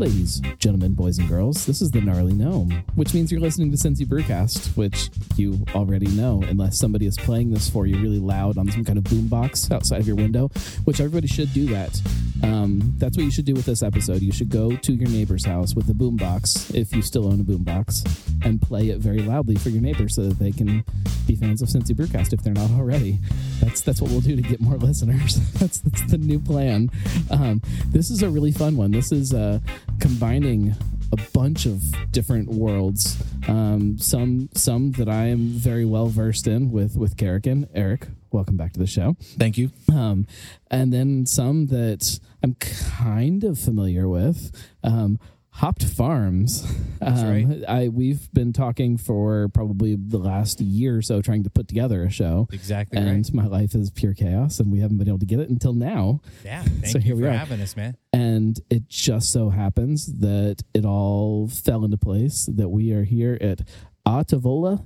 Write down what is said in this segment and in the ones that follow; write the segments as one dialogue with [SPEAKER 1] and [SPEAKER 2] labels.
[SPEAKER 1] Ladies, gentlemen, boys, and girls, this is the Gnarly Gnome, which means you're listening to Cincy Brewcast, which you already know, unless somebody is playing this for you really loud on some kind of boombox outside of your window, which everybody should do that. Um, that's what you should do with this episode. You should go to your neighbor's house with a boombox, if you still own a boombox, and play it very loudly for your neighbor so that they can be fans of Cincy Brewcast if they're not already. That's that's what we'll do to get more listeners. that's that's the new plan. Um, this is a really fun one. This is uh, combining a bunch of different worlds. Um, some some that I am very well versed in with with Karrikin. Eric, welcome back to the show.
[SPEAKER 2] Thank you.
[SPEAKER 1] Um, and then some that I'm kind of familiar with. Um, Hopped Farms. Um,
[SPEAKER 3] right.
[SPEAKER 1] I we've been talking for probably the last year or so, trying to put together a show.
[SPEAKER 3] Exactly
[SPEAKER 1] And
[SPEAKER 3] right.
[SPEAKER 1] my life is pure chaos, and we haven't been able to get it until now.
[SPEAKER 3] Yeah. Thank
[SPEAKER 1] So
[SPEAKER 3] you
[SPEAKER 1] here we are.
[SPEAKER 3] having us, man.
[SPEAKER 1] And it just so happens that it all fell into place that we are here at Atavola.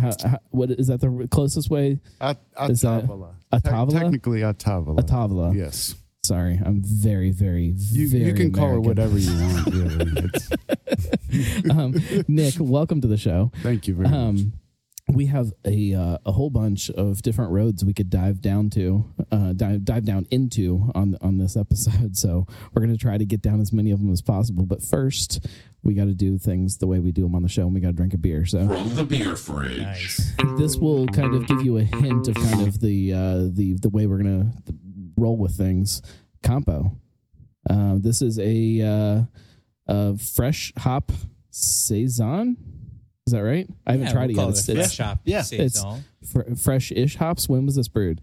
[SPEAKER 1] How, how, what is that the closest way?
[SPEAKER 4] At,
[SPEAKER 1] Is that
[SPEAKER 4] Atavala.
[SPEAKER 1] Atavala?
[SPEAKER 4] Te- technically Atavala.
[SPEAKER 1] Atavola.
[SPEAKER 4] Yes.
[SPEAKER 1] Sorry, I'm very, very,
[SPEAKER 4] You,
[SPEAKER 1] very
[SPEAKER 4] you can call
[SPEAKER 1] her
[SPEAKER 4] whatever you want, really.
[SPEAKER 1] Um, Nick, welcome to the show.
[SPEAKER 4] thank you very much.
[SPEAKER 1] Um, we have a uh, a whole bunch of different roads we could dive down to, uh, dive dive down into on on this episode. So we're going to try to get down as many of them as possible. But first, we got to do things the way we do them on the show, and we got to drink a beer. So
[SPEAKER 5] From the beer fridge.
[SPEAKER 3] Nice.
[SPEAKER 1] this will kind of give you a hint of kind of the uh, the the way we're gonna roll with things. Campo. Um, this is a uh, a fresh hop saison. Is that right? I haven't
[SPEAKER 3] Yeah,
[SPEAKER 1] tried
[SPEAKER 3] we'll
[SPEAKER 1] it
[SPEAKER 3] call
[SPEAKER 1] yet. It's,
[SPEAKER 3] a
[SPEAKER 1] it's
[SPEAKER 3] fresh hop
[SPEAKER 2] Yeah.
[SPEAKER 3] Saison.
[SPEAKER 1] fr- fresh-ish hops. When was this brewed?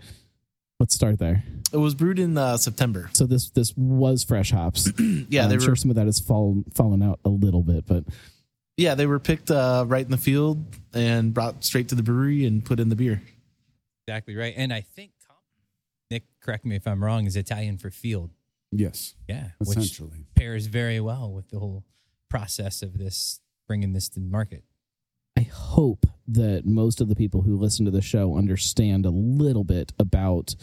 [SPEAKER 1] Let's start there.
[SPEAKER 2] It was brewed in uh, September.
[SPEAKER 1] So this this was fresh hops.
[SPEAKER 2] Yeah,
[SPEAKER 1] I'm
[SPEAKER 2] were.
[SPEAKER 1] sure some of that has fallen fallen out a little bit, but
[SPEAKER 2] Yeah, they were picked uh, right in the field and brought straight to the brewery and put in the beer.
[SPEAKER 3] Exactly right. And I think Nick, correct me if I'm wrong, is Italian for field.
[SPEAKER 4] yes,
[SPEAKER 3] Yeah. Which
[SPEAKER 4] essentially.
[SPEAKER 3] pairs very well with the whole process of this bringing this to market.
[SPEAKER 1] I hope that most of the people who listen to the show understand a little bit about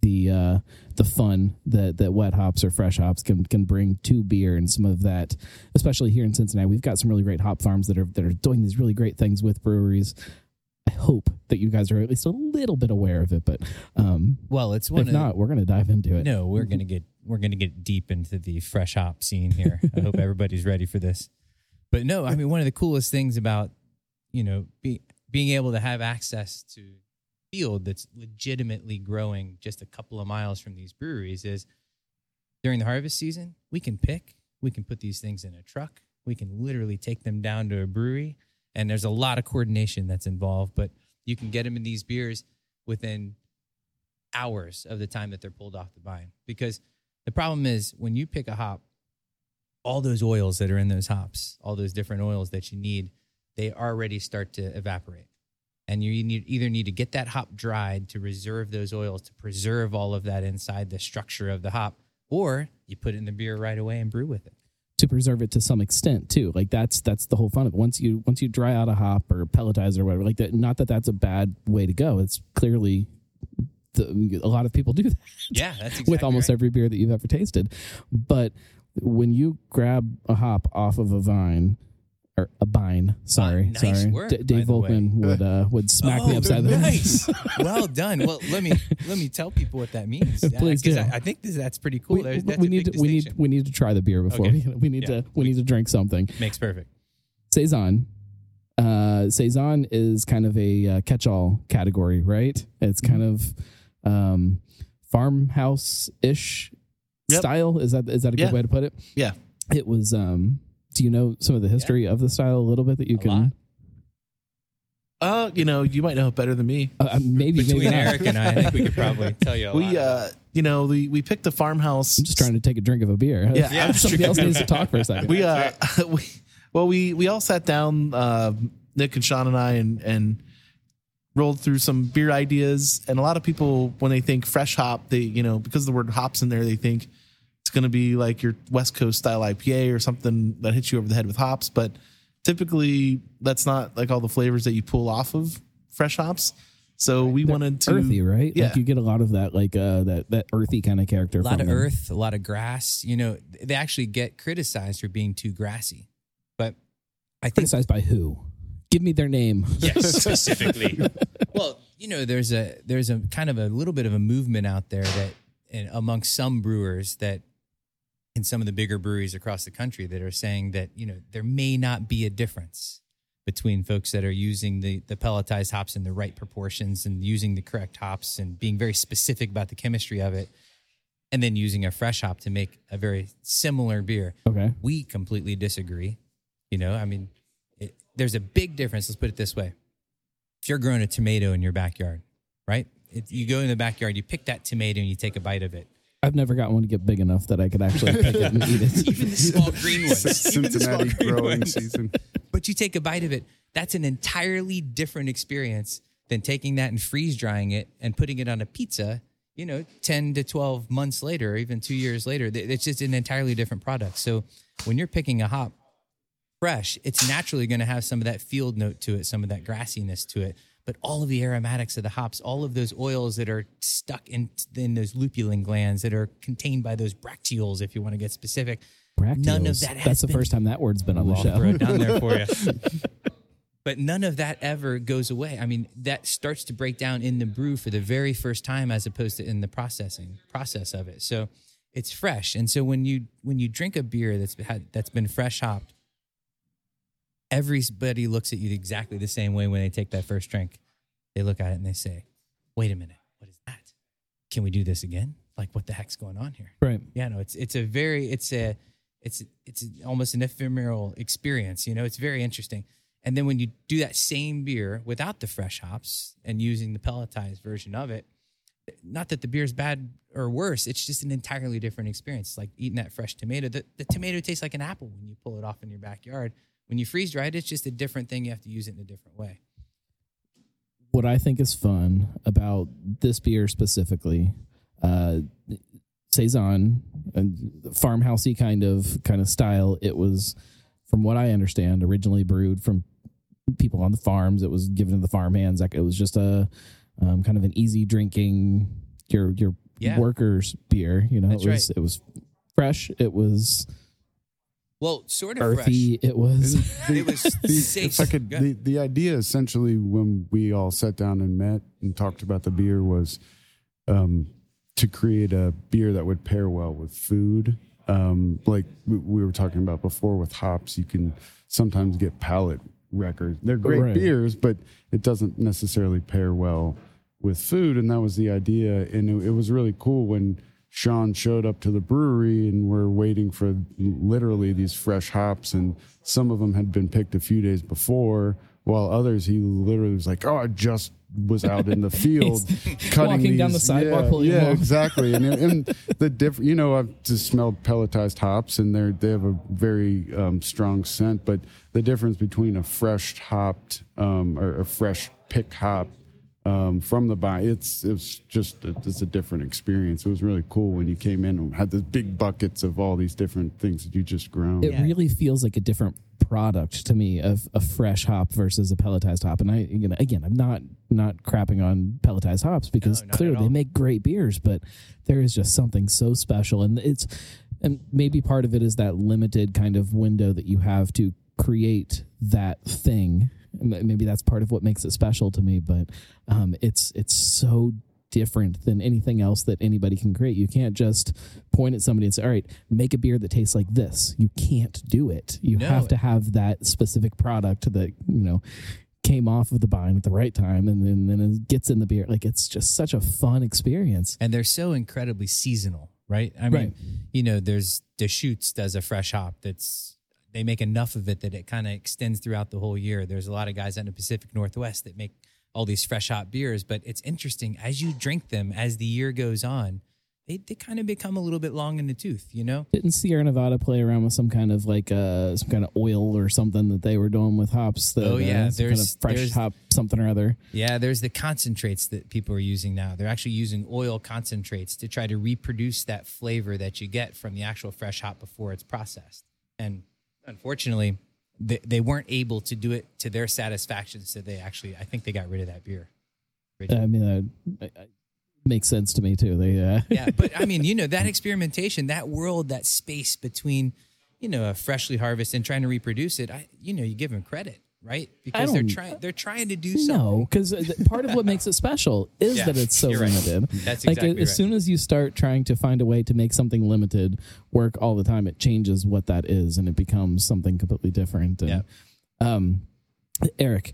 [SPEAKER 1] the uh, the fun that that wet hops or fresh hops can can bring to beer and some of that, especially here in Cincinnati. We've got some really great hop farms that are that are doing these really great things with breweries. I hope that you guys are at least a little bit aware of it, but um,
[SPEAKER 3] Well, it's one
[SPEAKER 1] if
[SPEAKER 3] of
[SPEAKER 1] not, we're going to dive into it.
[SPEAKER 3] No, we're gonna get we're gonna get deep into the fresh hop scene here. I hope everybody's ready for this. But no, I mean one of the coolest things about you know be, being able to have access to field that's legitimately growing just a couple of miles from these breweries is during the harvest season we can pick, we can put these things in a truck, we can literally take them down to a brewery, and there's a lot of coordination that's involved. But you can get them in these beers within hours of the time that they're pulled off the vine. Because the problem is when you pick a hop, all those oils that are in those hops, all those different oils that you need, they already start to evaporate. And you need, either need to get that hop dried to reserve those oils, to preserve all of that inside the structure of the hop, or you put it in the beer right away and brew with it.
[SPEAKER 1] To preserve it to some extent too. Like that's that's the whole fun of it. Once you once you dry out a hop or pelletize or whatever, like that. Not that that's a bad way to go. It's clearly the, a lot of people do that
[SPEAKER 3] Yeah, that's exactly
[SPEAKER 1] with almost
[SPEAKER 3] right.
[SPEAKER 1] every beer that you've ever tasted. But when you grab a hop off of a vine. Or a bine, sorry,
[SPEAKER 3] nice
[SPEAKER 1] sorry.
[SPEAKER 3] word,
[SPEAKER 1] D- Dave. Volkman would uh, would smack me
[SPEAKER 3] Oh,
[SPEAKER 1] upside the head.
[SPEAKER 3] nice. well done. Well, let me let me tell people what that means.
[SPEAKER 1] Please do.
[SPEAKER 3] I, I think this, that's pretty cool.
[SPEAKER 1] We,
[SPEAKER 3] that's
[SPEAKER 1] we need to we need we need to try the beer before
[SPEAKER 3] Okay.
[SPEAKER 1] we we need
[SPEAKER 3] Yeah.
[SPEAKER 1] to we need to drink something.
[SPEAKER 3] makes perfect.
[SPEAKER 1] saison. Uh, saison is kind of a uh, catch-all category, right? It's kind of um, farmhouse ish
[SPEAKER 2] Yep.
[SPEAKER 1] style. Is that is that a good
[SPEAKER 2] Yeah.
[SPEAKER 1] way to put it?
[SPEAKER 2] Yeah.
[SPEAKER 1] It was. Um, do you know some of the history of the style a little bit that you
[SPEAKER 3] A
[SPEAKER 1] can?
[SPEAKER 3] lot.
[SPEAKER 2] Uh, you know, you might know it better than me.
[SPEAKER 1] Uh, uh, maybe maybe
[SPEAKER 3] Between
[SPEAKER 1] not.
[SPEAKER 3] Eric and I, I think we could probably tell you a lot.
[SPEAKER 2] We, uh, you know, we, we picked a farmhouse.
[SPEAKER 1] I'm just trying to take a drink of a beer.
[SPEAKER 2] Yeah,
[SPEAKER 3] Yeah.
[SPEAKER 2] I'm
[SPEAKER 1] somebody else needs to talk for a second.
[SPEAKER 2] we uh we well we we all sat down uh nick and sean and i and and rolled through some beer ideas and a lot of people when they think fresh hop they you know because the word hops in there they think it's going to be like your west coast style ipa or something that hits you over the head with hops but typically that's not like all the flavors that you pull off of fresh hops So we wanted to
[SPEAKER 1] earthy, right?
[SPEAKER 2] Yeah.
[SPEAKER 1] Like you get a lot of that, like uh, that that earthy kind of character.
[SPEAKER 3] a lot
[SPEAKER 1] from
[SPEAKER 3] of
[SPEAKER 1] them.
[SPEAKER 3] earth, a lot of grass. You know, they actually get criticized for being too grassy, but I think
[SPEAKER 1] Criticized by who? Give me their name.
[SPEAKER 3] yes, specifically. well, you know, there's a there's a kind of a little bit of a movement out there that, and amongst some brewers that, in some of the bigger breweries across the country, that are saying that you know there may not be a difference between folks that are using the the pelletized hops in the right proportions and using the correct hops and being very specific about the chemistry of it, and then using a fresh hop to make a very similar beer
[SPEAKER 1] Okay.
[SPEAKER 3] we completely disagree. You know, I mean, it, there's a big difference. Let's put it this way: if you're growing a tomato in your backyard, right? It, you go in the backyard, you pick that tomato, and you take a bite of it.
[SPEAKER 1] I've never gotten one to get big enough that I could actually pick it and eat it.
[SPEAKER 3] Even the small green ones, even the small
[SPEAKER 4] Cincinnati
[SPEAKER 3] green
[SPEAKER 4] growing
[SPEAKER 3] ones.
[SPEAKER 4] season.
[SPEAKER 3] But you take a bite of it. That's an entirely different experience than taking that and freeze drying it and putting it on a pizza. You know, ten to twelve months later, or even two years later, Th- it's just an entirely different product. So when you're picking a hop fresh, it's naturally going to have some of that field note to it, some of that grassiness to it. But all of the aromatics of the hops, all of those oils that are stuck in, in those lupulin glands that are contained by those bracteoles, if you want to get specific, none of
[SPEAKER 1] Bracteoles.
[SPEAKER 3] that
[SPEAKER 1] That's the first time that word's been on the show.
[SPEAKER 3] throw it down there for you. but none of that ever goes away. I mean, that starts to break down in the brew for the very first time, as opposed to in the processing process of it. So it's fresh, and so when you when you drink a beer that's had that's been fresh hopped, everybody looks at you exactly the same way when they take that first drink. They look at it and they say, "Wait a minute, what is that? Can we do this again? Like, what the heck's going on here?"
[SPEAKER 1] Right.
[SPEAKER 3] yeah no it's it's a very it's a it's it's almost an ephemeral experience you know it's very interesting and then when you do that same beer without the fresh hops and using the pelletized version of it not that the beer is bad or worse it's just an entirely different experience it's like eating that fresh tomato the, the tomato tastes like an apple when you pull it off in your backyard when you freeze dry it it's just a different thing you have to use it in a different way
[SPEAKER 1] what I think is fun about this beer specifically, uh, saison and farmhousey kind of kind of style. It was, from what I understand, originally brewed from people on the farms. It was given to the farmhands. Like it was just a um, kind of an easy drinking your your
[SPEAKER 3] Yeah.
[SPEAKER 1] workers beer. You know,
[SPEAKER 3] That's
[SPEAKER 1] it was it was fresh. It was
[SPEAKER 3] well sort of fresh
[SPEAKER 1] earthy. It was
[SPEAKER 3] it was
[SPEAKER 4] The,
[SPEAKER 3] safe
[SPEAKER 4] if I could, the, the idea essentially when we all sat down and met and talked about the beer was um, to create a beer that would pair well with food. Um, like we, we were talking about before with hops, you can sometimes get palate records. They're great
[SPEAKER 1] Right.
[SPEAKER 4] beers, but it doesn't necessarily pair well with food. And that was the idea. And it, it was really cool when Sean showed up to the brewery and we're waiting for literally these fresh hops. And some of them had been picked a few days before, while others, he literally was like, Oh, I just was out in the field cutting
[SPEAKER 1] walking down the
[SPEAKER 4] these-
[SPEAKER 1] sidewalk
[SPEAKER 4] Yeah, yeah exactly. And, and the different, you know, I've just smelled pelletized hops, and they're they have a very um, strong scent. But the difference between a fresh hopped um, or a fresh pick hop um, from the buy, it's it's just a, it's a different experience. It was really cool when you came in and had the big buckets of all these different things that you just grown.
[SPEAKER 1] it really feels like a different product to me of a fresh hop versus a pelletized hop. And I, you know, again, I'm not not crapping on pelletized hops because
[SPEAKER 3] No,
[SPEAKER 1] clearly they make great beers, but there is just something so special, and it's and maybe part of it is that limited kind of window that you have to create that thing. Maybe that's part of what makes it special to me, but um, it's it's so different than anything else that anybody can create. You can't just point at somebody and say, "All right, make a beer that tastes like this." You can't do it. You
[SPEAKER 3] No.
[SPEAKER 1] have to have that specific product that you know came off of the vine at the right time, and then then it gets in the beer. Like it's just such a fun experience.
[SPEAKER 3] and they're so incredibly seasonal, right? I mean,
[SPEAKER 1] Right.
[SPEAKER 3] you know, there's Deschutes does a fresh hop that's they make enough of it that it kind of extends throughout the whole year. There's a lot of guys out in the Pacific Northwest that make all these fresh hop beers, but it's interesting as you drink them as the year goes on, they they kind of become a little bit long in the tooth, you know?
[SPEAKER 1] Didn't Sierra Nevada play around with some kind of like uh some kind of oil or something that they were doing with hops? That,
[SPEAKER 3] Oh, yeah,
[SPEAKER 1] uh, some kind
[SPEAKER 3] there's-
[SPEAKER 1] of fresh
[SPEAKER 3] there's-
[SPEAKER 1] hop something or other.
[SPEAKER 3] Yeah, there's the concentrates that people are using now. They're actually using oil concentrates to try to reproduce that flavor that you get from the actual fresh hop before it's processed. And unfortunately, they, they weren't able to do it to their satisfaction. So they actually, I think they got rid of that beer
[SPEAKER 1] I mean, that uh, makes sense to me too. They, uh,
[SPEAKER 3] yeah, but I mean, you know, that experimentation, that world, that space between, you know, a freshly harvested and trying to reproduce it, I, you know, you give them credit, right? Because they're trying, they're trying to do something.
[SPEAKER 1] no, because part of what makes it special is
[SPEAKER 3] Yeah,
[SPEAKER 1] that it's so
[SPEAKER 3] you're right.
[SPEAKER 1] limited.
[SPEAKER 3] That's
[SPEAKER 1] like
[SPEAKER 3] exactly
[SPEAKER 1] as soon as you start trying to find a way to make something limited work all the time, it changes what that is, and it becomes something completely different. And,
[SPEAKER 3] Yeah.
[SPEAKER 1] Um, Eric,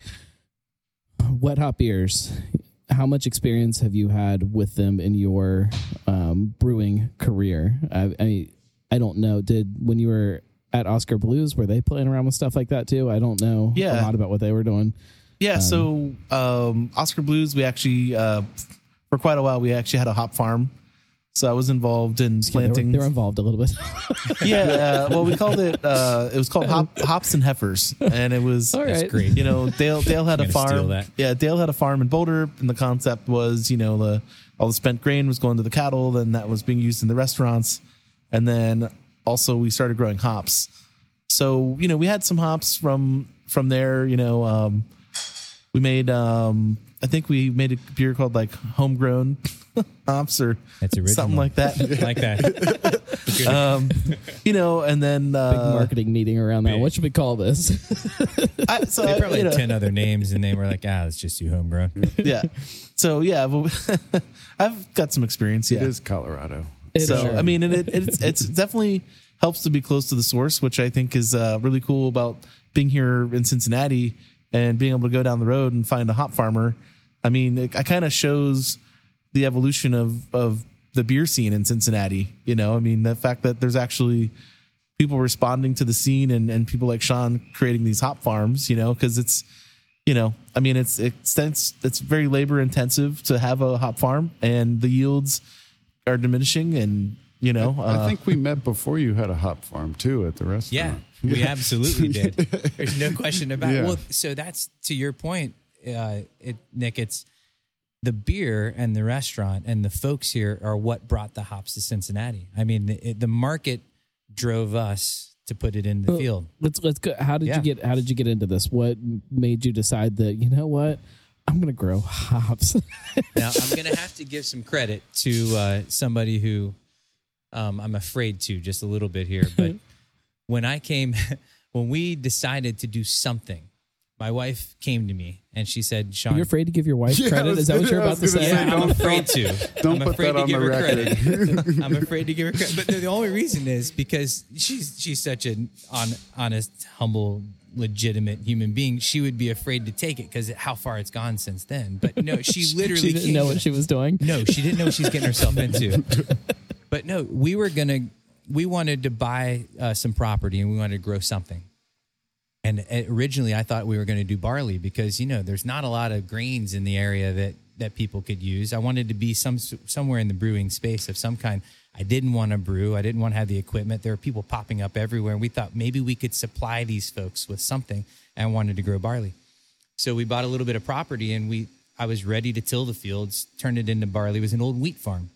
[SPEAKER 1] wet hop beers. How much experience have you had with them in your um, brewing career? I, I I don't know. Did when you were at Oskar Blues, were they playing around with stuff like that too? I don't know a lot about what they were doing.
[SPEAKER 2] Yeah, so um, Oskar Blues, we actually uh, for quite a while we actually had a hop farm. So I was involved in
[SPEAKER 1] They were,
[SPEAKER 2] planting.
[SPEAKER 1] they were involved a little bit.
[SPEAKER 2] yeah, uh, well, we called it. Uh, it was called hop, hops and heifers, and it was.
[SPEAKER 1] All
[SPEAKER 3] That's great.
[SPEAKER 2] You know, Dale Dale had a
[SPEAKER 3] I'm steal
[SPEAKER 2] farm.
[SPEAKER 3] that.
[SPEAKER 2] Yeah, Dale had a farm in Boulder, and the concept was, you know, the all the spent grain was going to the cattle, then that was being used in the restaurants, and then also we started growing hops. So you know, we had some hops from from there. You know, um, we made. Um, I think we made a beer called like homegrown hops or
[SPEAKER 3] That's
[SPEAKER 2] something like that.
[SPEAKER 3] like that.
[SPEAKER 2] um, you know, and then
[SPEAKER 1] Big
[SPEAKER 2] uh,
[SPEAKER 1] marketing meeting around that. What should we call this?
[SPEAKER 2] I, so
[SPEAKER 3] They probably
[SPEAKER 2] you
[SPEAKER 3] had
[SPEAKER 2] know,
[SPEAKER 3] 10 other names and they were like, ah, let's just do homegrown.
[SPEAKER 2] yeah. So yeah, well, I've got some experience. Yeah.
[SPEAKER 4] It is Colorado.
[SPEAKER 2] So
[SPEAKER 1] is.
[SPEAKER 2] I mean, and it, it's it's definitely helps to be close to the source, which I think is uh, really cool about being here in Cincinnati and being able to go down the road and find a hop farmer. I mean, it, it kind of shows the evolution of of the beer scene in Cincinnati. You know, I mean, the fact that there's actually people responding to the scene and and people like Sean creating these hop farms. You know, because it's you know, I mean, it's it's it's, it's very labor intensive to have a hop farm, and the yields are diminishing, and you know, uh,
[SPEAKER 4] I think we met before you had a hop farm too at the restaurant Yeah,
[SPEAKER 3] we absolutely did. There's no question about
[SPEAKER 4] Yeah.
[SPEAKER 3] it. Well, so that's to your point, uh, it, Nick. It's the beer and the restaurant and the folks here are what brought the hops to Cincinnati. I mean, the, it, the market drove us to put it in the
[SPEAKER 1] Well,
[SPEAKER 3] field.
[SPEAKER 1] Let's let's go. How did
[SPEAKER 3] Yeah.
[SPEAKER 1] you get How did you get into this? What made you decide that you know what I'm going to grow hops?
[SPEAKER 3] Now, I'm going to have to give some credit to uh, somebody who um, I'm afraid to just a little bit here. But when I came, when we decided to do something, my wife came to me and she said, Sean,
[SPEAKER 1] You're afraid to give your wife
[SPEAKER 4] Yeah,
[SPEAKER 1] credit?
[SPEAKER 4] was
[SPEAKER 1] Is that what you're
[SPEAKER 4] I
[SPEAKER 1] about to say?
[SPEAKER 4] say,
[SPEAKER 3] Yeah, I'm afraid to.
[SPEAKER 4] don't
[SPEAKER 3] I'm
[SPEAKER 4] put
[SPEAKER 3] afraid
[SPEAKER 4] that
[SPEAKER 3] to
[SPEAKER 4] on
[SPEAKER 3] give
[SPEAKER 4] the
[SPEAKER 3] her
[SPEAKER 4] record.
[SPEAKER 3] credit. I'm afraid to give her credit. But the, the only reason is because she's she's such an on, honest, humble, legitimate human being. She would be afraid to take it because how far it's gone since then. But no, she literally
[SPEAKER 1] she didn't
[SPEAKER 3] came
[SPEAKER 1] know what she was doing.
[SPEAKER 3] no, she didn't know what she's getting herself into. But no, we were gonna. We wanted to buy uh, some property and we wanted to grow something. And originally, I thought we were going to do barley because you know there's not a lot of grains in the area that that people could use. I wanted to be some somewhere in the brewing space of some kind. I didn't want to brew. I didn't want to have the equipment. There were people popping up everywhere. And we thought maybe we could supply these folks with something. And wanted to grow barley. So we bought a little bit of property and we I was ready to till the fields, turn it into barley. It was an old wheat farm.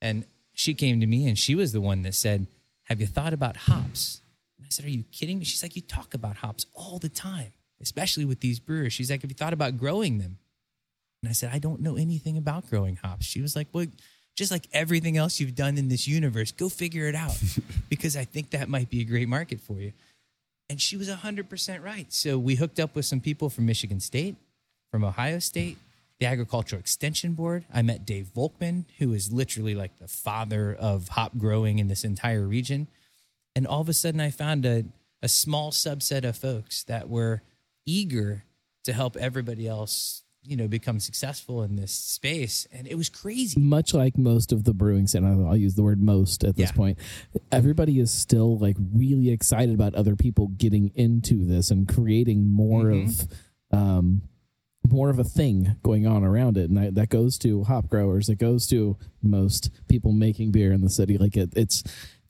[SPEAKER 3] And she came to me and she was the one that said, Have you thought about hops? And I said, Are you kidding me? She's like, You talk about hops all the time, especially with these brewers. She's like, Have you thought about growing them? And I said, I don't know anything about growing hops. She was like, Well, just like everything else you've done in this universe, go figure it out because I think that might be a great market for you. And she was 100% right. So we hooked up with some people from Michigan State, from Ohio State, the Agricultural Extension Board. I met Dave Volkman, who is literally like the father of hop growing in this entire region. And all of a sudden, I found a, a small subset of folks that were eager to help everybody else, you know, become successful in this space. And it was crazy.
[SPEAKER 1] much like most of the brewing scene, I'll, I'll use the word most at this
[SPEAKER 3] Yeah.
[SPEAKER 1] point. Everybody is still like really excited about other people getting into this and creating more of um, more of a thing going on around it, and I, that goes to hop growers. It goes to most people making beer in the city. Like it, it's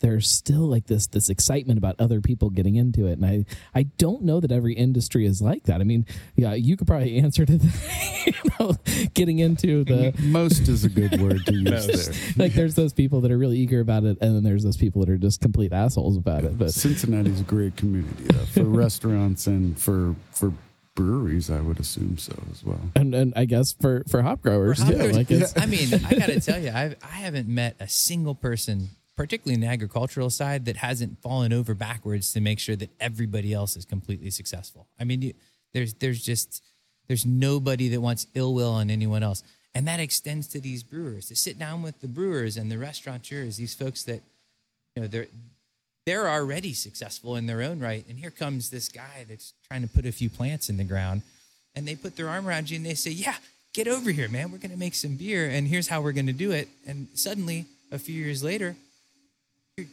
[SPEAKER 1] there's still like this this excitement about other people getting into it, and I I don't know that every industry is like that. I mean, yeah, you could probably answer to that, you know, getting into the
[SPEAKER 4] Most is a good word to use there.
[SPEAKER 1] like there's those people that are really eager about it and then there's those people that are just complete assholes about it but
[SPEAKER 4] Cincinnati's a great community though, for restaurants and for for breweries, I would assume so as well.
[SPEAKER 1] and and I guess for for hop growers
[SPEAKER 3] For hop
[SPEAKER 1] too.
[SPEAKER 3] growers,
[SPEAKER 1] Like it's
[SPEAKER 3] I mean, I got to tell you, I've, I haven't met a single person, particularly in the agricultural side, that hasn't fallen over backwards to make sure that everybody else is completely successful. I mean, you, there's there's just there's nobody that wants ill will on anyone else, and that extends to these brewers. To sit down with the brewers and the restaurateurs, these folks that you know they're they're already successful in their own right, and here comes this guy that's trying to put a few plants in the ground and they put their arm around you and they say, "Yeah, get over here, man. We're going to make some beer, and here's how we're going to do it." And suddenly, a few years later,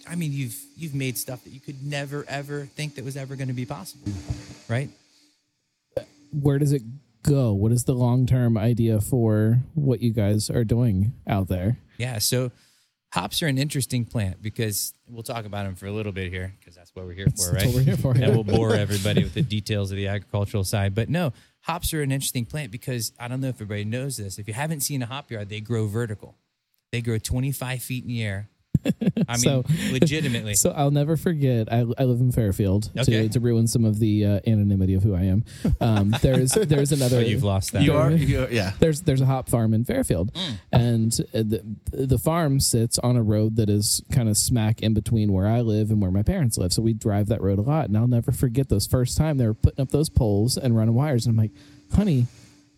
[SPEAKER 3] I mean, you've you've made stuff that you could never ever think that was ever going to be possible, right?
[SPEAKER 1] where does it go? What is the long term idea for what you guys are doing out there?
[SPEAKER 3] Yeah. So, hops are an interesting plant because we'll talk about them for a little bit here because that's what we're here for, right?
[SPEAKER 1] what we're here for.
[SPEAKER 3] and we'll bore everybody with the details of the agricultural side. But no, hops are an interesting plant because I don't know if everybody knows this. If you haven't seen a hop yard, they grow vertical. They grow 25 feet in the air. I mean,
[SPEAKER 1] So-
[SPEAKER 3] legitimately.
[SPEAKER 1] So I'll never forget. I, I live in Fairfield.
[SPEAKER 3] Okay.
[SPEAKER 1] To, to ruin some of the uh, anonymity of who I am, um, there's there's another.
[SPEAKER 3] Oh, you've lost that.
[SPEAKER 2] You are, you are yeah.
[SPEAKER 1] there's there's a hop farm in Fairfield, and uh, the the farm sits on a road that is kind of smack in between where I live and where my parents live. So we drive that road a lot, and I'll never forget those first time they were putting up those poles and running wires, and I'm like, honey.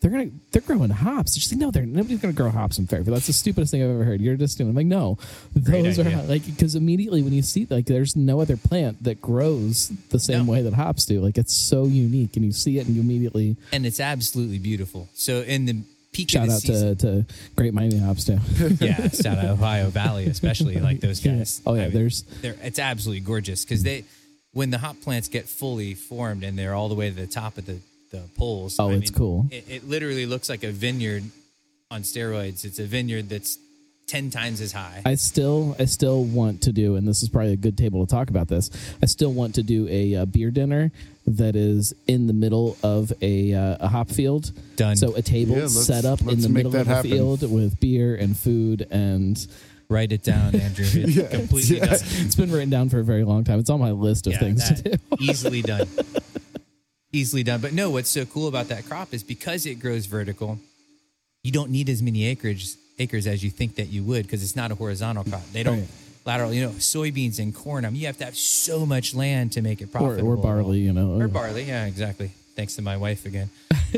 [SPEAKER 1] They're gonna they're growing hops. She's like, no, they're nobody's gonna grow hops in Fairfield. That's the stupidest thing I've ever heard. You're just doing. I'm like, no, those are like because immediately when you see like there's no other plant that grows the same
[SPEAKER 3] No.
[SPEAKER 1] way that hops do. Like it's so unique, and you see it, and you immediately
[SPEAKER 3] and it's absolutely beautiful. So in the peak
[SPEAKER 1] shout out
[SPEAKER 3] season,
[SPEAKER 1] to, to Great Miami Hops too.
[SPEAKER 3] yeah, shout out Ohio Valley, especially like those guys.
[SPEAKER 1] Oh, yeah,
[SPEAKER 3] I mean,
[SPEAKER 1] there's-
[SPEAKER 3] it's absolutely gorgeous because they, when the hop plants get fully formed and they're all the way to the top of the the poles.
[SPEAKER 1] Oh,
[SPEAKER 3] I
[SPEAKER 1] it's
[SPEAKER 3] mean,
[SPEAKER 1] cool.
[SPEAKER 3] It, it literally looks like a vineyard on steroids. It's a vineyard that's ten times as high.
[SPEAKER 1] I still, I still want to do, and this is probably a good table to talk about this. I still want to do a, uh beer dinner that is in the middle of a, uh, a hop field.
[SPEAKER 3] Done.
[SPEAKER 1] So a table
[SPEAKER 4] Yeah,
[SPEAKER 1] set up in the middle
[SPEAKER 4] that
[SPEAKER 1] of a
[SPEAKER 4] happen.
[SPEAKER 1] field with beer and food, and
[SPEAKER 3] Write it down, Andrew. It's
[SPEAKER 4] Yeah,
[SPEAKER 3] completely
[SPEAKER 4] yeah.
[SPEAKER 3] done.
[SPEAKER 1] it's been written down for a very long time. It's on my list of
[SPEAKER 3] Yeah,
[SPEAKER 1] things to do.
[SPEAKER 3] easily done. Easily done. But no, what's so cool about that crop is because it grows vertical, you don't need as many acreage acres as you think that you would because it's not a horizontal crop. They don't
[SPEAKER 1] Right.
[SPEAKER 3] lateral. You know, soybeans and corn. I mean, you have to have so much land to make it
[SPEAKER 1] Or,
[SPEAKER 3] profitable.
[SPEAKER 1] or barley, you know.
[SPEAKER 3] Or barley, yeah, exactly. Thanks to my wife again.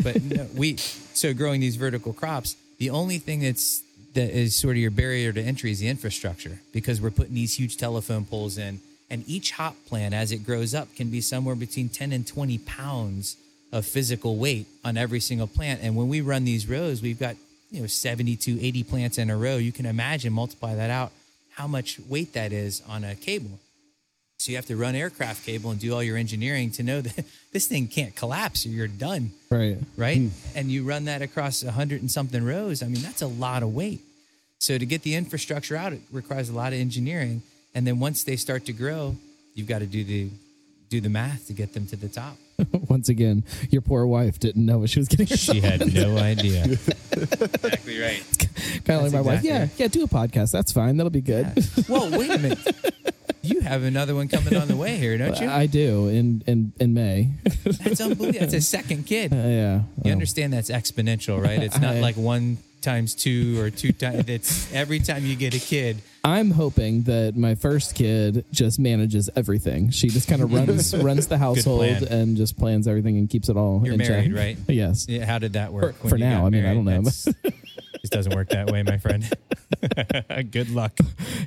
[SPEAKER 3] But no, we so growing these vertical crops, the only thing that's that is sort of your barrier to entry is the infrastructure because we're putting these huge telephone poles in, and each hop plant as it grows up can be somewhere between ten and twenty pounds of physical weight on every single plant. And when we run these rows, we've got you know 70 to 80 plants in a row. You can imagine multiply that out how much weight that is on a cable. So you have to run aircraft cable and do all your engineering to know that this thing can't collapse or you're done,
[SPEAKER 1] Right.
[SPEAKER 3] right? Hmm. And you run that across a hundred and something rows. I mean, that's a lot of weight. So to get the infrastructure out, it requires a lot of engineering. And then once they start to grow, you've got to do the do the math to get them to the top.
[SPEAKER 1] Once again, your poor wife didn't know what she was getting
[SPEAKER 3] She had no idea. exactly right.
[SPEAKER 1] kind of like
[SPEAKER 3] That's
[SPEAKER 1] my wife. Yeah, yeah, do a podcast. That's fine. That'll be good.
[SPEAKER 3] Well, wait a minute. You have another one coming on the way here, don't you?
[SPEAKER 1] I do in in in May.
[SPEAKER 3] That's unbelievable. That's a second kid.
[SPEAKER 1] Uh, yeah.
[SPEAKER 3] You
[SPEAKER 1] Oh.
[SPEAKER 3] understand that's exponential, right? It's not
[SPEAKER 1] I-
[SPEAKER 3] like one times two or two times. It's every time you get a kid.
[SPEAKER 1] I'm hoping that my first kid just manages everything. She just kind of runs runs the household and just plans everything and keeps it all.
[SPEAKER 3] You're
[SPEAKER 1] in
[SPEAKER 3] married,
[SPEAKER 1] check.
[SPEAKER 3] right?
[SPEAKER 1] Yes.
[SPEAKER 3] Yeah, How did that work?
[SPEAKER 1] For- for now, I mean, I don't know.
[SPEAKER 3] This doesn't work that way, my friend. Good luck.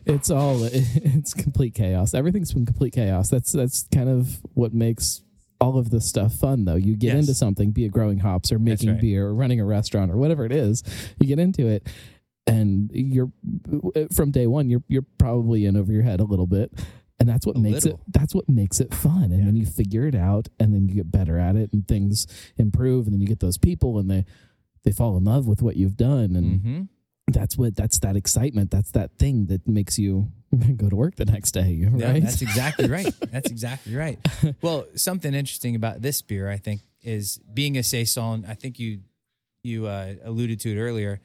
[SPEAKER 1] It's all it's complete chaos. Everything's been complete chaos. That's that's kind of what makes all of this stuff fun though. You get
[SPEAKER 3] Yes.
[SPEAKER 1] into something, be it growing hops or making
[SPEAKER 3] right.
[SPEAKER 1] beer or running a restaurant or whatever it is, you get into it and you're from day one you're you're probably in over your head a little bit. And that's what
[SPEAKER 3] A
[SPEAKER 1] makes
[SPEAKER 3] little.
[SPEAKER 1] it that's what makes it fun. And then you figure it out and then you get better at it and things improve and then you get those people and they they fall in love with what you've done and
[SPEAKER 3] hmm
[SPEAKER 1] that's what that's that excitement that's that thing that makes you go to work the next day right
[SPEAKER 3] Yeah, that's exactly right. That's exactly right. Well, something interesting about this beer, I think, is being a saison. I think you you uh, alluded to it earlier.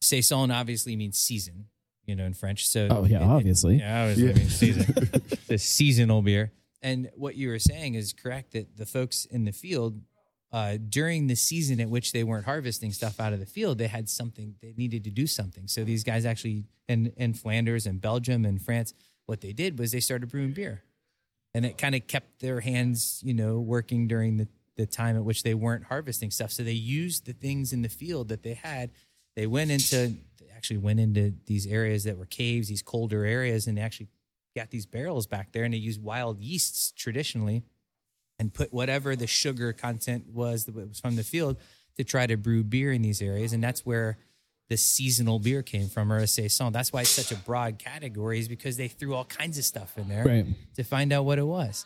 [SPEAKER 3] Saison obviously means season, you know, in French. So
[SPEAKER 1] Oh, yeah,
[SPEAKER 3] it- it-
[SPEAKER 1] obviously.
[SPEAKER 3] yeah, obviously
[SPEAKER 4] Yeah.
[SPEAKER 3] means season. the seasonal beer. And what you were saying is correct that the folks in the field uh, during the season at which they weren't harvesting stuff out of the field, they had something they needed to do something. So these guys actually in in Flanders and Belgium and France, what they did was they started brewing beer, and it kind of kept their hands, you know, working during the the time at which they weren't harvesting stuff. So they used the things in the field that they had. They went into they actually went into these areas that were caves, these colder areas, and they actually got these barrels back there, and they used wild yeasts traditionally and put whatever the sugar content was that was from the field to try to brew beer in these areas. And that's where the seasonal beer came from, or a saison. That's why it's such a broad category, is because they threw all kinds of stuff in there
[SPEAKER 1] Right.
[SPEAKER 3] to find out what it was.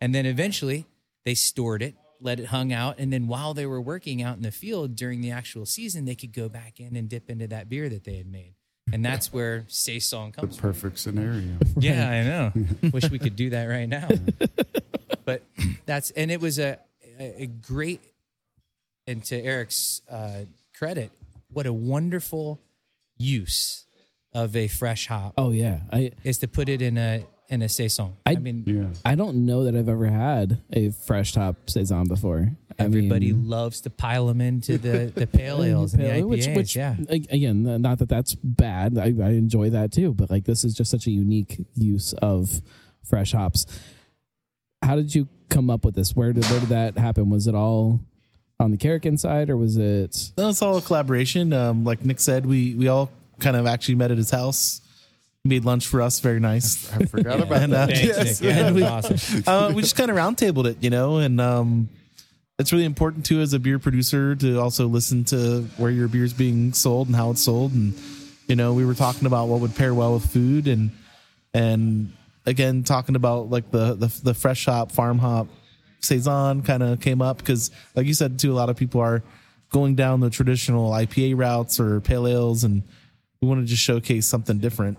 [SPEAKER 3] And then eventually they stored it, let it hung out. And then while they were working out in the field during the actual season, they could go back in and dip into that beer that they had made. And that's where saison
[SPEAKER 4] The
[SPEAKER 3] comes from.
[SPEAKER 4] perfect scenario.
[SPEAKER 3] Yeah, I know. Wish we could do that right now. but that's and it was a a great and to Eric's uh, credit, what a wonderful use of a fresh hop
[SPEAKER 1] Oh yeah. I
[SPEAKER 3] is to put it in a in a saison. I,
[SPEAKER 1] I-
[SPEAKER 3] mean,
[SPEAKER 4] Yeah.
[SPEAKER 1] I don't know that I've ever had a fresh hop saison before. I
[SPEAKER 3] everybody
[SPEAKER 1] mean,
[SPEAKER 3] loves to pile them into the the pale ales and the IPAs.
[SPEAKER 1] which, which
[SPEAKER 3] yeah,
[SPEAKER 1] again, not that that's bad. I, I enjoy that too, but like this is just such a unique use of fresh hops. How did you come up with this? Where did where did that happen? Was it all on the Karrikin side, or was it?
[SPEAKER 2] No, it's all a collaboration. Um, like Nick said, we we all kind of actually met at his house. He made lunch for us, very nice.
[SPEAKER 4] I forgot about
[SPEAKER 2] And,
[SPEAKER 4] that.
[SPEAKER 2] uh, yes.
[SPEAKER 3] Nick. Yeah,
[SPEAKER 2] And we-
[SPEAKER 3] awesome.
[SPEAKER 2] uh, we just kind of roundtabled it, you know, and um, it's really important too as a beer producer to also listen to where your beer's being sold and how it's sold, and you know, we were talking about what would pair well with food, and and again talking about like the the, the fresh hop, farm hop, saison kind of came up because, like you said too, a lot of people are going down the traditional IPA routes or pale ales, and we want to just showcase something different.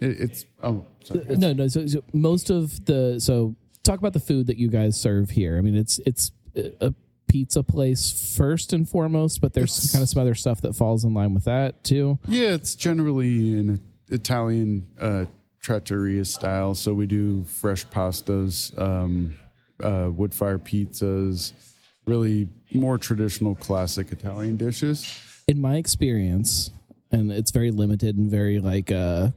[SPEAKER 4] It, it's oh sorry.
[SPEAKER 1] No, no. So, so most of the so talk about the food that you guys serve here. I mean, it's it's a pizza place first and foremost, but there's
[SPEAKER 4] It's-
[SPEAKER 1] kind of some other stuff that falls in line with that too.
[SPEAKER 4] Yeah, it's generally an Italian uh, trattoria style. So we do fresh pastas, um, uh, wood fire pizzas, really more traditional classic Italian dishes.
[SPEAKER 1] in my experience, and it's very limited and very like uh,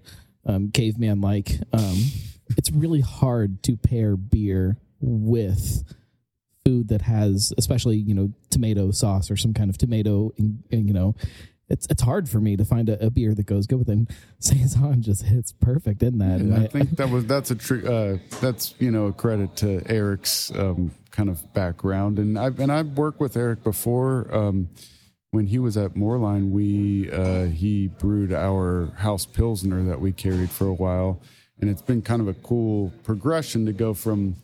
[SPEAKER 1] um, caveman like, um, it's really hard to pair beer with food that has, especially you know, tomato sauce or some kind of tomato. You know, it's it's hard for me to find a, a beer that goes good with it. And saison just hits perfect in that. And
[SPEAKER 4] I
[SPEAKER 1] I-
[SPEAKER 4] think that was that's a true uh, that's you know a credit to Eric's um, kind of background, and I've and I've worked with Eric before. Um, when he was at Moerlein, we uh, he brewed our house pilsner that we carried for a while, and it's been kind of a cool progression to go from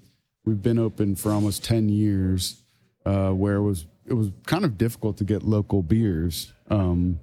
[SPEAKER 4] we've been open for almost ten years, uh, where it was it was kind of difficult to get local beers. Um,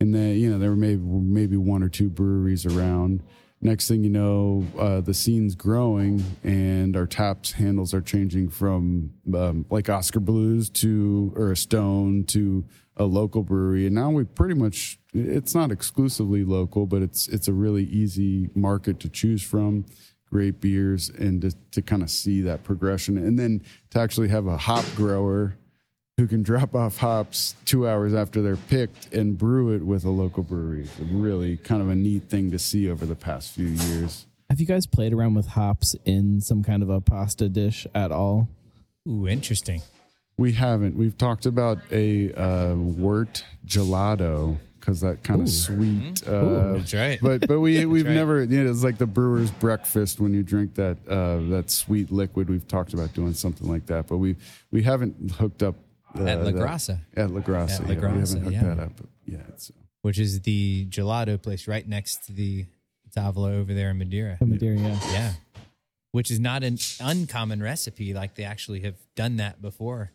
[SPEAKER 4] and then you know there were maybe maybe one or two breweries around. Next thing you know, uh, the scene's growing, and our taps handles are changing from um, like Oskar Blues to or a Stone to a local brewery, and now we pretty much it's not exclusively local, but it's it's a really easy market to choose from. Great beers, and to, to kind of see that progression, and then to actually have a hop grower who can drop off hops two hours after they're picked and brew it with a local brewery. It's really kind of a neat thing to see over the past few years.
[SPEAKER 1] have you guys played around with hops in some kind of a pasta dish at all?
[SPEAKER 3] Ooh, interesting.
[SPEAKER 4] We haven't. We've talked about a uh, wort gelato because that kind of sweet. Uh,
[SPEAKER 3] That's right.
[SPEAKER 4] But but we we've
[SPEAKER 3] right.
[SPEAKER 4] never. You know, it's like the brewer's breakfast when you drink that uh, that sweet liquid. We've talked about doing something like that, but we we haven't hooked up uh,
[SPEAKER 3] At La
[SPEAKER 4] that-
[SPEAKER 3] Grassa.
[SPEAKER 4] At La Grassa,
[SPEAKER 3] At La
[SPEAKER 4] yeah, we
[SPEAKER 3] Grassa,
[SPEAKER 4] haven't hooked
[SPEAKER 3] yeah.
[SPEAKER 4] that up yet. So.
[SPEAKER 3] which is the gelato place right next to the Tavola over there in Madeira.
[SPEAKER 1] In Madeira, yeah.
[SPEAKER 3] Yeah. Which is not an uncommon recipe. Like they actually have done that before.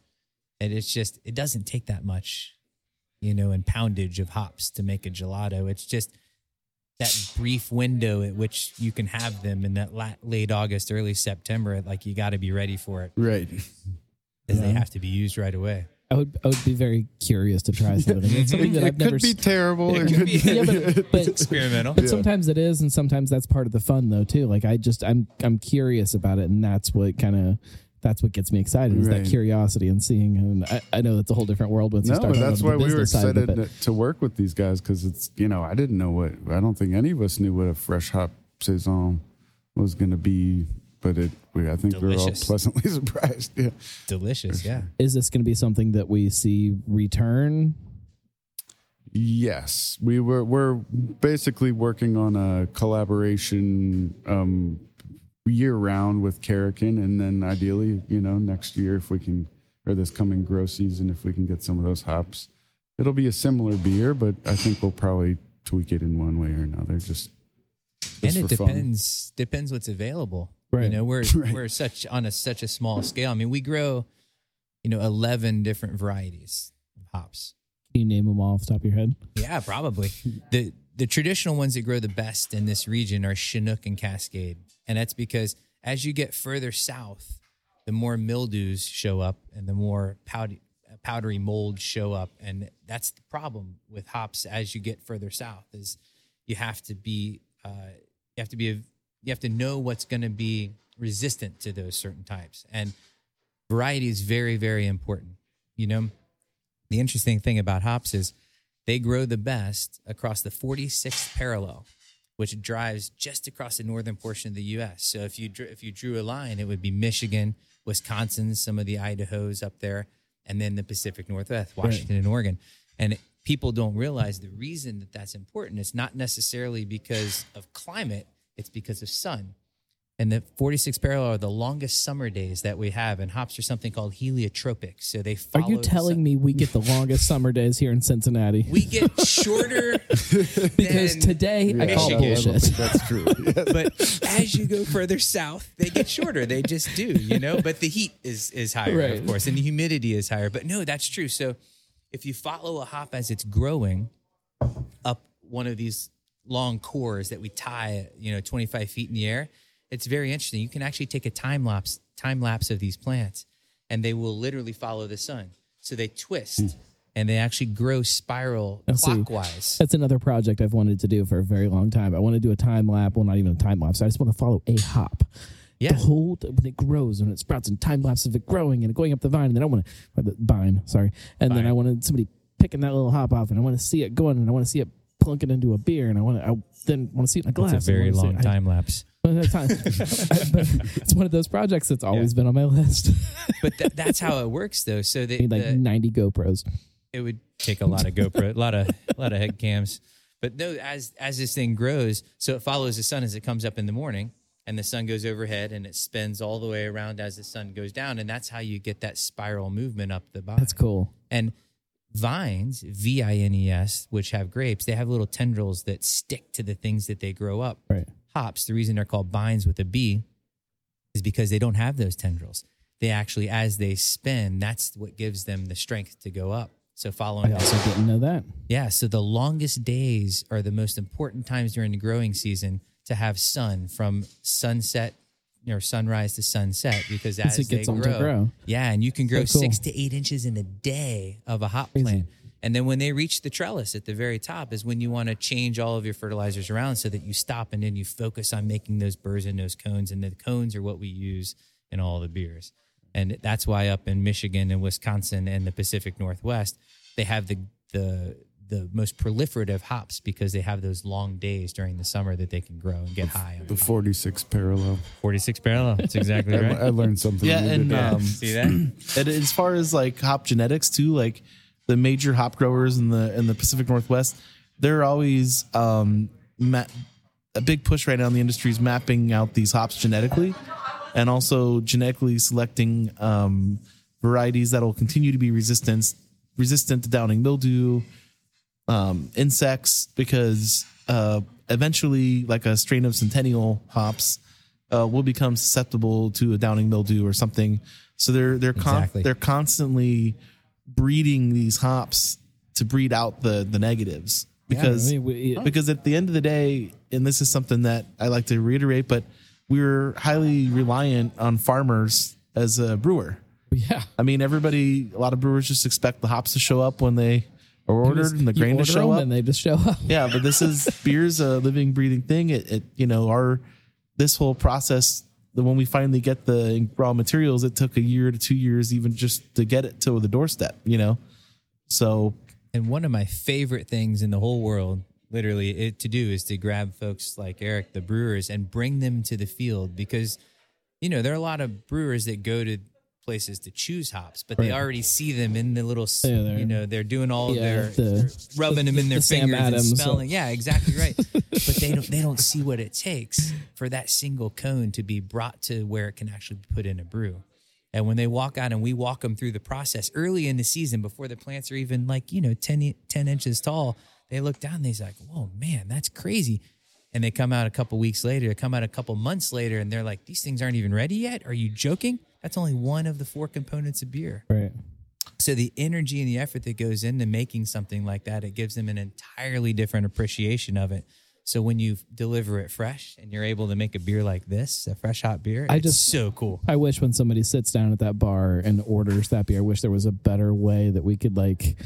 [SPEAKER 3] And it's just, it doesn't take that much, you know, in poundage of hops to make a gelato. It's just that brief window at which you can have them in that late August, early September. Like you got to be ready for it
[SPEAKER 4] Right.
[SPEAKER 3] Because they have to be used right away.
[SPEAKER 1] I would I would be very curious to try something. It's something that
[SPEAKER 4] it
[SPEAKER 1] I've
[SPEAKER 4] could
[SPEAKER 1] never
[SPEAKER 4] be
[SPEAKER 1] s-
[SPEAKER 4] terrible. It
[SPEAKER 3] could
[SPEAKER 4] could
[SPEAKER 3] be-
[SPEAKER 4] be-
[SPEAKER 1] yeah, but, but
[SPEAKER 3] Experimental.
[SPEAKER 1] But sometimes it is, and sometimes that's part of the fun, though, too. Like I just, I'm, I'm curious about it, and that's what kind of that's what gets me excited is
[SPEAKER 4] Right.
[SPEAKER 1] that curiosity and seeing. And I, I know that's a whole different world once you
[SPEAKER 4] No,
[SPEAKER 1] start.
[SPEAKER 4] but that's why we were
[SPEAKER 1] business side of it,
[SPEAKER 4] excited to work with these guys because it's you know I didn't know what I don't think any of us knew what a fresh hop saison was going to be, but it we I think we were all pleasantly surprised. Yeah.
[SPEAKER 3] Delicious, yeah.
[SPEAKER 1] Is this going to be something that we see return?
[SPEAKER 4] Yes, we were. We're basically working on a collaboration um, year round with Karrikin, and then ideally, you know, next year if we can, or this coming grow season, if we can get some of those hops, it'll be a similar beer, but I think we'll probably tweak it in one way or another. Just,
[SPEAKER 3] and it
[SPEAKER 4] for fun.
[SPEAKER 3] depends depends what's available. You know, we're
[SPEAKER 4] Right.
[SPEAKER 3] we're such on a such a small scale. I mean, we grow, you know, eleven different varieties of hops.
[SPEAKER 1] Can you name them all off the top of your head?
[SPEAKER 3] Yeah, probably. the The traditional ones that grow the best in this region are Chinook and Cascade, and that's because as you get further south, the more mildews show up and the more powdery, powdery molds show up, and that's the problem with hops as you get further south. Is you have to be uh, you have to be a, you have to know what's going to be resistant to those certain types, and variety is very very important. You know, the interesting thing about hops is they grow the best across the 46th parallel, which drives just across the northern portion of the U.S. So if you drew, if you drew a line, it would be Michigan, Wisconsin, some of the Idaho's up there, and then the Pacific Northwest, Washington and Oregon. And people don't realize the reason that that's important is not necessarily because of climate; it's because of sun. And the 46th parallel are the longest summer days that we have, and hops are something called heliotropic. So they follow.
[SPEAKER 1] Are
[SPEAKER 3] you
[SPEAKER 1] telling
[SPEAKER 3] sun.
[SPEAKER 1] me we get the longest summer days here in Cincinnati?
[SPEAKER 3] we get shorter
[SPEAKER 1] because
[SPEAKER 3] than-
[SPEAKER 1] today I call
[SPEAKER 3] Michigan.
[SPEAKER 4] I don't
[SPEAKER 1] bullshit.
[SPEAKER 4] that's true. Yeah.
[SPEAKER 3] but as you go further south, they get shorter. They just do, you know. But the heat is is higher,
[SPEAKER 1] Right.
[SPEAKER 3] of course, and the humidity is higher. But no, that's true. So if you follow a hop as it's growing up one of these long cores that we tie, you know, 25 feet in the air, it's very interesting. You can actually take a time lapse time lapse of these plants, and they will literally follow the sun. So they twist. And they actually grow spiral
[SPEAKER 1] I see.
[SPEAKER 3] clockwise.
[SPEAKER 1] That's another project I've wanted to do for a very long time. I want to do a time lapse. Well, not even a time lapse. I just want to follow a hop.
[SPEAKER 3] Yeah.
[SPEAKER 1] The whole when it grows and it sprouts and time lapse of it growing and going up the vine. And then I want to uh, the bine, sorry. And then I wanted somebody picking that little hop off, and I want to see it going, and I want to see it plunking into a beer, and I want to I then want to see it in a glass.
[SPEAKER 3] It's a very long
[SPEAKER 1] it- I-
[SPEAKER 3] time lapse.
[SPEAKER 1] But at time- it's one of those projects that's always been on my list.
[SPEAKER 3] But th- that's how it works, though. So they,
[SPEAKER 1] Need like
[SPEAKER 3] the-
[SPEAKER 1] 90 GoPros.
[SPEAKER 3] it would take a lot of GoPro, a lot of a lot of head cams. But no, as as this thing grows, so it follows the sun as it comes up in the morning, and the sun goes overhead, and it spins all the way around as the sun goes down, and that's how you get that spiral movement up the vine.
[SPEAKER 1] That's cool.
[SPEAKER 3] And vines, V I N E S, which have grapes, they have little tendrils that stick to the things that they grow up.
[SPEAKER 1] Right.
[SPEAKER 3] Hops, the reason they're called bines with a B is because they don't have those tendrils. They actually, as they spin, that's what gives them the strength to go up. So following
[SPEAKER 1] I also didn't know that.
[SPEAKER 3] yeah, so the longest days are the most important times during the growing season to have sun from sunset or sunrise to sunset because as
[SPEAKER 1] it gets
[SPEAKER 3] they grow,
[SPEAKER 1] grow.
[SPEAKER 3] yeah, and you can grow
[SPEAKER 1] So cool.
[SPEAKER 3] six to eight inches in a day of a hop
[SPEAKER 1] Crazy.
[SPEAKER 3] plant. And then when they reach the trellis at the very top is when you want to change all of your fertilizers around so that you stop and then you focus on making those burrs and those cones. And the cones are what we use in all the beers. And that's why up in Michigan and Wisconsin and the Pacific Northwest, they have the the the most proliferative hops because they have those long days during the summer that they can grow and get high.
[SPEAKER 4] the 46 parallel.
[SPEAKER 3] 46 parallel. That's exactly
[SPEAKER 4] I, I learned something.
[SPEAKER 2] Yeah, and um,
[SPEAKER 3] See that?
[SPEAKER 2] and as far as like hop genetics too, like the major hop growers in the in the Pacific Northwest, they're always um, ma- a big push right now in the industry is mapping out these hops genetically, and also genetically selecting um, varieties that will continue to be resistant resistant to downy mildew, um, insects, because uh, eventually, like a strain of centennial hops, uh, will become susceptible to a downy mildew or something. So they're they're con-
[SPEAKER 3] Exactly.
[SPEAKER 2] they're constantly breeding these hops to breed out the the negatives because
[SPEAKER 1] I mean, we-
[SPEAKER 2] because at the end of the day, and this is something that I like to reiterate, but we're highly reliant on farmers as a brewer.
[SPEAKER 1] yeah.
[SPEAKER 2] I mean, everybody, a lot of brewers just expect the hops to show up when they ordered and the grain to show up.
[SPEAKER 1] and they just show up.
[SPEAKER 2] Yeah, but this is beer's a living, breathing thing. It, it you know, our this whole process the when we finally get the raw materials, it took a year to two years even just to get it to the doorstep. You know, so
[SPEAKER 3] And one of my favorite things in the whole world, literally, it, to do is to grab folks like Eric, the brewers, and bring them to the field because, you know, there are a lot of brewers that go to places to choose hops, but they
[SPEAKER 1] Right.
[SPEAKER 3] already see them in the little, s
[SPEAKER 1] Yeah, they're-
[SPEAKER 3] you know, they're doing all
[SPEAKER 1] Yeah,
[SPEAKER 3] their,
[SPEAKER 1] the-
[SPEAKER 3] they're rubbing them in
[SPEAKER 1] the
[SPEAKER 3] their
[SPEAKER 1] Sam
[SPEAKER 3] fingers
[SPEAKER 1] Adams.
[SPEAKER 3] and smelling. Yeah, exactly right. but they don't, they don't see what it takes for that single cone to be brought to where it can actually be put in a brew. And when they walk out and we walk them through the process early in the season before the plants are even like, you know, 10, 10 inches tall, they look down and they're like, whoa, man, that's crazy. And they come out a couple weeks later, they come out a couple months later, and they're like, these things aren't even ready yet. Are you joking? That's only one of the four components of beer.
[SPEAKER 1] Right.
[SPEAKER 3] So the energy and the effort that goes into making something like that, it gives them an entirely different appreciation of it. So when you deliver it fresh and you're able to make a beer like this, a fresh hop beer,
[SPEAKER 1] I
[SPEAKER 3] it's
[SPEAKER 1] just-
[SPEAKER 3] so cool.
[SPEAKER 1] I wish when somebody sits down at that bar and orders that beer, I wish there was a better way that we could like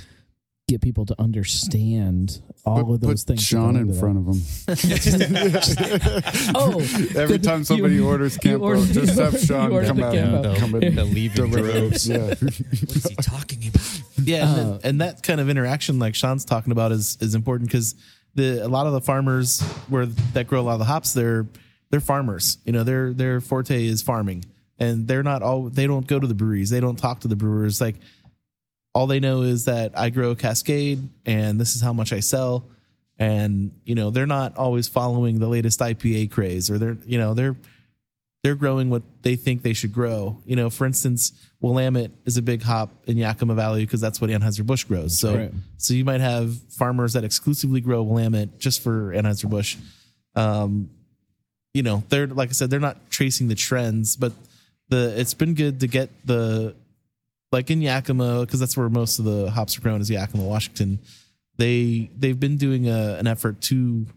[SPEAKER 1] get people to understand all
[SPEAKER 4] Put-
[SPEAKER 1] of those
[SPEAKER 4] put
[SPEAKER 1] things. that
[SPEAKER 4] Sean in front of
[SPEAKER 1] them. Oh,
[SPEAKER 4] Every
[SPEAKER 1] good.
[SPEAKER 4] time somebody
[SPEAKER 1] You-
[SPEAKER 4] orders
[SPEAKER 1] you
[SPEAKER 4] Campo,
[SPEAKER 1] ordered-
[SPEAKER 4] just have Sean come out. And come in,
[SPEAKER 3] They'll leave the
[SPEAKER 4] deliver it.
[SPEAKER 3] droves.
[SPEAKER 4] Yeah.
[SPEAKER 3] What is he talking about?
[SPEAKER 2] Yeah, and,
[SPEAKER 1] Uh,
[SPEAKER 2] then- and that kind of interaction, like Sean's talking about, is is important because the a lot of the farmers where that grow a lot of the hops, they're they're farmers. You know, their their forte is farming, and they're not all. They don't go to the breweries. They don't talk to the brewers. Like all they know is that I grow Cascade, and this is how much I sell. And you know, they're not always following the latest IPA craze, or they're you know they're they're growing what they think they should grow. You know, for instance, Willamette is a big hop in Yakima Valley because that's what Anheuser Busch grows. So,
[SPEAKER 1] right.
[SPEAKER 2] so you might have farmers that exclusively grow Willamette just for Anheuser Busch. Um, you know, they're like I said, they're not tracing the trends, but the it's been good to get the like in Yakima because that's where most of the hops are grown is Yakima, Washington. They they've been doing a, an effort to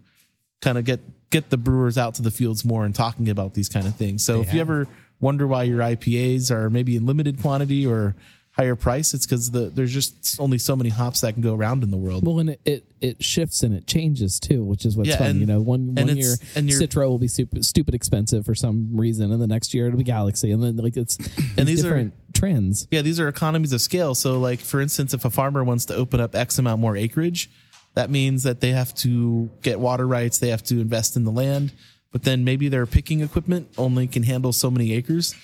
[SPEAKER 2] kind of get get the brewers out to the fields more and talking about these kind of things. So if you ever wonder why your IPAs are maybe in limited quantity or higher price, it's because the there's just only so many hops that can go around in the world.
[SPEAKER 1] Well, and it, it it shifts and it changes too, which is what's
[SPEAKER 2] Yeah,
[SPEAKER 1] fun.
[SPEAKER 2] and-
[SPEAKER 1] you know, one one year
[SPEAKER 2] and
[SPEAKER 1] will be super, stupid expensive for some reason, and the next year it'll be Galaxy, and then like it's
[SPEAKER 2] And
[SPEAKER 1] these
[SPEAKER 2] these are-
[SPEAKER 1] trends.
[SPEAKER 2] Yeah, these are economies of scale. So, like for instance, if a farmer wants to open up X amount more acreage, that means that they have to get water rights, they have to invest in the land, but then maybe their picking equipment only can handle so many acres.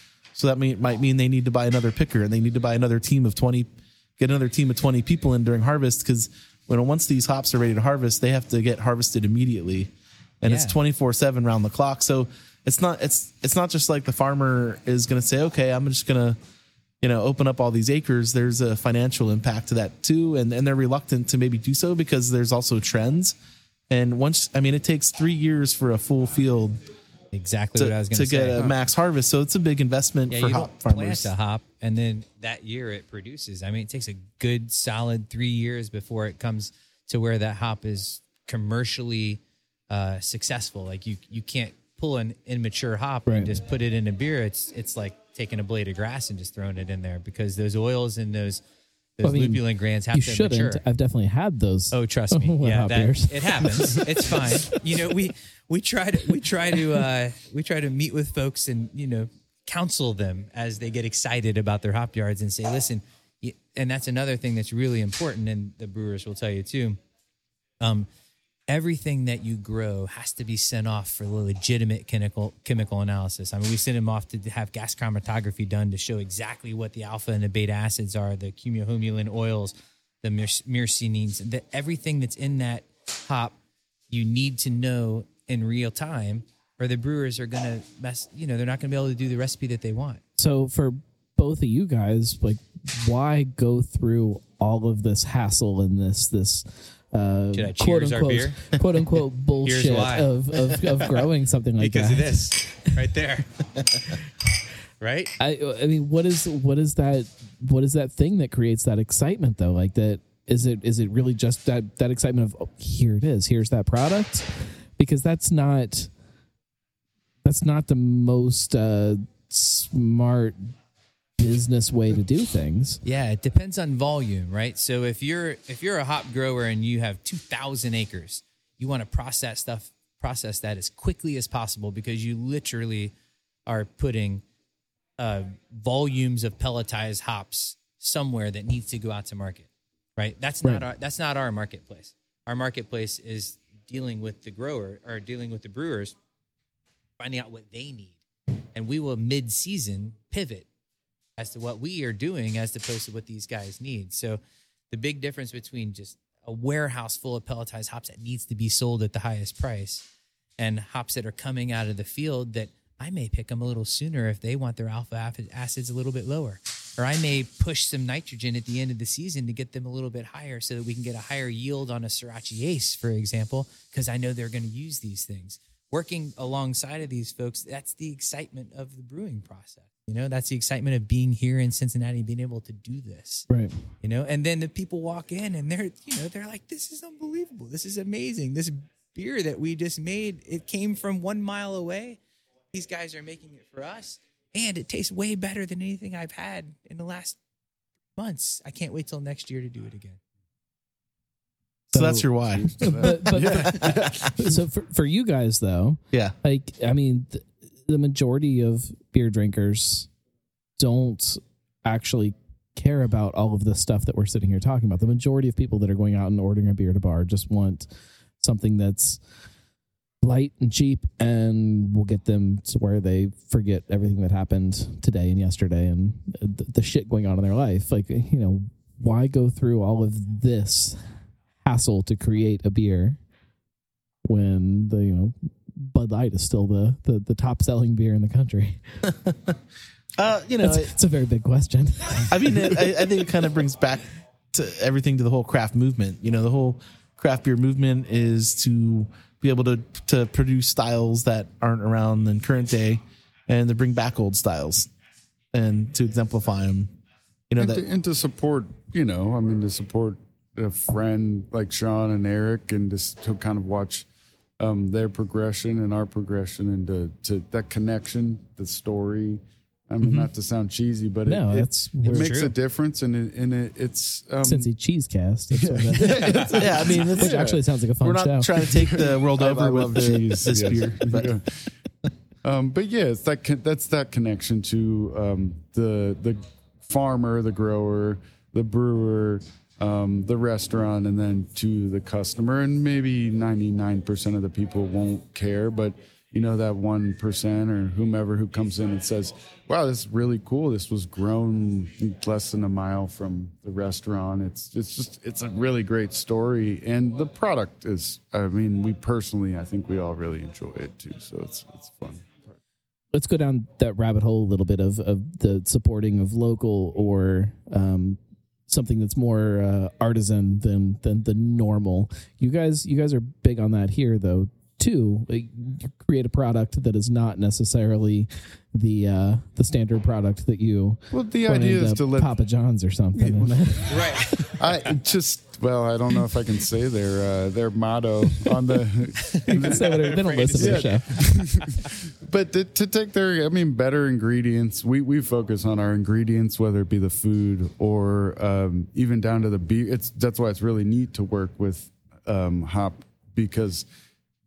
[SPEAKER 2] So that mean, might mean they need to buy another picker and they need to buy another team of 20, get another team of 20 people in during harvest because when once these hops are ready to harvest, they have to get harvested immediately. And it's 24 seven round the clock. So it's not, it's, it's not just like the farmer is going to say, okay, I'm just going to, you know open up all these acres there's a financial impact to that too and and they're reluctant to maybe do so because there's also trends and once i mean it takes three years for a full field
[SPEAKER 3] Exactly
[SPEAKER 2] to,
[SPEAKER 3] what I was going
[SPEAKER 2] to say.
[SPEAKER 3] to say.
[SPEAKER 2] get a max harvest so it's a big investment
[SPEAKER 3] yeah,
[SPEAKER 2] for
[SPEAKER 3] you
[SPEAKER 2] hop
[SPEAKER 3] don't
[SPEAKER 2] farmers
[SPEAKER 3] plant a hop, and then that year it produces. I mean, it takes a good solid three years before it comes to where that hop is commercially uh, successful. Like you, you can't pull an immature hop
[SPEAKER 1] Right.
[SPEAKER 3] and just put it in a beer. It's it's like taking a blade of grass and just throwing it in there because those oils and those those
[SPEAKER 1] I mean,
[SPEAKER 3] lupulin glands have
[SPEAKER 1] You
[SPEAKER 3] to
[SPEAKER 1] shouldn't.
[SPEAKER 3] mature.
[SPEAKER 1] I've definitely had those.
[SPEAKER 3] Oh, trust me. Yeah, that, it happens. It's fine. You know, we we try to we try to uh, we try to meet with folks and you know counsel them as they get excited about their hop yards and say, listen, and that's another thing that's really important, and the brewers will tell you too. Um, everything that you grow has to be sent off for legitimate chemical chemical analysis. I mean, we send them off to have gas chromatography done to show exactly what the alpha and the beta acids are, the cumulonimbulin oils, the myr- myrcenines, everything that's in that hop. You need to know in real time, or the brewers are gonna mess. You know, they're not gonna be able to do the recipe that they want.
[SPEAKER 1] So for both of you guys, like, why go through all of this hassle and this this uh, quote unquote quote unquote bullshit of, of of growing something like
[SPEAKER 3] because
[SPEAKER 1] that?
[SPEAKER 3] of this right there. right?
[SPEAKER 1] I I mean, what is what is that? What is that thing that creates that excitement though? Like that is it is it really just that that excitement of oh, here it is, here's that product? Because that's not that's not the most uh, smart business way to do things.
[SPEAKER 3] Yeah, it depends on volume, right? So if you're if you're a hop grower and you have 2000 acres, you want to process stuff process that as quickly as possible because you literally are putting uh, volumes of pelletized hops somewhere that needs to go out to market, right? That's not our that's not our marketplace. Our marketplace is dealing with the grower or dealing with the brewers, finding out what they need, and we will mid-season pivot as to what we are doing as opposed to what these guys need. So the big difference between just a warehouse full of pelletized hops that needs to be sold at the highest price and hops that are coming out of the field that I may pick them a little sooner if they want their alpha acids a little bit lower. Or I may push some nitrogen at the end of the season to get them a little bit higher so that we can get a higher yield on a Sorachi Ace, for example, because I know they're going to use these things. Working alongside of these folks, that's the excitement of the brewing process. You know, that's the excitement of being here in Cincinnati being able to do this.
[SPEAKER 1] Right.
[SPEAKER 3] you know and then the people walk in and they're you know they're like this is unbelievable. This is amazing. This beer that we just made it came from one mile away. These guys are making it for us and it tastes way better than anything i've had in the last months. I can't wait till next year to do it again.
[SPEAKER 2] So, that's your why.
[SPEAKER 1] But, but so for, for you guys though,
[SPEAKER 2] Yeah.
[SPEAKER 1] like I mean, th- the majority of beer drinkers don't actually care about all of the stuff that we're sitting here talking about. The majority of people that are going out and ordering a beer at a bar just want something that's light and cheap and will get them to where they forget everything that happened today and yesterday and the, the shit going on in their life. Like, you know, why go through all of this hassle to create a beer when the, you know, Bud Light is still the, the, the top selling beer in the country?
[SPEAKER 2] Uh, you know,
[SPEAKER 1] It's, it's a very big question.
[SPEAKER 2] I mean, it, I, I think it kind of brings back to everything to the whole craft movement. You know, the whole craft beer movement is to be able to to produce styles that aren't around in current day, and to bring back old styles, and to exemplify them. You know
[SPEAKER 4] and,
[SPEAKER 2] that
[SPEAKER 4] to, and to support, you know, I mean, to support a friend like Sean and Eric, and just to kind of watch um, their progression and our progression, and to, to that connection, the story. I mean, not to sound cheesy, but
[SPEAKER 1] No,
[SPEAKER 4] it, it, it makes
[SPEAKER 3] true.
[SPEAKER 4] a difference, and it, and it, it's um,
[SPEAKER 1] Cincy Cheesecast. That's what that-
[SPEAKER 2] yeah, I mean, it's,
[SPEAKER 1] which actually sounds like a fun
[SPEAKER 2] we're not
[SPEAKER 1] show.
[SPEAKER 2] trying to take the world over
[SPEAKER 4] I
[SPEAKER 2] with the,
[SPEAKER 4] cheese,
[SPEAKER 2] this
[SPEAKER 4] yes.
[SPEAKER 2] beer, but
[SPEAKER 4] Yeah. um, but yeah, it's that con- that's that connection to um, the the farmer, the grower, the brewer, um, the restaurant, and then to the customer. And maybe ninety nine percent of the people won't care, but you know that one percent or whomever who comes in and says, "Wow, this is really cool. This was grown less than a mile from the restaurant." It's it's just it's a really great story, and the product is. I mean, we personally, I think we all really enjoy it too. So it's it's fun.
[SPEAKER 1] let's go down that rabbit hole a little bit of, of the supporting of local or um, something that's more uh, artisan than than the normal. You guys, you guys are big on that here, though. Too, like, create a product that is not necessarily the uh, the standard product that you.
[SPEAKER 4] Well, the idea is to let
[SPEAKER 1] Papa John's or something.
[SPEAKER 3] right
[SPEAKER 4] I just well, I don't know if I can say their uh, their motto on the.
[SPEAKER 1] you can say whatever. They don't listen to the show.
[SPEAKER 4] but to, to take their, I mean, better ingredients. We we focus on our ingredients, whether it be the food or um, even down to the beer. It's that's why it's really neat to work with um, hop because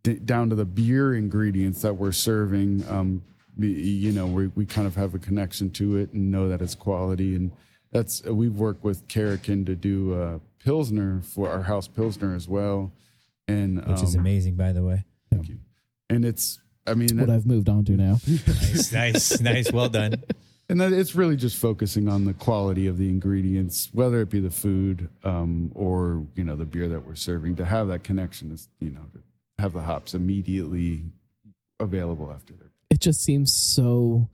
[SPEAKER 4] d- down to the beer ingredients that we're serving. Um, you know, we we kind of have a connection to it and know that it's quality and. That's we've worked with Karrikin to do uh, pilsner for our house pilsner as well, and
[SPEAKER 3] which is
[SPEAKER 4] um,
[SPEAKER 3] amazing by the way
[SPEAKER 4] Thank you. And it's, I mean,
[SPEAKER 1] What I've moved on to now.
[SPEAKER 3] nice nice nice well done
[SPEAKER 4] and that it's really just focusing on the quality of the ingredients, whether it be the food um, or you know the beer that we're serving. To have that connection is, you know, to have the hops immediately available after they're
[SPEAKER 1] it just seems so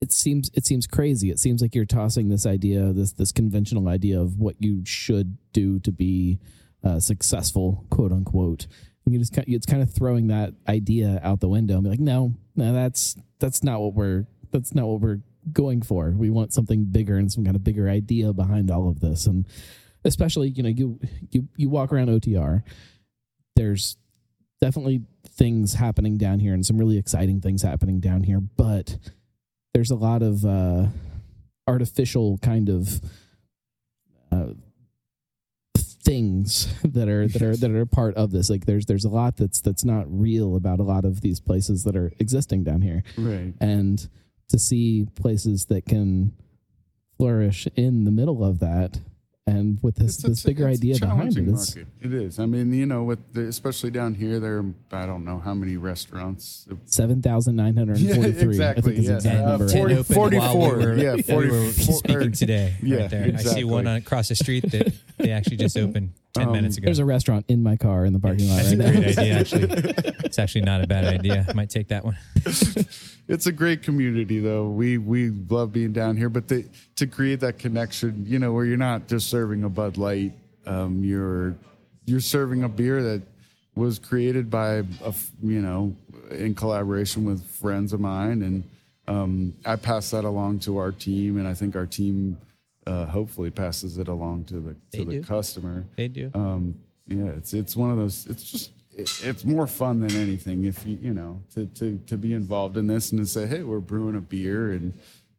[SPEAKER 1] it seems it seems crazy. It seems like you're tossing this idea this this conventional idea of what you should do to be uh, successful quote unquote. And you just it's kind of throwing that idea out the window and be like no no that's that's not what we're that's not what we're going for. We want something bigger and some kind of bigger idea behind all of this. And especially you know you you you walk around otr there's definitely things happening down here and some really exciting things happening down here but there's a lot of uh artificial kind of uh things that are that are that are part of this. Like there's there's a lot that's that's not real about a lot of these places that are existing down here,
[SPEAKER 4] Right.
[SPEAKER 1] and to see places that can flourish in the middle of that, and with this
[SPEAKER 4] It's a
[SPEAKER 1] this
[SPEAKER 4] ch-
[SPEAKER 1] bigger
[SPEAKER 4] it's
[SPEAKER 1] idea behind it, it's.
[SPEAKER 4] It is. I mean, you know, with the, especially down here, there are I don't know how many restaurants.
[SPEAKER 1] seven thousand nine hundred and forty three.
[SPEAKER 4] Yeah, exactly,
[SPEAKER 1] I think is the exact
[SPEAKER 4] Uh,
[SPEAKER 1] number.
[SPEAKER 4] 40
[SPEAKER 3] Ten opened while
[SPEAKER 4] 44,
[SPEAKER 3] we were,
[SPEAKER 4] yeah,
[SPEAKER 3] we speaking today.
[SPEAKER 4] Yeah,
[SPEAKER 3] right there. I see one across the street that they actually just opened ten
[SPEAKER 4] Um,
[SPEAKER 3] minutes ago.
[SPEAKER 1] There's a restaurant in my car in the parking lot
[SPEAKER 3] That's
[SPEAKER 1] right
[SPEAKER 3] a
[SPEAKER 1] now.
[SPEAKER 3] great idea, actually. It's actually not a bad idea. I might take that one.
[SPEAKER 4] It's a great community, though. We we love being down here, but the, to create that connection, you know, where you're not just serving a Bud Light, um, you're you're serving a beer that was created by a f- you know in collaboration with friends of mine, and um, I pass that along to our team, and I think our team uh, hopefully passes it along to the
[SPEAKER 3] They
[SPEAKER 4] to the
[SPEAKER 3] do.
[SPEAKER 4] customer.
[SPEAKER 3] They do.
[SPEAKER 4] Um, yeah, it's it's one of those. It's just it, it's more fun than anything if you you know to to to be involved in this and to say, hey, we're brewing a beer and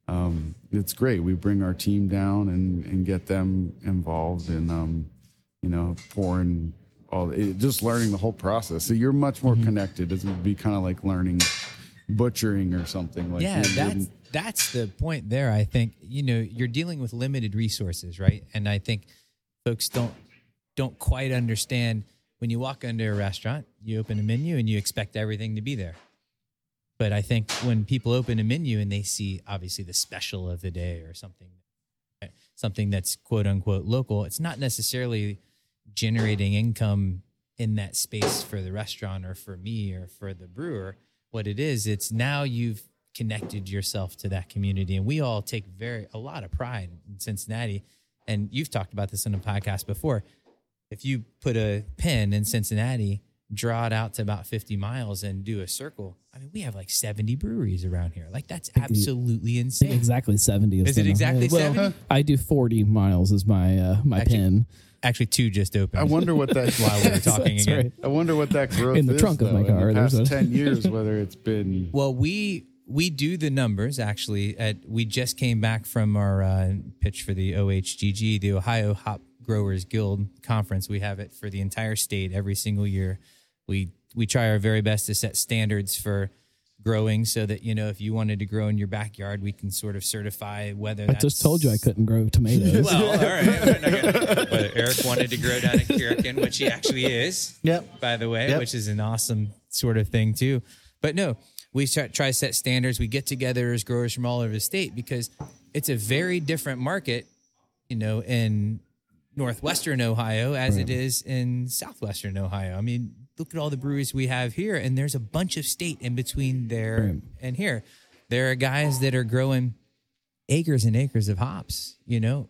[SPEAKER 4] um, it's great. We bring our team down and and get them involved and um, you know pouring all it, just learning the whole process. So you're much more connected. It would be kind of like learning butchering or something like
[SPEAKER 3] yeah that's that's the point there i think you know you're dealing with limited resources right? And i think folks don't don't quite understand when you walk into a restaurant you open a menu and you expect everything to be there. But i think when people open a menu and they see obviously the special of the day or something something that's quote unquote local it's not necessarily generating income in that space for the restaurant or for me or for the brewer. What it is it's now you've connected yourself to that community and we all take very a lot of pride in cincinnati and you've talked about this in a podcast before if you put a pin in cincinnati draw it out to about 50 miles and do a circle i mean we have like 70 breweries around here like that's absolutely insane
[SPEAKER 1] Exactly seventy.
[SPEAKER 3] Is it
[SPEAKER 1] the-
[SPEAKER 3] exactly
[SPEAKER 1] well,
[SPEAKER 3] 70?
[SPEAKER 1] I do forty miles as my uh, my
[SPEAKER 3] Actually,
[SPEAKER 1] pin.
[SPEAKER 3] actually two just opened
[SPEAKER 4] I wonder what that
[SPEAKER 3] while we were talking
[SPEAKER 1] That's
[SPEAKER 3] again
[SPEAKER 1] right.
[SPEAKER 4] I wonder what that growth
[SPEAKER 1] In the
[SPEAKER 4] is,
[SPEAKER 1] trunk of my car,
[SPEAKER 4] In the
[SPEAKER 1] there's
[SPEAKER 4] past
[SPEAKER 1] a-
[SPEAKER 4] ten years, whether it's been
[SPEAKER 3] Well, we we do the numbers actually. At we just came back from our uh, pitch for the OHGG, the Ohio Hop Growers Guild conference. We have it for the entire state every single year. We we try our very best to set standards for growing so that you know if you wanted to grow in your backyard, we can sort of certify whether.
[SPEAKER 1] I just told you I couldn't grow tomatoes.
[SPEAKER 3] Well, all right. We're gonna- Whether Eric wanted to grow down in Karrikin, which he actually is
[SPEAKER 2] Yep.
[SPEAKER 3] by the way,
[SPEAKER 2] Yep.
[SPEAKER 3] which is an awesome sort of thing too. But no, we try, try to set standards. We get together as growers from all over the state because it's a very different market, you know, in northwestern Ohio as it is in southwestern Ohio. I mean, look at all the breweries we have here, and there's a bunch of state in between there
[SPEAKER 1] Right.
[SPEAKER 3] and here. There are guys that are growing acres and acres of hops, you know,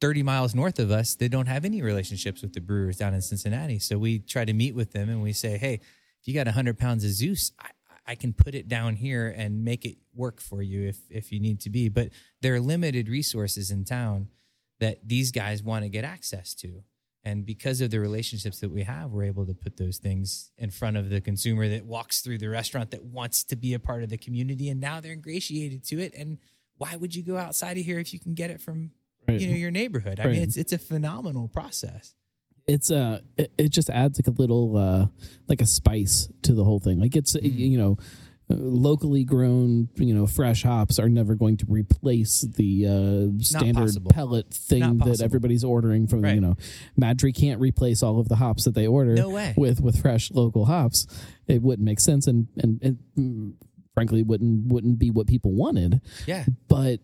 [SPEAKER 3] 30 miles north of us They don't have any relationships with the brewers down in Cincinnati. So we try to meet with them and we say, hey, if you got 100 pounds of Zeus, I, I can put it down here and make it work for you if, if you need to be. But there are limited resources in town that these guys want to get access to. And because of the relationships that we have, we're able to put those things in front of the consumer that walks through the restaurant that wants to be a part of the community. And now they're ingratiated to it. And why would you go outside of here if you can get it from
[SPEAKER 1] Right.
[SPEAKER 3] you know your neighborhood. I mean, it's it's a phenomenal process.
[SPEAKER 1] It's uh it, it just adds like a little uh like a spice to the whole thing like it's
[SPEAKER 3] Mm-hmm.
[SPEAKER 1] you know uh, locally grown you know fresh hops are never going to replace the uh standard pellet thing that everybody's ordering from
[SPEAKER 3] Right.
[SPEAKER 1] you know MadTree can't replace all of the hops that they order
[SPEAKER 3] No way.
[SPEAKER 1] with with fresh local hops it wouldn't make sense and and, and mm, frankly wouldn't wouldn't be what people wanted
[SPEAKER 3] Yeah,
[SPEAKER 1] but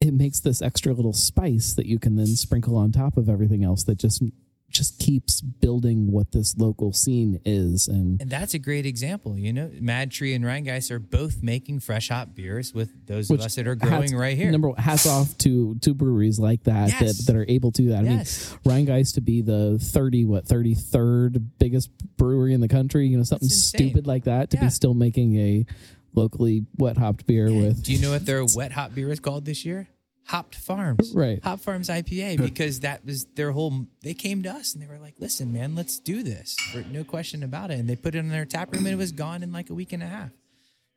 [SPEAKER 1] it makes this extra little spice that you can then sprinkle on top of everything else that just just keeps building what this local scene is and
[SPEAKER 3] and that's a great example. You know, Mad Tree and Rhinegeist are both making fresh hop beers with those of us that are growing
[SPEAKER 1] hats-
[SPEAKER 3] right here.
[SPEAKER 1] Number one, hats off to to breweries like that
[SPEAKER 3] Yes.
[SPEAKER 1] that, that are able to do that.
[SPEAKER 3] Yes.
[SPEAKER 1] I mean, Rhinegeist to be the thirty what thirty third biggest brewery in the country, you know, something stupid like that to
[SPEAKER 3] Yeah.
[SPEAKER 1] be still making a locally wet hopped beer with
[SPEAKER 3] Do you know what their wet hop beer is called this year? Hopped Farms.
[SPEAKER 1] Right.
[SPEAKER 3] Hop Farms IPA because that was their whole they came to us and they were like, "Listen, man, let's do this." No question about it. And they put it in their tap room and it was gone in like a week and a half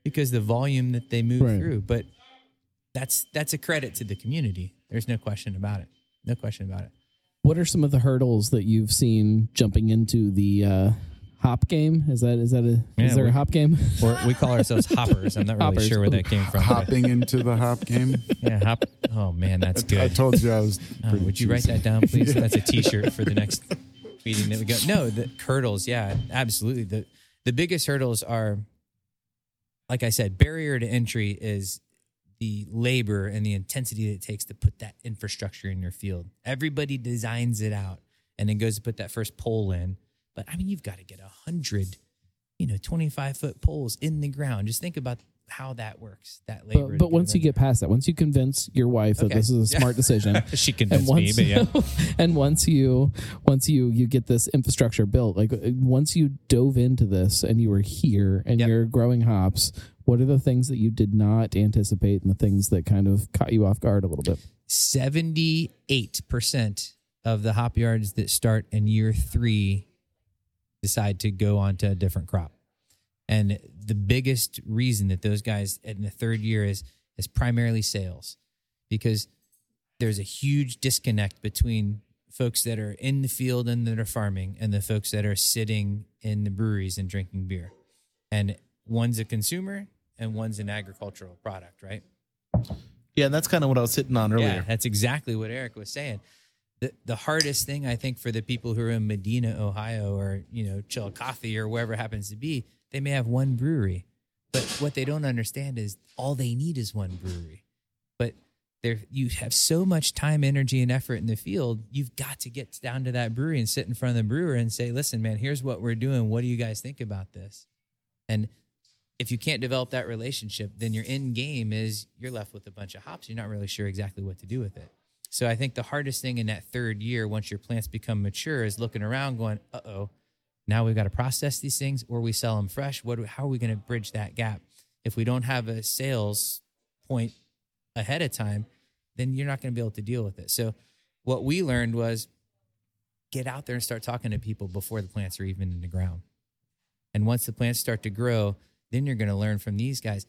[SPEAKER 3] because the volume that they moved
[SPEAKER 1] Right.
[SPEAKER 3] through. But that's that's a credit to the community. There's no question about it. No question about it.
[SPEAKER 1] What are some of the hurdles that you've seen jumping into the uh, hop game? Is that is that a
[SPEAKER 3] Yeah,
[SPEAKER 1] is there a hop game?
[SPEAKER 3] Or we call ourselves hoppers. I'm not really
[SPEAKER 1] Hoppers.
[SPEAKER 3] sure where that came from.
[SPEAKER 4] Hopping into the hop game.
[SPEAKER 3] Yeah, hop. Oh man, that's good.
[SPEAKER 4] I told you I was.
[SPEAKER 3] Uh,
[SPEAKER 4] pretty
[SPEAKER 3] would you write that down, please? That's a T-shirt for the next meeting that we go. No, the hurdles. Yeah, absolutely. the The biggest hurdles are, like I said, barrier to entry is the labor and the intensity that it takes to put that infrastructure in your field. Everybody designs it out and then goes to put that first pole in. But I mean, you've got to get a hundred, you know, twenty five foot poles in the ground. Just think about how that works. That labor.
[SPEAKER 1] But, but once you get past that, once you convince your wife that this is a smart decision,
[SPEAKER 3] she convinced me,
[SPEAKER 1] once
[SPEAKER 3] but yeah.
[SPEAKER 1] and once you once you you get this infrastructure built, like once you dove into this and you were here and
[SPEAKER 3] Yep.
[SPEAKER 1] you're growing hops, what are the things that you did not anticipate and the things that kind of caught you off guard a little bit?
[SPEAKER 3] 78% of the hop yards that start in year three decide to go on to a different crop. And the biggest reason that those guys in the third year is is primarily sales because there's a huge disconnect between folks that are in the field and that are farming and the folks that are sitting in the breweries and drinking beer. And one's a consumer and one's an agricultural product, right?
[SPEAKER 2] Yeah, that's kind of what I was hitting on earlier.
[SPEAKER 3] Yeah, that's exactly what Eric was saying. The the hardest thing I think for the people who are in Medina, Ohio, or you know Chillicothe or wherever it happens to be, they may have one brewery, but what they don't understand is all they need is one brewery. But there, you have so much time, energy, and effort in the field. You've got to get down to that brewery and sit in front of the brewer and say, "Listen, man, here's what we're doing. What do you guys think about this?" And if you can't develop that relationship, then your end game is you're left with a bunch of hops. You're not really sure exactly what to do with it. So I think the hardest thing in that third year, once your plants become mature, is looking around, going, "Uh oh, now we've got to process these things, or we sell them fresh. What? How are we going to bridge that gap? If we don't have a sales point ahead of time, then you're not going to be able to deal with it. So what we learned was get out there and start talking to people before the plants are even in the ground. And once the plants start to grow, then you're going to learn from these guys.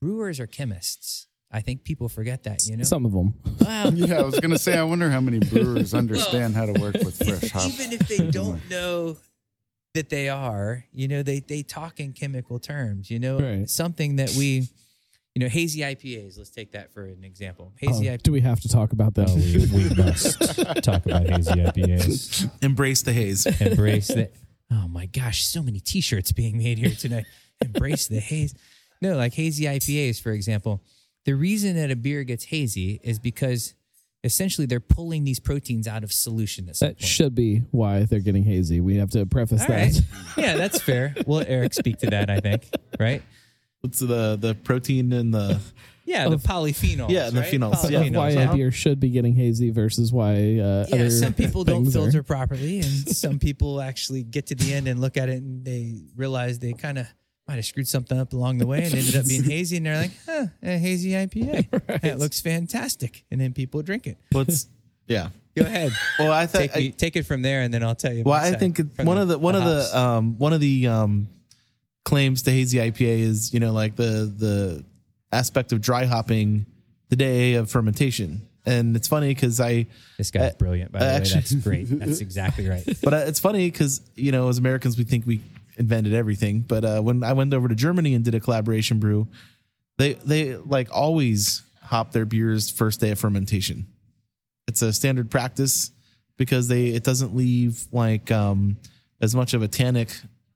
[SPEAKER 3] Brewers are chemists. I think people forget that, you know.
[SPEAKER 1] Some of them.
[SPEAKER 3] Wow.
[SPEAKER 4] Yeah, I was gonna say. I wonder how many brewers understand how to work with fresh hops.
[SPEAKER 3] Even if they don't know that they are, you know, they they talk in chemical terms. You know,
[SPEAKER 1] Right.
[SPEAKER 3] something that we, you know, hazy IPAs. Let's take that for an example. Oh, hazy
[SPEAKER 1] Oh,
[SPEAKER 3] IPA.
[SPEAKER 1] do we have to talk about that?
[SPEAKER 3] Oh, we, we must talk about hazy IPAs.
[SPEAKER 2] Embrace the haze.
[SPEAKER 3] Embrace the. Oh my gosh, so many T-shirts being made here tonight. Embrace the haze. No, like hazy IPAs, for example. The reason that a beer gets hazy is because essentially they're pulling these proteins out of solution at some
[SPEAKER 1] That
[SPEAKER 3] point.
[SPEAKER 1] should be why they're getting hazy. We have to preface
[SPEAKER 3] All
[SPEAKER 1] that.
[SPEAKER 3] right. Yeah, that's fair. We'll let Eric speak to that, I think. Right?
[SPEAKER 2] What's the the protein and the
[SPEAKER 3] Yeah, the polyphenols.
[SPEAKER 2] Yeah, the
[SPEAKER 3] right?
[SPEAKER 2] phenols.
[SPEAKER 1] Of
[SPEAKER 2] Yeah.
[SPEAKER 1] Why
[SPEAKER 2] uh-huh.
[SPEAKER 1] a beer should be getting hazy versus why uh,
[SPEAKER 3] Yeah,
[SPEAKER 1] other
[SPEAKER 3] some people don't
[SPEAKER 1] things are-
[SPEAKER 3] filter properly, and some people actually get to the end and look at it and they realize they kind of might have screwed something up along the way and ended up being hazy, and they're like, "Huh, a hazy IPA. It looks fantastic," and then people drink it.
[SPEAKER 2] what's yeah.
[SPEAKER 3] Go ahead,
[SPEAKER 2] Well, I
[SPEAKER 3] take
[SPEAKER 2] think
[SPEAKER 3] me, take it from there, and then I'll tell you.
[SPEAKER 2] Well, I think it-
[SPEAKER 3] from
[SPEAKER 2] one of the one of
[SPEAKER 3] hops.
[SPEAKER 2] the um one of the um claims to hazy IPA is you know like the the aspect of dry hopping the day of fermentation, and it's funny because I
[SPEAKER 3] this guy's
[SPEAKER 2] uh,
[SPEAKER 3] brilliant. By the way,
[SPEAKER 2] actually-
[SPEAKER 3] that's great. That's exactly right.
[SPEAKER 2] but uh, it's funny because you know as Americans we think we invented everything, but uh, when I went over to Germany and did a collaboration brew, they they like always hop their beers first day of fermentation. It's a standard practice because they it doesn't leave like um as much of a tannic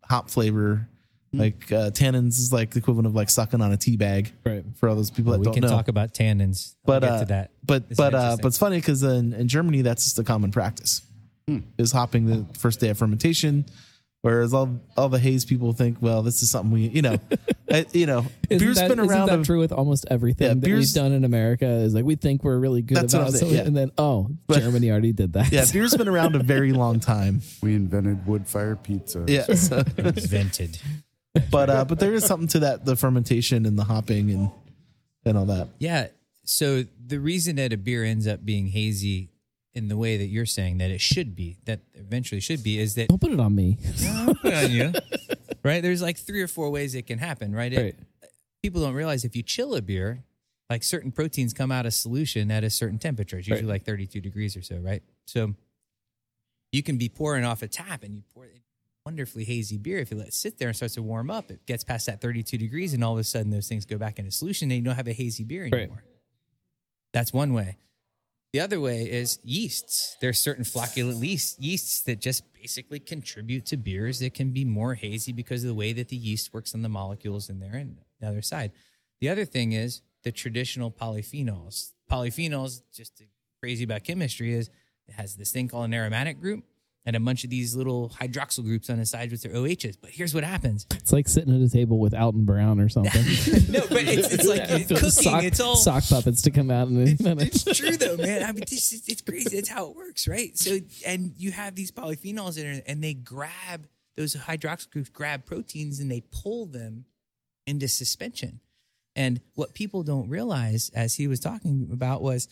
[SPEAKER 2] hop flavor. Like uh, tannins is like the equivalent of like sucking on a tea bag
[SPEAKER 1] Right.
[SPEAKER 2] for all those people that
[SPEAKER 3] we
[SPEAKER 2] don't
[SPEAKER 3] can
[SPEAKER 2] know.
[SPEAKER 3] talk about tannins. I'll
[SPEAKER 2] but
[SPEAKER 3] get
[SPEAKER 2] uh,
[SPEAKER 3] to that.
[SPEAKER 2] but
[SPEAKER 3] It's
[SPEAKER 2] but uh, but it's funny because in, in Germany that's just a common practice is hopping the first day of fermentation. Whereas all all the haze people think, well, this is something we, you know, I, you know,
[SPEAKER 1] Isn't
[SPEAKER 2] beer's
[SPEAKER 1] that,
[SPEAKER 2] been
[SPEAKER 1] isn't
[SPEAKER 2] around.
[SPEAKER 1] that
[SPEAKER 2] a-
[SPEAKER 1] true with almost everything
[SPEAKER 2] Yeah,
[SPEAKER 1] that
[SPEAKER 2] beer's-
[SPEAKER 1] we've done in America? Is like we think we're really good
[SPEAKER 2] That's what
[SPEAKER 1] about
[SPEAKER 2] I'm yeah.
[SPEAKER 1] and then oh,
[SPEAKER 2] But-
[SPEAKER 1] Germany already did that.
[SPEAKER 2] yeah, beer's been around a very long time.
[SPEAKER 4] We invented wood fire pizza.
[SPEAKER 2] Yeah, so-
[SPEAKER 3] invented.
[SPEAKER 2] but uh, but there is something to that, the fermentation and the hopping and and all that.
[SPEAKER 3] Yeah. So the reason that a beer ends up being hazy in the way that you're saying that it should be, that eventually should be, is that
[SPEAKER 1] Don't put it on me.
[SPEAKER 3] Put on you, right? There's like three or four ways it can happen, right? It- people don't realize if you chill a beer, like certain proteins come out of solution at a certain temperature. It's usually like 32 degrees or so, right? So You can be pouring off a tap and you pour a wonderfully hazy beer. If you let it sit there and starts to warm up, it gets past that 32 degrees, and all of a sudden those things go back into solution, and you don't have a hazy beer
[SPEAKER 1] Right.
[SPEAKER 3] anymore. That's one way. The other way is yeasts. There's certain flocculent yeast, yeasts that just basically contribute to beers that can be more hazy because of the way that the yeast works on the molecules in there and the other side. The other thing is the traditional polyphenols. Polyphenols, just crazy about chemistry, is it has this thing called an aromatic group and a bunch of these little hydroxyl groups on the side with their OHs. But here's what happens.
[SPEAKER 1] It's like sitting at a table with Alton Brown or something.
[SPEAKER 3] No, but it's, it's like
[SPEAKER 1] For
[SPEAKER 3] cooking.
[SPEAKER 1] sock,
[SPEAKER 3] it's all
[SPEAKER 1] sock puppets to come out in a minute.
[SPEAKER 3] it's true though, man. I mean, this is, it's crazy. It's how it works, right? So, and you have these polyphenols in it, and they grab those hydroxyl groups, grab proteins, and they pull them into suspension. And what people don't realize, as he was talking about, was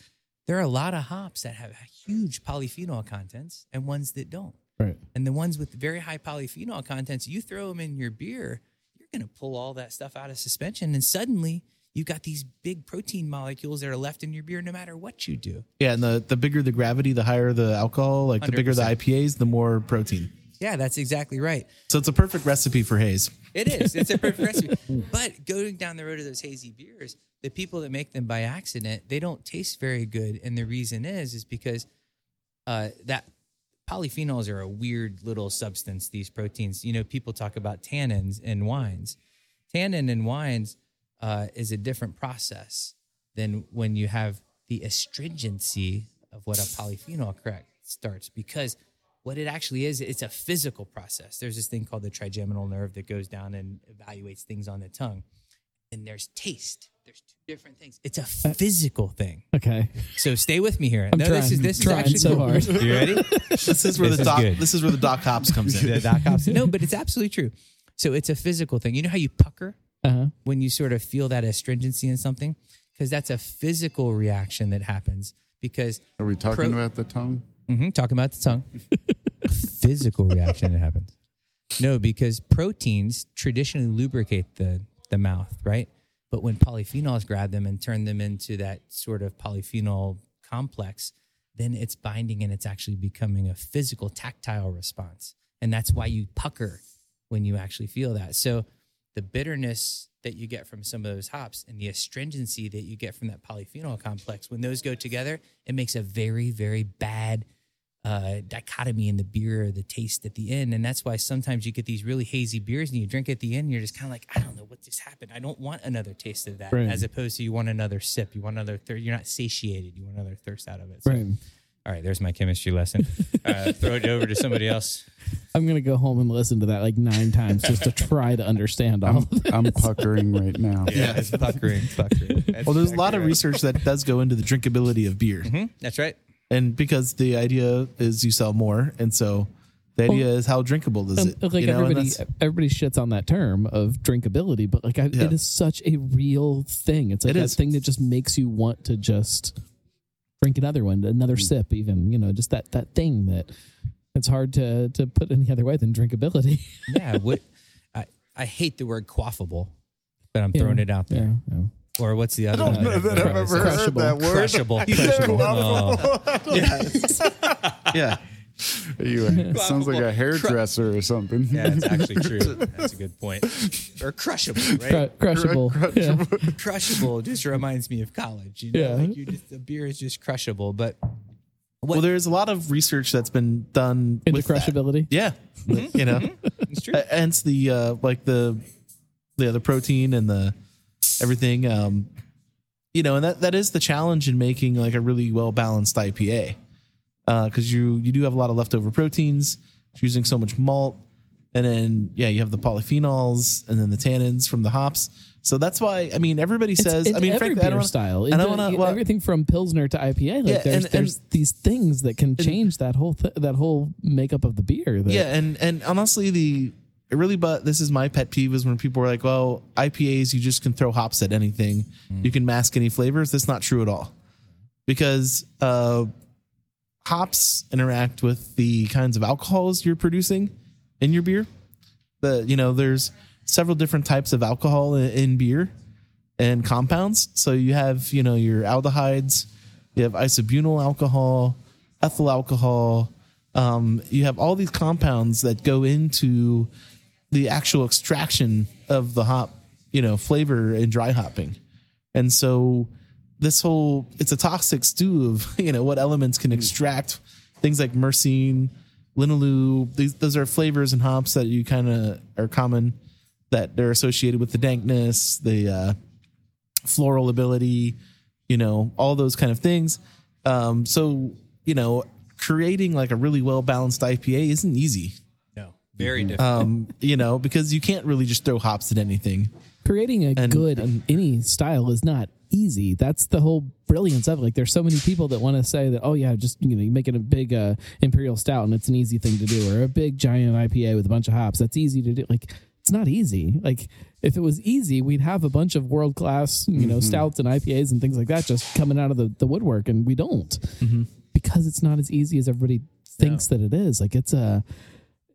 [SPEAKER 3] there are a lot of hops that have huge polyphenol contents and ones that don't.
[SPEAKER 1] Right.
[SPEAKER 3] And the ones with very high polyphenol contents, you throw them in your beer, you're going to pull all that stuff out of suspension. And suddenly you've got these big protein molecules that are left in your beer no matter what you do.
[SPEAKER 2] Yeah, and the, the bigger the gravity, the higher the alcohol. Like the bigger the IPAs, the more protein.
[SPEAKER 3] Yeah, that's exactly right.
[SPEAKER 2] So it's a perfect recipe for haze.
[SPEAKER 3] It is. It's a perfect recipe. But going down the road of those hazy beers, the people that make them by accident, they don't taste very good. And the reason is, is because uh, that polyphenols are a weird little substance, these proteins. You know, people talk about tannins in wines. Tannin in wines uh, is a different process than when you have the astringency of what a polyphenol correct starts because what it actually is it's a physical process there's this thing called the trigeminal nerve that goes down and evaluates things on the tongue and there's taste there's two different things it's a physical thing
[SPEAKER 1] Okay.
[SPEAKER 3] so stay with me here
[SPEAKER 1] I'm
[SPEAKER 3] no
[SPEAKER 1] trying,
[SPEAKER 3] this is this is
[SPEAKER 1] trying
[SPEAKER 3] actually
[SPEAKER 1] so
[SPEAKER 3] cool.
[SPEAKER 1] hard.
[SPEAKER 3] you ready
[SPEAKER 2] This is where
[SPEAKER 3] This
[SPEAKER 2] the
[SPEAKER 3] is
[SPEAKER 2] doc.
[SPEAKER 3] good.
[SPEAKER 2] This is where the doc hops comes in.
[SPEAKER 3] the doc hops no but it's absolutely true so it's a physical thing you know how you pucker
[SPEAKER 1] Uh-huh.
[SPEAKER 3] when you sort of feel that astringency in something because that's a physical reaction that happens because
[SPEAKER 4] Are we talking
[SPEAKER 3] Pro-
[SPEAKER 4] about the tongue?
[SPEAKER 3] Hmm talking about the tongue. Physical reaction that happens. No because proteins traditionally lubricate the the mouth right? But when polyphenols grab them and turn them into that sort of polyphenol complex then it's binding and it's actually becoming a physical tactile response. And that's why you pucker when you actually feel that. So the bitterness that you get from some of those hops and the astringency that you get from that polyphenol complex, when those go together, it makes a very, very bad uh, dichotomy in the beer the taste at the end. And that's why sometimes you get these really hazy beers and you drink at the end, and you're just kind of like, I don't know what just happened. I don't want another taste of that.
[SPEAKER 1] Right.
[SPEAKER 3] As opposed to you want another sip, you want another thirst. You're not satiated. You want another thirst out of it. So,
[SPEAKER 1] Right.
[SPEAKER 3] All right, there's my chemistry lesson. Uh, throw it over to somebody else.
[SPEAKER 1] I'm gonna go home and listen to that like nine times just to try to understand all
[SPEAKER 4] I'm,
[SPEAKER 1] of it.
[SPEAKER 4] I'm puckering right now.
[SPEAKER 3] Yeah, it's puckering. puckering. That's
[SPEAKER 2] Well, there's a lot of
[SPEAKER 3] right.
[SPEAKER 2] research that does go into the drinkability of beer,
[SPEAKER 3] Mhm, That's right.
[SPEAKER 2] And because the idea is you sell more, and so the idea is how drinkable is
[SPEAKER 1] Um,
[SPEAKER 2] it?
[SPEAKER 1] like
[SPEAKER 2] you know,
[SPEAKER 1] everybody, everybody shits on that term of drinkability, but like I,
[SPEAKER 2] Yeah.
[SPEAKER 1] it is such a real thing. It's like
[SPEAKER 2] It
[SPEAKER 1] that
[SPEAKER 2] is.
[SPEAKER 1] thing that just makes you want to just drink another one, another
[SPEAKER 2] Mm.
[SPEAKER 1] sip, even you know, just that that thing that it's hard to to put any other way than drinkability.
[SPEAKER 3] Yeah. What I, I hate the word quaffable, but I'm throwing it out there.
[SPEAKER 1] Yeah, yeah.
[SPEAKER 3] Or what's the other
[SPEAKER 4] I don't
[SPEAKER 3] one?
[SPEAKER 4] know that I've ever heard
[SPEAKER 1] Crushable.
[SPEAKER 4] that word.
[SPEAKER 3] Crushable. Crushable. Oh,
[SPEAKER 2] yeah,
[SPEAKER 4] You, it sounds like a hairdresser or something.
[SPEAKER 3] yeah, that's actually true. That's a good point. Or crushable, right?
[SPEAKER 1] Cru- crushable. Yeah.
[SPEAKER 3] crushable just reminds me of college. You know,
[SPEAKER 1] Yeah.
[SPEAKER 3] like you just the beer is just crushable. But what,
[SPEAKER 2] well, there's a lot of research that's been done
[SPEAKER 1] Into
[SPEAKER 2] with that.
[SPEAKER 1] crushability.
[SPEAKER 2] Yeah, you know,
[SPEAKER 3] it's true.
[SPEAKER 2] Uh, hence the uh, like the the the protein and the everything. Um, you know, and that that is the challenge in making like a really well balanced IPA, Uh, because you you do have a lot of leftover proteins, it's using so much malt, and then yeah, you have the polyphenols and then the tannins from the hops. So that's why I mean everybody
[SPEAKER 1] It's
[SPEAKER 2] says
[SPEAKER 1] in
[SPEAKER 2] I mean
[SPEAKER 1] every
[SPEAKER 2] frankly I
[SPEAKER 1] beer
[SPEAKER 2] don't wanna-
[SPEAKER 1] style.
[SPEAKER 2] I don't wanna- well-
[SPEAKER 1] everything from pilsner to IPA. Like
[SPEAKER 2] Yeah,
[SPEAKER 1] there's,
[SPEAKER 2] and- and-
[SPEAKER 1] there's these things that can change that whole th- that whole makeup of the beer. That,
[SPEAKER 2] Yeah, and and honestly, the it really, but this is my pet peeve is when people are like, "Well, IPAs, you just can throw hops at anything, you can mask any flavors." That's not true at all, because uh, hops interact with the kinds of alcohols you're producing in your beer. The you know, there's several different types of alcohol in, in beer and compounds. So you have you know your aldehydes, you have isobutyl alcohol, ethyl alcohol, um, you have all these compounds that go into the actual extraction of the hop, you know, flavor and dry hopping. And so this whole it's a toxic stew of, you know, what elements can extract things like myrcene, linalool. These those are flavors and hops that you kind of are common that they're associated with the dankness, the uh, floral ability, you know, all those kind of things. Um, so, you know, creating like a really well balanced IPA isn't easy.
[SPEAKER 3] No, very different.
[SPEAKER 2] Um, you know, because you can't really just throw hops at anything.
[SPEAKER 1] creating a
[SPEAKER 2] And-
[SPEAKER 1] good
[SPEAKER 2] and-
[SPEAKER 1] any style is not easy. That's the whole brilliance of it. Like there's so many people that want to say that, oh yeah, just you know, you make it a big uh, imperial stout and it's an easy thing to do, or a big giant IPA with a bunch of hops. That's easy to do. Like it's not easy. Like if it was easy, we'd have a bunch of world class, you know, stouts and IPAs and things like that just coming out of the, the woodwork, and we don't because it's not as easy as everybody thinks that it is. Like it's a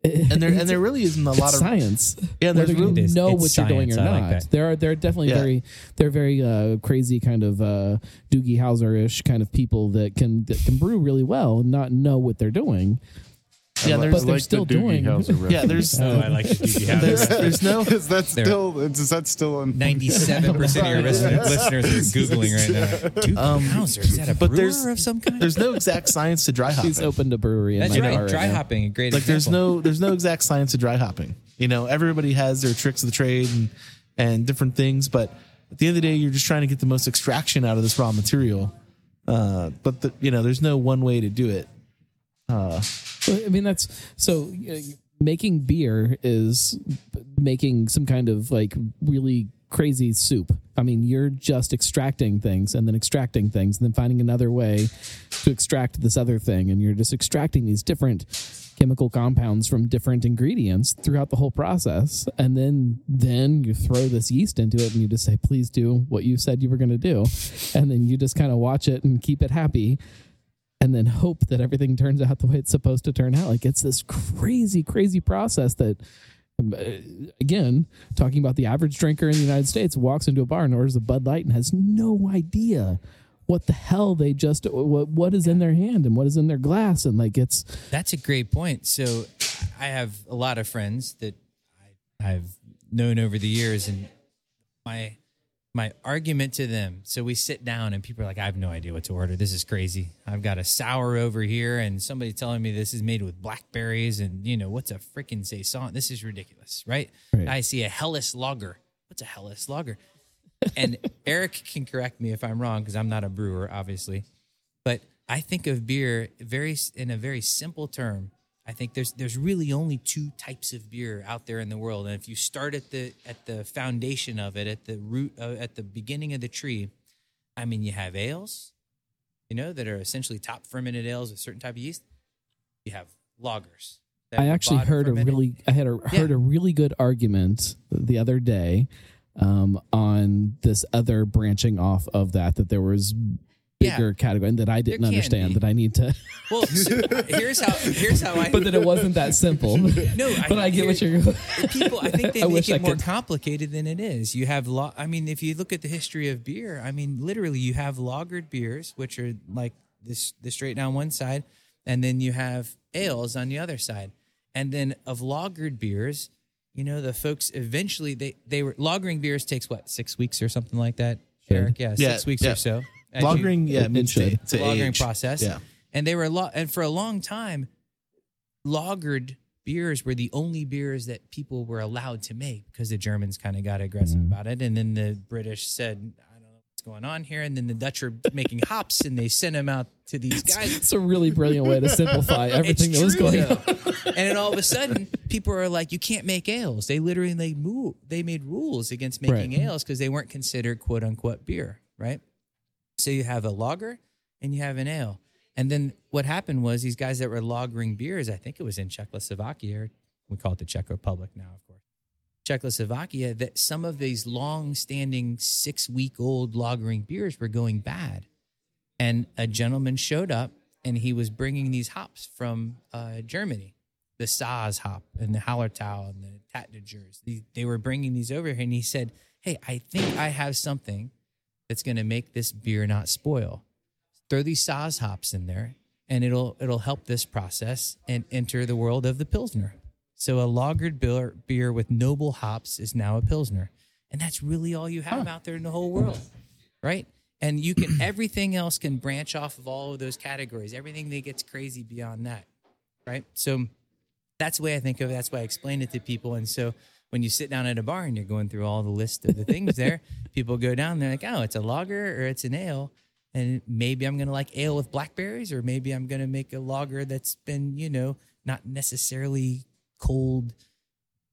[SPEAKER 2] And there and there really isn't a lot of
[SPEAKER 1] science.
[SPEAKER 2] Yeah, there's
[SPEAKER 1] whether you
[SPEAKER 2] really-
[SPEAKER 3] It is.
[SPEAKER 1] know
[SPEAKER 3] It's
[SPEAKER 1] what you're doing or
[SPEAKER 3] science.
[SPEAKER 1] Not.
[SPEAKER 3] like that.
[SPEAKER 1] There are there are definitely
[SPEAKER 2] Yeah.
[SPEAKER 1] very they're very uh, crazy kind of uh, Doogie Howser ish kind of people that can that can brew really well and not know what they're doing.
[SPEAKER 2] Yeah, there's
[SPEAKER 1] But they're
[SPEAKER 4] like
[SPEAKER 1] still
[SPEAKER 4] the
[SPEAKER 1] doing-
[SPEAKER 2] yeah, there's
[SPEAKER 3] oh, I like the Doogie
[SPEAKER 2] there's,
[SPEAKER 3] Howser.
[SPEAKER 2] there's no
[SPEAKER 4] is that
[SPEAKER 3] There.
[SPEAKER 4] still is that still on
[SPEAKER 3] Ninety-seven percent of your listeners, listeners are googling right now. Doogie
[SPEAKER 2] Um,
[SPEAKER 3] Howser is that a
[SPEAKER 2] but
[SPEAKER 3] brewer
[SPEAKER 2] there's-
[SPEAKER 3] of some kind?
[SPEAKER 2] there's no exact science to dry hopping.
[SPEAKER 1] She's opened a brewery. In
[SPEAKER 3] That's
[SPEAKER 1] my
[SPEAKER 3] right.
[SPEAKER 1] car
[SPEAKER 3] Dry
[SPEAKER 1] now.
[SPEAKER 3] hopping, a great
[SPEAKER 2] like there's
[SPEAKER 3] example.
[SPEAKER 2] no there's no exact science to dry hopping. You know, everybody has their tricks of the trade and and different things, but at the end of the day, you're just trying to get the most extraction out of this raw material. Uh, but the, you know, there's no one way to do it.
[SPEAKER 1] Well, I mean, that's so uh, making beer is making some kind of like really crazy soup. I mean, you're just extracting things and then extracting things and then finding another way to extract this other thing. And you're just extracting these different chemical compounds from different ingredients throughout the whole process. And then, then you throw this yeast into it and you just say, please do what you said you were going to do. And then you just kind of watch it and keep it happy and then hope that everything turns out the way it's supposed to turn out. Like it's this crazy, crazy process that, um, uh, again, talking about the average drinker in the United States walks into a bar and orders a Bud Light and has no idea what the hell they just what what is in their hand and what is in their glass and like it's
[SPEAKER 3] That's a great point. So I have a lot of friends that I, I've known over the years, and my my argument to them. So we sit down, and people are like, "I have no idea what to order. This is crazy. I've got a sour over here, and somebody telling me this is made with blackberries, and you know what's a freaking saison? This is ridiculous, right?
[SPEAKER 1] Right.
[SPEAKER 3] I see a Helles lager. What's a Helles lager? and Eric can correct me if I'm wrong because I'm not a brewer, obviously but I think of beer very in a very simple term. I think there's there's really only two types of beer out there in the world, and if you start at the at the foundation of it, at the root, uh, at the beginning of the tree, I mean, you have ales, you know, that are essentially top fermented ales with certain type of yeast. You have lagers.
[SPEAKER 1] I actually heard a really I had a heard a really good argument the other day um, on this other branching off of that that there was
[SPEAKER 3] Yeah.
[SPEAKER 1] bigger category and that I didn't understand
[SPEAKER 3] be.
[SPEAKER 1] that I need to
[SPEAKER 3] well. so here's how here's how I
[SPEAKER 1] but that it wasn't that simple.
[SPEAKER 3] No, I,
[SPEAKER 1] but I get what you're
[SPEAKER 3] people i think they
[SPEAKER 1] I
[SPEAKER 3] make
[SPEAKER 1] wish
[SPEAKER 3] it
[SPEAKER 1] I
[SPEAKER 3] more
[SPEAKER 1] could.
[SPEAKER 3] complicated than it is you have lo- i mean if you look at the history of beer i mean literally you have lagered beers which are like this the straight down one side and then you have ales on the other side and then of lagered beers you know the folks eventually they they were lagering beers takes what six weeks or something like that Eric yeah,
[SPEAKER 2] Yeah,
[SPEAKER 3] six weeks
[SPEAKER 2] yeah.
[SPEAKER 3] or so
[SPEAKER 2] Lagering, yeah,
[SPEAKER 1] it
[SPEAKER 2] to, to
[SPEAKER 3] lagering
[SPEAKER 2] age.
[SPEAKER 3] process.
[SPEAKER 2] Yeah.
[SPEAKER 3] And they were a lot, and for a long time, lagered beers were the only beers that people were allowed to make because the Germans kind of got aggressive
[SPEAKER 2] Mm-hmm.
[SPEAKER 3] about it, and then the British said, "I don't know what's going on here," and then the Dutch are making hops, and they sent them out to these guys.
[SPEAKER 1] it's a really brilliant way to simplify everything
[SPEAKER 3] It's
[SPEAKER 1] that was going
[SPEAKER 3] though.
[SPEAKER 1] on.
[SPEAKER 3] and then all of a sudden, people are like, "You can't make ales." They literally they move, they made rules against making
[SPEAKER 1] Right.
[SPEAKER 3] ales because they weren't considered "quote unquote" beer, right? So you have a lager and you have an ale, and then what happened was these guys that were lagering beers. I think it was in Czechoslovakia. We call it the Czech Republic now, of course. Czechoslovakia. That some of these long-standing six-week-old lagering beers were going bad and a gentleman showed up and he was bringing these hops from uh, Germany, the Saaz hop and the Hallertau and the Tettnangers. They, they were bringing these over here, and he said, "Hey, I think I have something that's going to make this beer not spoil. Throw these Saaz hops in there, and it'll it'll help this process and enter the world of the pilsner. So a lagered beer, beer with noble hops is now a pilsner, and that's really all you have out there in the whole world, right? And you can everything else can branch off of all of those categories. Everything that gets crazy beyond that, right? So that's the way I think of it. That's why I explain it to people. And so when you sit down at a bar and you're going through all the list of the things there, people go down, they're like, oh, it's a lager or it's an ale. And maybe I'm going to like ale with blackberries, or maybe I'm going to make a lager that's been, you know, not necessarily cold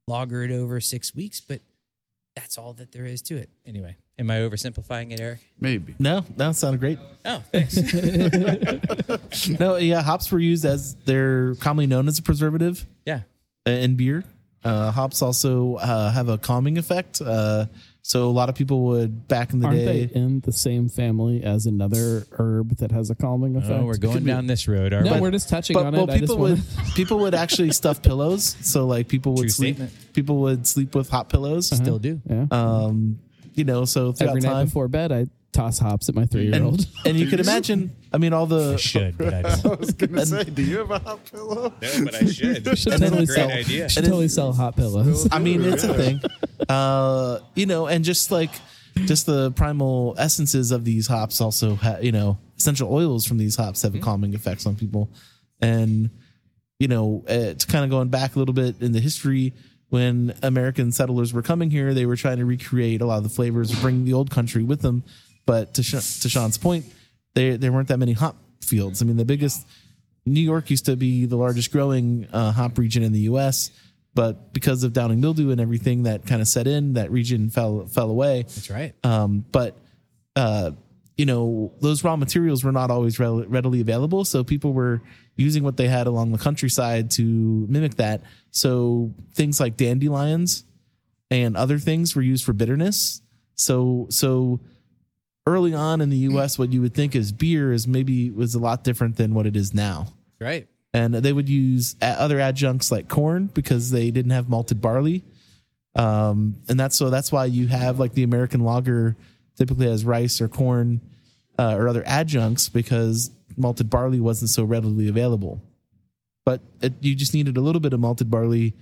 [SPEAKER 3] lagered over six weeks, but that's all that there is to it. Anyway, am I oversimplifying it, Eric?
[SPEAKER 4] Maybe.
[SPEAKER 2] No, that sounded great.
[SPEAKER 3] Oh, thanks.
[SPEAKER 2] No, yeah, hops were used as they're commonly known as a preservative
[SPEAKER 3] yeah.
[SPEAKER 2] in beer. Uh, hops also uh, have a calming effect. Uh, so a lot of people would back in the
[SPEAKER 1] Aren't
[SPEAKER 2] day.
[SPEAKER 1] they in the same family as another herb that has a calming effect?
[SPEAKER 3] Oh, we're going down this road. Are
[SPEAKER 1] No,
[SPEAKER 3] we?
[SPEAKER 1] we're just touching
[SPEAKER 2] but
[SPEAKER 1] on
[SPEAKER 2] well,
[SPEAKER 1] it.
[SPEAKER 2] People would people would actually stuff pillows. So like people would
[SPEAKER 3] True
[SPEAKER 2] sleep.
[SPEAKER 3] statement.
[SPEAKER 2] People would sleep with hop pillows.
[SPEAKER 3] Still do.
[SPEAKER 1] yeah.
[SPEAKER 2] Um, you know, so
[SPEAKER 1] Every night
[SPEAKER 2] time,
[SPEAKER 1] before bed, I toss hops at my three-year-old.
[SPEAKER 2] and, and you could imagine. I mean, all the
[SPEAKER 3] Should, but I
[SPEAKER 4] I
[SPEAKER 3] don't.
[SPEAKER 4] was gonna say, do you have a hop pillow?
[SPEAKER 3] No, but I should.
[SPEAKER 1] should
[SPEAKER 2] And then
[SPEAKER 1] totally
[SPEAKER 2] great
[SPEAKER 1] sell.
[SPEAKER 3] idea.
[SPEAKER 1] Should totally sell hop pillows.
[SPEAKER 2] I mean, it's a thing. Uh, you know, and just like just the primal essences of these hops also ha- you know, essential oils from these hops have a calming effects on people. And you know, uh, it's kind of going back a little bit in the history when American settlers were coming here, they were trying to recreate a lot of the flavors, bring the old country with them. But to, Sh- to Sean's point, there there weren't that many hop fields. I mean, the biggest New York used to be the largest growing uh, hop region in the U.S., but because of downy mildew and everything that kind of set in, that region fell fell away.
[SPEAKER 3] That's right.
[SPEAKER 2] Um, but uh, you know, those raw materials were not always rel- readily available, so people were using what they had along the countryside to mimic that. So things like dandelions and other things were used for bitterness. So so early on in the U.S., what you would think is beer is maybe was a lot different than what it is now
[SPEAKER 3] Right.
[SPEAKER 2] and they would use other adjuncts like corn because they didn't have malted barley. Um, and that's so that's why you have like the American lager typically has rice or corn uh, or other adjuncts because malted barley wasn't so readily available. But it, you just needed a little bit of malted barley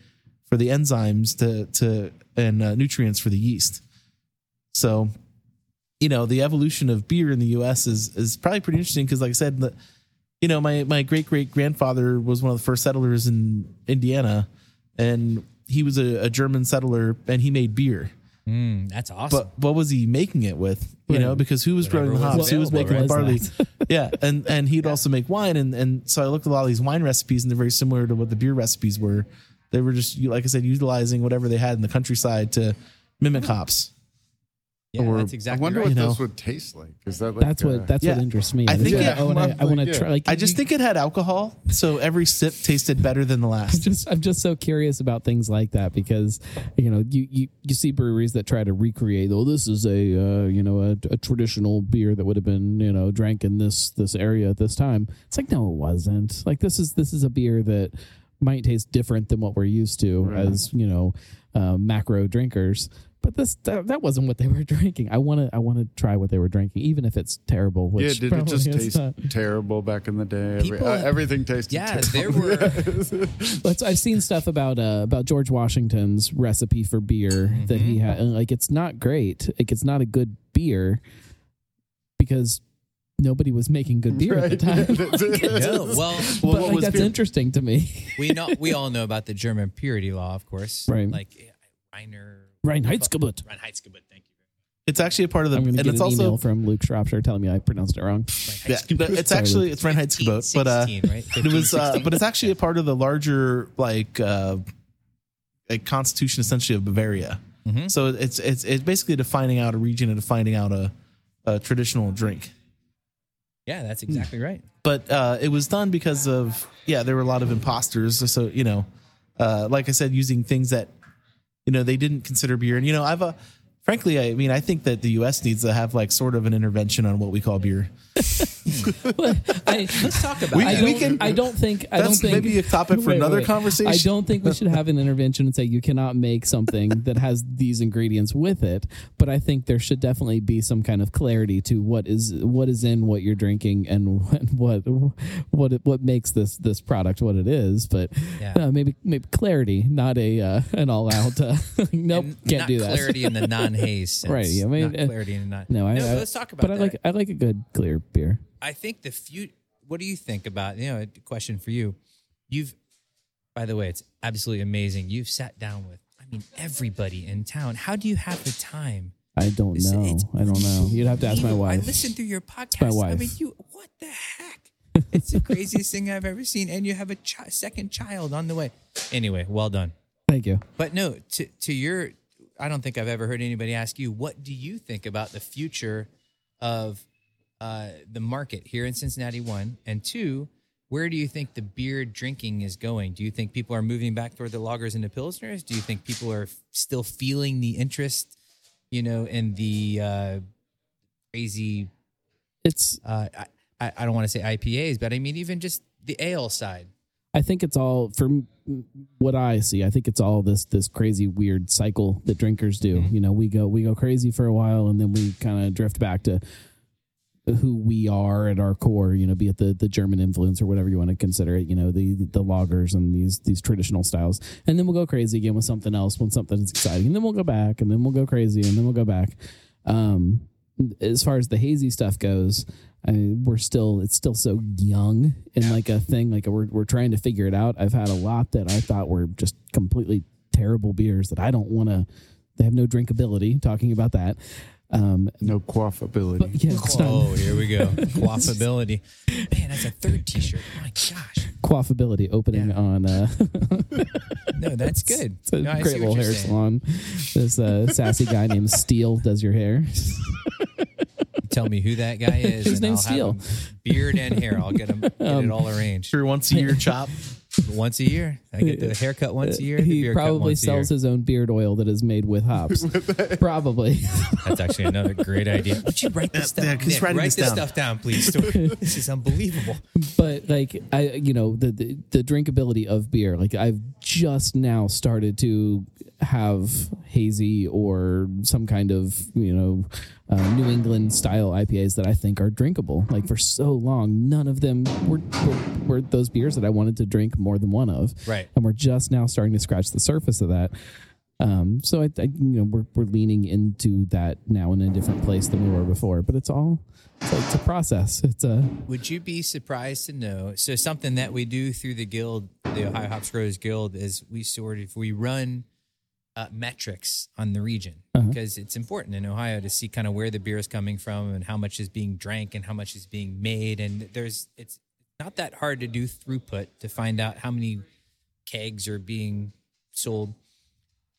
[SPEAKER 2] for the enzymes to to and uh, nutrients for the yeast. So, you know, the evolution of beer in the U.S. is is probably pretty interesting because, like I said, the, you know, my my great great grandfather was one of the first settlers in Indiana, and he was a, a German settler, and he made beer.
[SPEAKER 3] Mm, that's awesome.
[SPEAKER 2] But what was he making it with? You know, because who was
[SPEAKER 3] Whatever
[SPEAKER 2] growing the
[SPEAKER 3] was
[SPEAKER 2] hops? Who was making the barley? Yeah, and and he'd also make wine, and and so I looked at a lot of these wine recipes, and they're very similar to what the beer recipes were. They were just like I said, utilizing whatever they had in the countryside to mimic hops.
[SPEAKER 3] Yeah,
[SPEAKER 4] Or-
[SPEAKER 3] that's exactly
[SPEAKER 4] I wonder
[SPEAKER 3] right.
[SPEAKER 4] what
[SPEAKER 2] You know?
[SPEAKER 4] this would taste like. Is that like
[SPEAKER 1] That's
[SPEAKER 4] uh,
[SPEAKER 1] what that's
[SPEAKER 2] yeah.
[SPEAKER 1] what interests me.
[SPEAKER 2] I think
[SPEAKER 1] It's
[SPEAKER 2] it-
[SPEAKER 1] oh, and I, I want to
[SPEAKER 4] Yeah.
[SPEAKER 1] try. Like
[SPEAKER 2] I just
[SPEAKER 1] you-
[SPEAKER 2] think it had alcohol, so every sip tasted better than the last.
[SPEAKER 1] just I'm just so curious about things like that because you know you you, you see breweries that try to recreate oh this is a uh, you know a, a traditional beer that would have been you know drank in this this area at this time it's like no it wasn't like this is this is a beer that might taste different than what we're used to as you know uh, macro drinkers but this that, that wasn't what they were drinking I want to I want to try what they were drinking even if it's terrible which
[SPEAKER 4] Yeah, did it just
[SPEAKER 1] is
[SPEAKER 4] taste
[SPEAKER 1] not.
[SPEAKER 4] terrible back in the day? Every,
[SPEAKER 3] People-
[SPEAKER 4] uh, everything tasted terrible.
[SPEAKER 3] Yeah,
[SPEAKER 4] terrible.
[SPEAKER 3] there were.
[SPEAKER 1] But I've seen stuff about uh, about George Washington's recipe for beer that he had. and, Like it's not great. Like it's not a good beer because nobody was making good beer at the time.
[SPEAKER 3] No, well,
[SPEAKER 1] but
[SPEAKER 2] what
[SPEAKER 1] like, that's
[SPEAKER 2] beer?
[SPEAKER 1] interesting to me.
[SPEAKER 3] we know we all know about the German purity law, of course.
[SPEAKER 1] Right.
[SPEAKER 3] Like Reiner
[SPEAKER 1] Reinheitsgebot.
[SPEAKER 3] Reinheitsgebot. Thank you.
[SPEAKER 2] It's actually a part of the,
[SPEAKER 1] I'm going to get
[SPEAKER 2] it's
[SPEAKER 1] an
[SPEAKER 2] also
[SPEAKER 1] email from Luke Shropshire telling me I pronounced it wrong.
[SPEAKER 2] yeah, but it's actually it's Reinheitsgebot, but uh,
[SPEAKER 3] 15, right?
[SPEAKER 2] it was, uh, but it's actually a part of the larger like uh, a constitution essentially of Bavaria.
[SPEAKER 3] Mhm.
[SPEAKER 2] So it's it's it's basically defining out a region and defining out a, a traditional drink.
[SPEAKER 3] yeah, that's exactly right.
[SPEAKER 2] But uh, it was done because of yeah, there were a lot of imposters. So you know, uh, like I said, using things that you know they didn't consider beer. And you know, I've uh, frankly, I mean, I think that the U.S. needs to have like sort of an intervention on what we call beer.
[SPEAKER 1] I,
[SPEAKER 3] Let's talk about
[SPEAKER 2] We-
[SPEAKER 3] it.
[SPEAKER 1] I don't,
[SPEAKER 2] can-
[SPEAKER 1] I don't think. I don't
[SPEAKER 2] That's
[SPEAKER 1] think
[SPEAKER 2] maybe a topic for another conversation.
[SPEAKER 1] I don't think we should have an intervention and say you cannot make something that has these ingredients with it. But I think there should definitely be some kind of clarity to what is what is in what you're drinking and what what what, it, what makes this this product what it is. But
[SPEAKER 3] Yeah.
[SPEAKER 1] uh, maybe maybe clarity, not a uh, an all out. Uh, nope,
[SPEAKER 3] And
[SPEAKER 1] can't do that.
[SPEAKER 3] clarity in the non-haze sense.
[SPEAKER 1] Right, yeah, I mean,
[SPEAKER 3] not
[SPEAKER 1] uh,
[SPEAKER 3] clarity and not.
[SPEAKER 1] No, I, I
[SPEAKER 3] let's talk about
[SPEAKER 1] But
[SPEAKER 3] that.
[SPEAKER 1] I like I like a good clear beer.
[SPEAKER 3] I think the few. What do you think about? You know, a question for you. You've, by the way, it's absolutely amazing. You've sat down with, I mean, everybody in town. How do you have the time?
[SPEAKER 1] I don't
[SPEAKER 3] It's-
[SPEAKER 1] know.
[SPEAKER 3] it's
[SPEAKER 1] I don't know. You'd have to ask my wife.
[SPEAKER 3] I listened through your podcast.
[SPEAKER 1] my wife.
[SPEAKER 3] I mean, you. What the heck? It's the craziest thing I've ever seen, and you have a chi- second child on the way. Anyway, well done.
[SPEAKER 1] Thank you.
[SPEAKER 3] But no, to to your, I don't think I've ever heard anybody ask you what do you think about the future of uh, the market here in Cincinnati? One and two, where do you think the beer drinking is going? Do you think people are moving back toward the lagers and the pilsners? Do you think people are f- still feeling the interest, you know, in the uh, crazy?
[SPEAKER 1] It's
[SPEAKER 3] Uh, I- I, I don't want to say IPAs, but I mean even just the ale side.
[SPEAKER 1] I think it's all from what I see. I think it's all this this crazy weird cycle that drinkers do.
[SPEAKER 3] Mm-hmm.
[SPEAKER 1] You know, we go we go crazy for a while, and then we kind of drift back to who we are at our core. You know, be it the the German influence or whatever you want to consider it. You know, the the loggers and these these traditional styles, and then we'll go crazy again with something else when something is exciting, and then we'll go back, and then we'll go crazy, and then we'll go back. Um, as far as the hazy stuff goes, I mean, we're still it's still so young and like a thing like we're we're trying to figure it out. I've had a lot that I thought were just completely terrible beers that I don't want to. They have no drinkability. Talking about that, um,
[SPEAKER 4] No quaffability.
[SPEAKER 1] but yeah, it's
[SPEAKER 3] Oh, here we go. Quaffability. Man, that's a third T-shirt. Oh my gosh.
[SPEAKER 1] quaffability opening
[SPEAKER 3] Yeah.
[SPEAKER 1] on. Uh,
[SPEAKER 3] No, that's good.
[SPEAKER 1] it's a
[SPEAKER 3] No,
[SPEAKER 1] great little hair
[SPEAKER 3] saying.
[SPEAKER 1] salon. This uh, sassy guy named Steele does your hair.
[SPEAKER 3] Tell me who that guy is.
[SPEAKER 1] His
[SPEAKER 3] and
[SPEAKER 1] name's
[SPEAKER 3] I'll have him beard and hair. I'll get him get
[SPEAKER 1] Um,
[SPEAKER 3] it all arranged.
[SPEAKER 2] Sure, once a year chop.
[SPEAKER 3] Once a year. I get the haircut once a year.
[SPEAKER 1] He
[SPEAKER 3] beard
[SPEAKER 1] probably
[SPEAKER 3] once
[SPEAKER 1] sells his own beard oil that is made with hops. probably.
[SPEAKER 3] That's actually another great idea. Would you write this
[SPEAKER 2] Yeah,
[SPEAKER 3] down?
[SPEAKER 2] yeah,
[SPEAKER 3] Nick, write
[SPEAKER 2] this
[SPEAKER 3] this
[SPEAKER 2] down.
[SPEAKER 3] stuff down, please. Stuart. this is unbelievable.
[SPEAKER 1] but like I you know the, the the drinkability of beer like I've just now started to have hazy or some kind of you know uh, New England style IPAs that I think are drinkable like for so long none of them were, were were those beers that I wanted to drink more than one of
[SPEAKER 3] Right.
[SPEAKER 1] and we're just now starting to scratch the surface of that um, so I, I you know we're we're leaning into that now in a different place than we were before but it's all it's, like, it's a process it's a
[SPEAKER 3] Would you be surprised to know? So something that we do through the guild, the Ohio Hops Growers Guild, is we sort of we run uh, metrics on the region because it's important in Ohio to see kind of where the beer is coming from and how much is being drank and how much is being made. And there's it's not that hard to do throughput to find out how many kegs are being sold.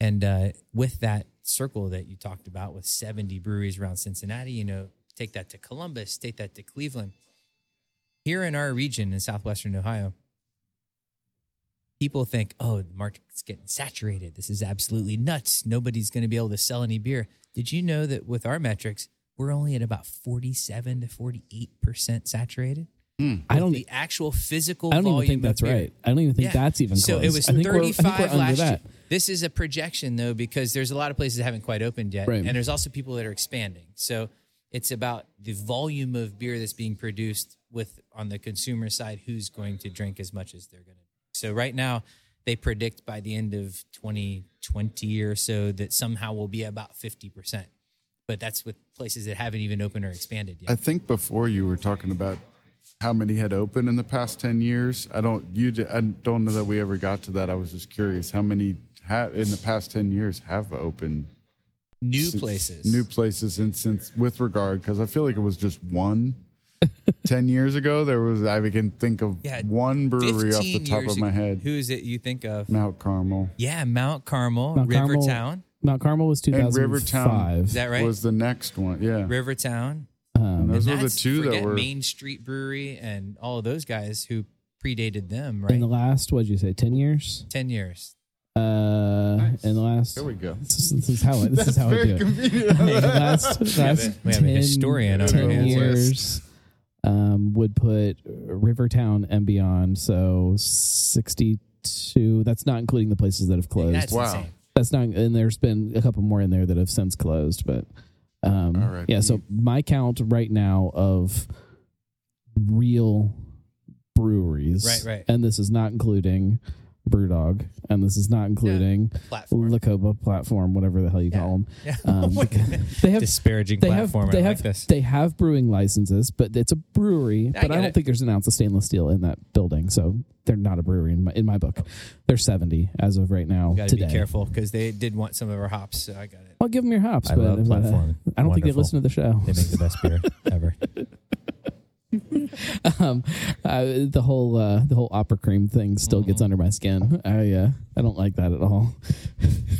[SPEAKER 3] And uh, with that circle that you talked about, with 70 breweries around Cincinnati, you know, take that to Columbus, take that to Cleveland. Here in our region in southwestern Ohio, people think, oh, the market's getting saturated. This is absolutely nuts. Nobody's going to be able to sell any beer. Did you know that with our metrics, we're only at about 47 to 48% saturated? Hmm.
[SPEAKER 1] I don't
[SPEAKER 3] The actual physical
[SPEAKER 1] I don't even think that's right. I don't even think
[SPEAKER 3] Yeah.
[SPEAKER 1] that's even
[SPEAKER 3] so
[SPEAKER 1] close.
[SPEAKER 3] it was
[SPEAKER 1] I think we're- I
[SPEAKER 3] 35
[SPEAKER 1] we're
[SPEAKER 3] last
[SPEAKER 1] that.
[SPEAKER 3] year. This is a projection though because there's a lot of places that haven't quite opened yet,
[SPEAKER 1] Right.
[SPEAKER 3] and there's also people that are expanding. So it's about the volume of beer that's being produced with on the consumer side who's going to drink as much as they're going to. So right now they predict by the end of 2020 or so that somehow will be about 50%. But that's with places that haven't even opened or expanded yet.
[SPEAKER 4] I think before you were talking about how many had opened in the past 10 years. I don't you I don't know that we ever got to that. I was just curious how many ha- in the past 10 years have opened
[SPEAKER 3] New places.
[SPEAKER 4] New places and since with regard cuz I feel like it was just one 10 years ago there was I can think of
[SPEAKER 3] Yeah,
[SPEAKER 4] one brewery off the top
[SPEAKER 3] years
[SPEAKER 4] of my
[SPEAKER 3] ago.
[SPEAKER 4] head.
[SPEAKER 3] Who is it you think of?
[SPEAKER 4] Mount Carmel.
[SPEAKER 3] Yeah, Mount Carmel,
[SPEAKER 1] Mount Carmel- Mount Carmel was
[SPEAKER 4] And
[SPEAKER 1] 2005.
[SPEAKER 4] Rivertown
[SPEAKER 3] Is that right?
[SPEAKER 4] Was the next one. Yeah.
[SPEAKER 3] Rivertown.
[SPEAKER 1] Um,
[SPEAKER 4] Those were the
[SPEAKER 3] That's-
[SPEAKER 4] two that were
[SPEAKER 3] Main Street Brewery and all of those guys who predated them, right?
[SPEAKER 1] in the last, what'd you say, 10 years?
[SPEAKER 3] 10 years.
[SPEAKER 1] Uh, in the last.
[SPEAKER 4] There we go.
[SPEAKER 1] This is, this is how I, this is how I
[SPEAKER 4] Very
[SPEAKER 1] do it.
[SPEAKER 4] convenient.
[SPEAKER 1] Last last
[SPEAKER 3] we have a
[SPEAKER 1] 10,
[SPEAKER 3] historian on
[SPEAKER 1] 10
[SPEAKER 3] our hands.
[SPEAKER 1] years um, would put Rivertown and beyond. So sixty-two. That's not including the places that have closed.
[SPEAKER 3] That's
[SPEAKER 4] Wow.
[SPEAKER 3] insane.
[SPEAKER 1] That's not, and there's been a couple more in there that have since closed. But um,
[SPEAKER 4] All right.
[SPEAKER 1] yeah, so my count right now of real breweries,
[SPEAKER 3] Right, right.
[SPEAKER 1] and this is not including Brewdog, and this is not including
[SPEAKER 3] Platform.
[SPEAKER 1] Lacoba platform, whatever the hell you
[SPEAKER 3] Yeah.
[SPEAKER 1] call them.
[SPEAKER 3] Yeah.
[SPEAKER 1] Um, they have
[SPEAKER 3] Disparaging
[SPEAKER 1] they have
[SPEAKER 3] platform.
[SPEAKER 1] they
[SPEAKER 3] I
[SPEAKER 1] have
[SPEAKER 3] like this.
[SPEAKER 1] they have brewing licenses, but it's a brewery. but I don't
[SPEAKER 3] it.
[SPEAKER 1] think there's an ounce of stainless steel in that building, so they're not a brewery in my in my book. They're seventy as of right now.
[SPEAKER 3] Got to
[SPEAKER 1] today.
[SPEAKER 3] be careful because they did want some of our hops. So I got it.
[SPEAKER 1] I'll give them your hops,
[SPEAKER 3] I
[SPEAKER 1] but
[SPEAKER 3] love platform.
[SPEAKER 1] I don't think they listen to the show.
[SPEAKER 3] They make the best beer ever.
[SPEAKER 1] um, uh, the whole uh, the whole opera cream thing still
[SPEAKER 3] Mm-hmm.
[SPEAKER 1] gets under my skin. I uh, I don't like that at all.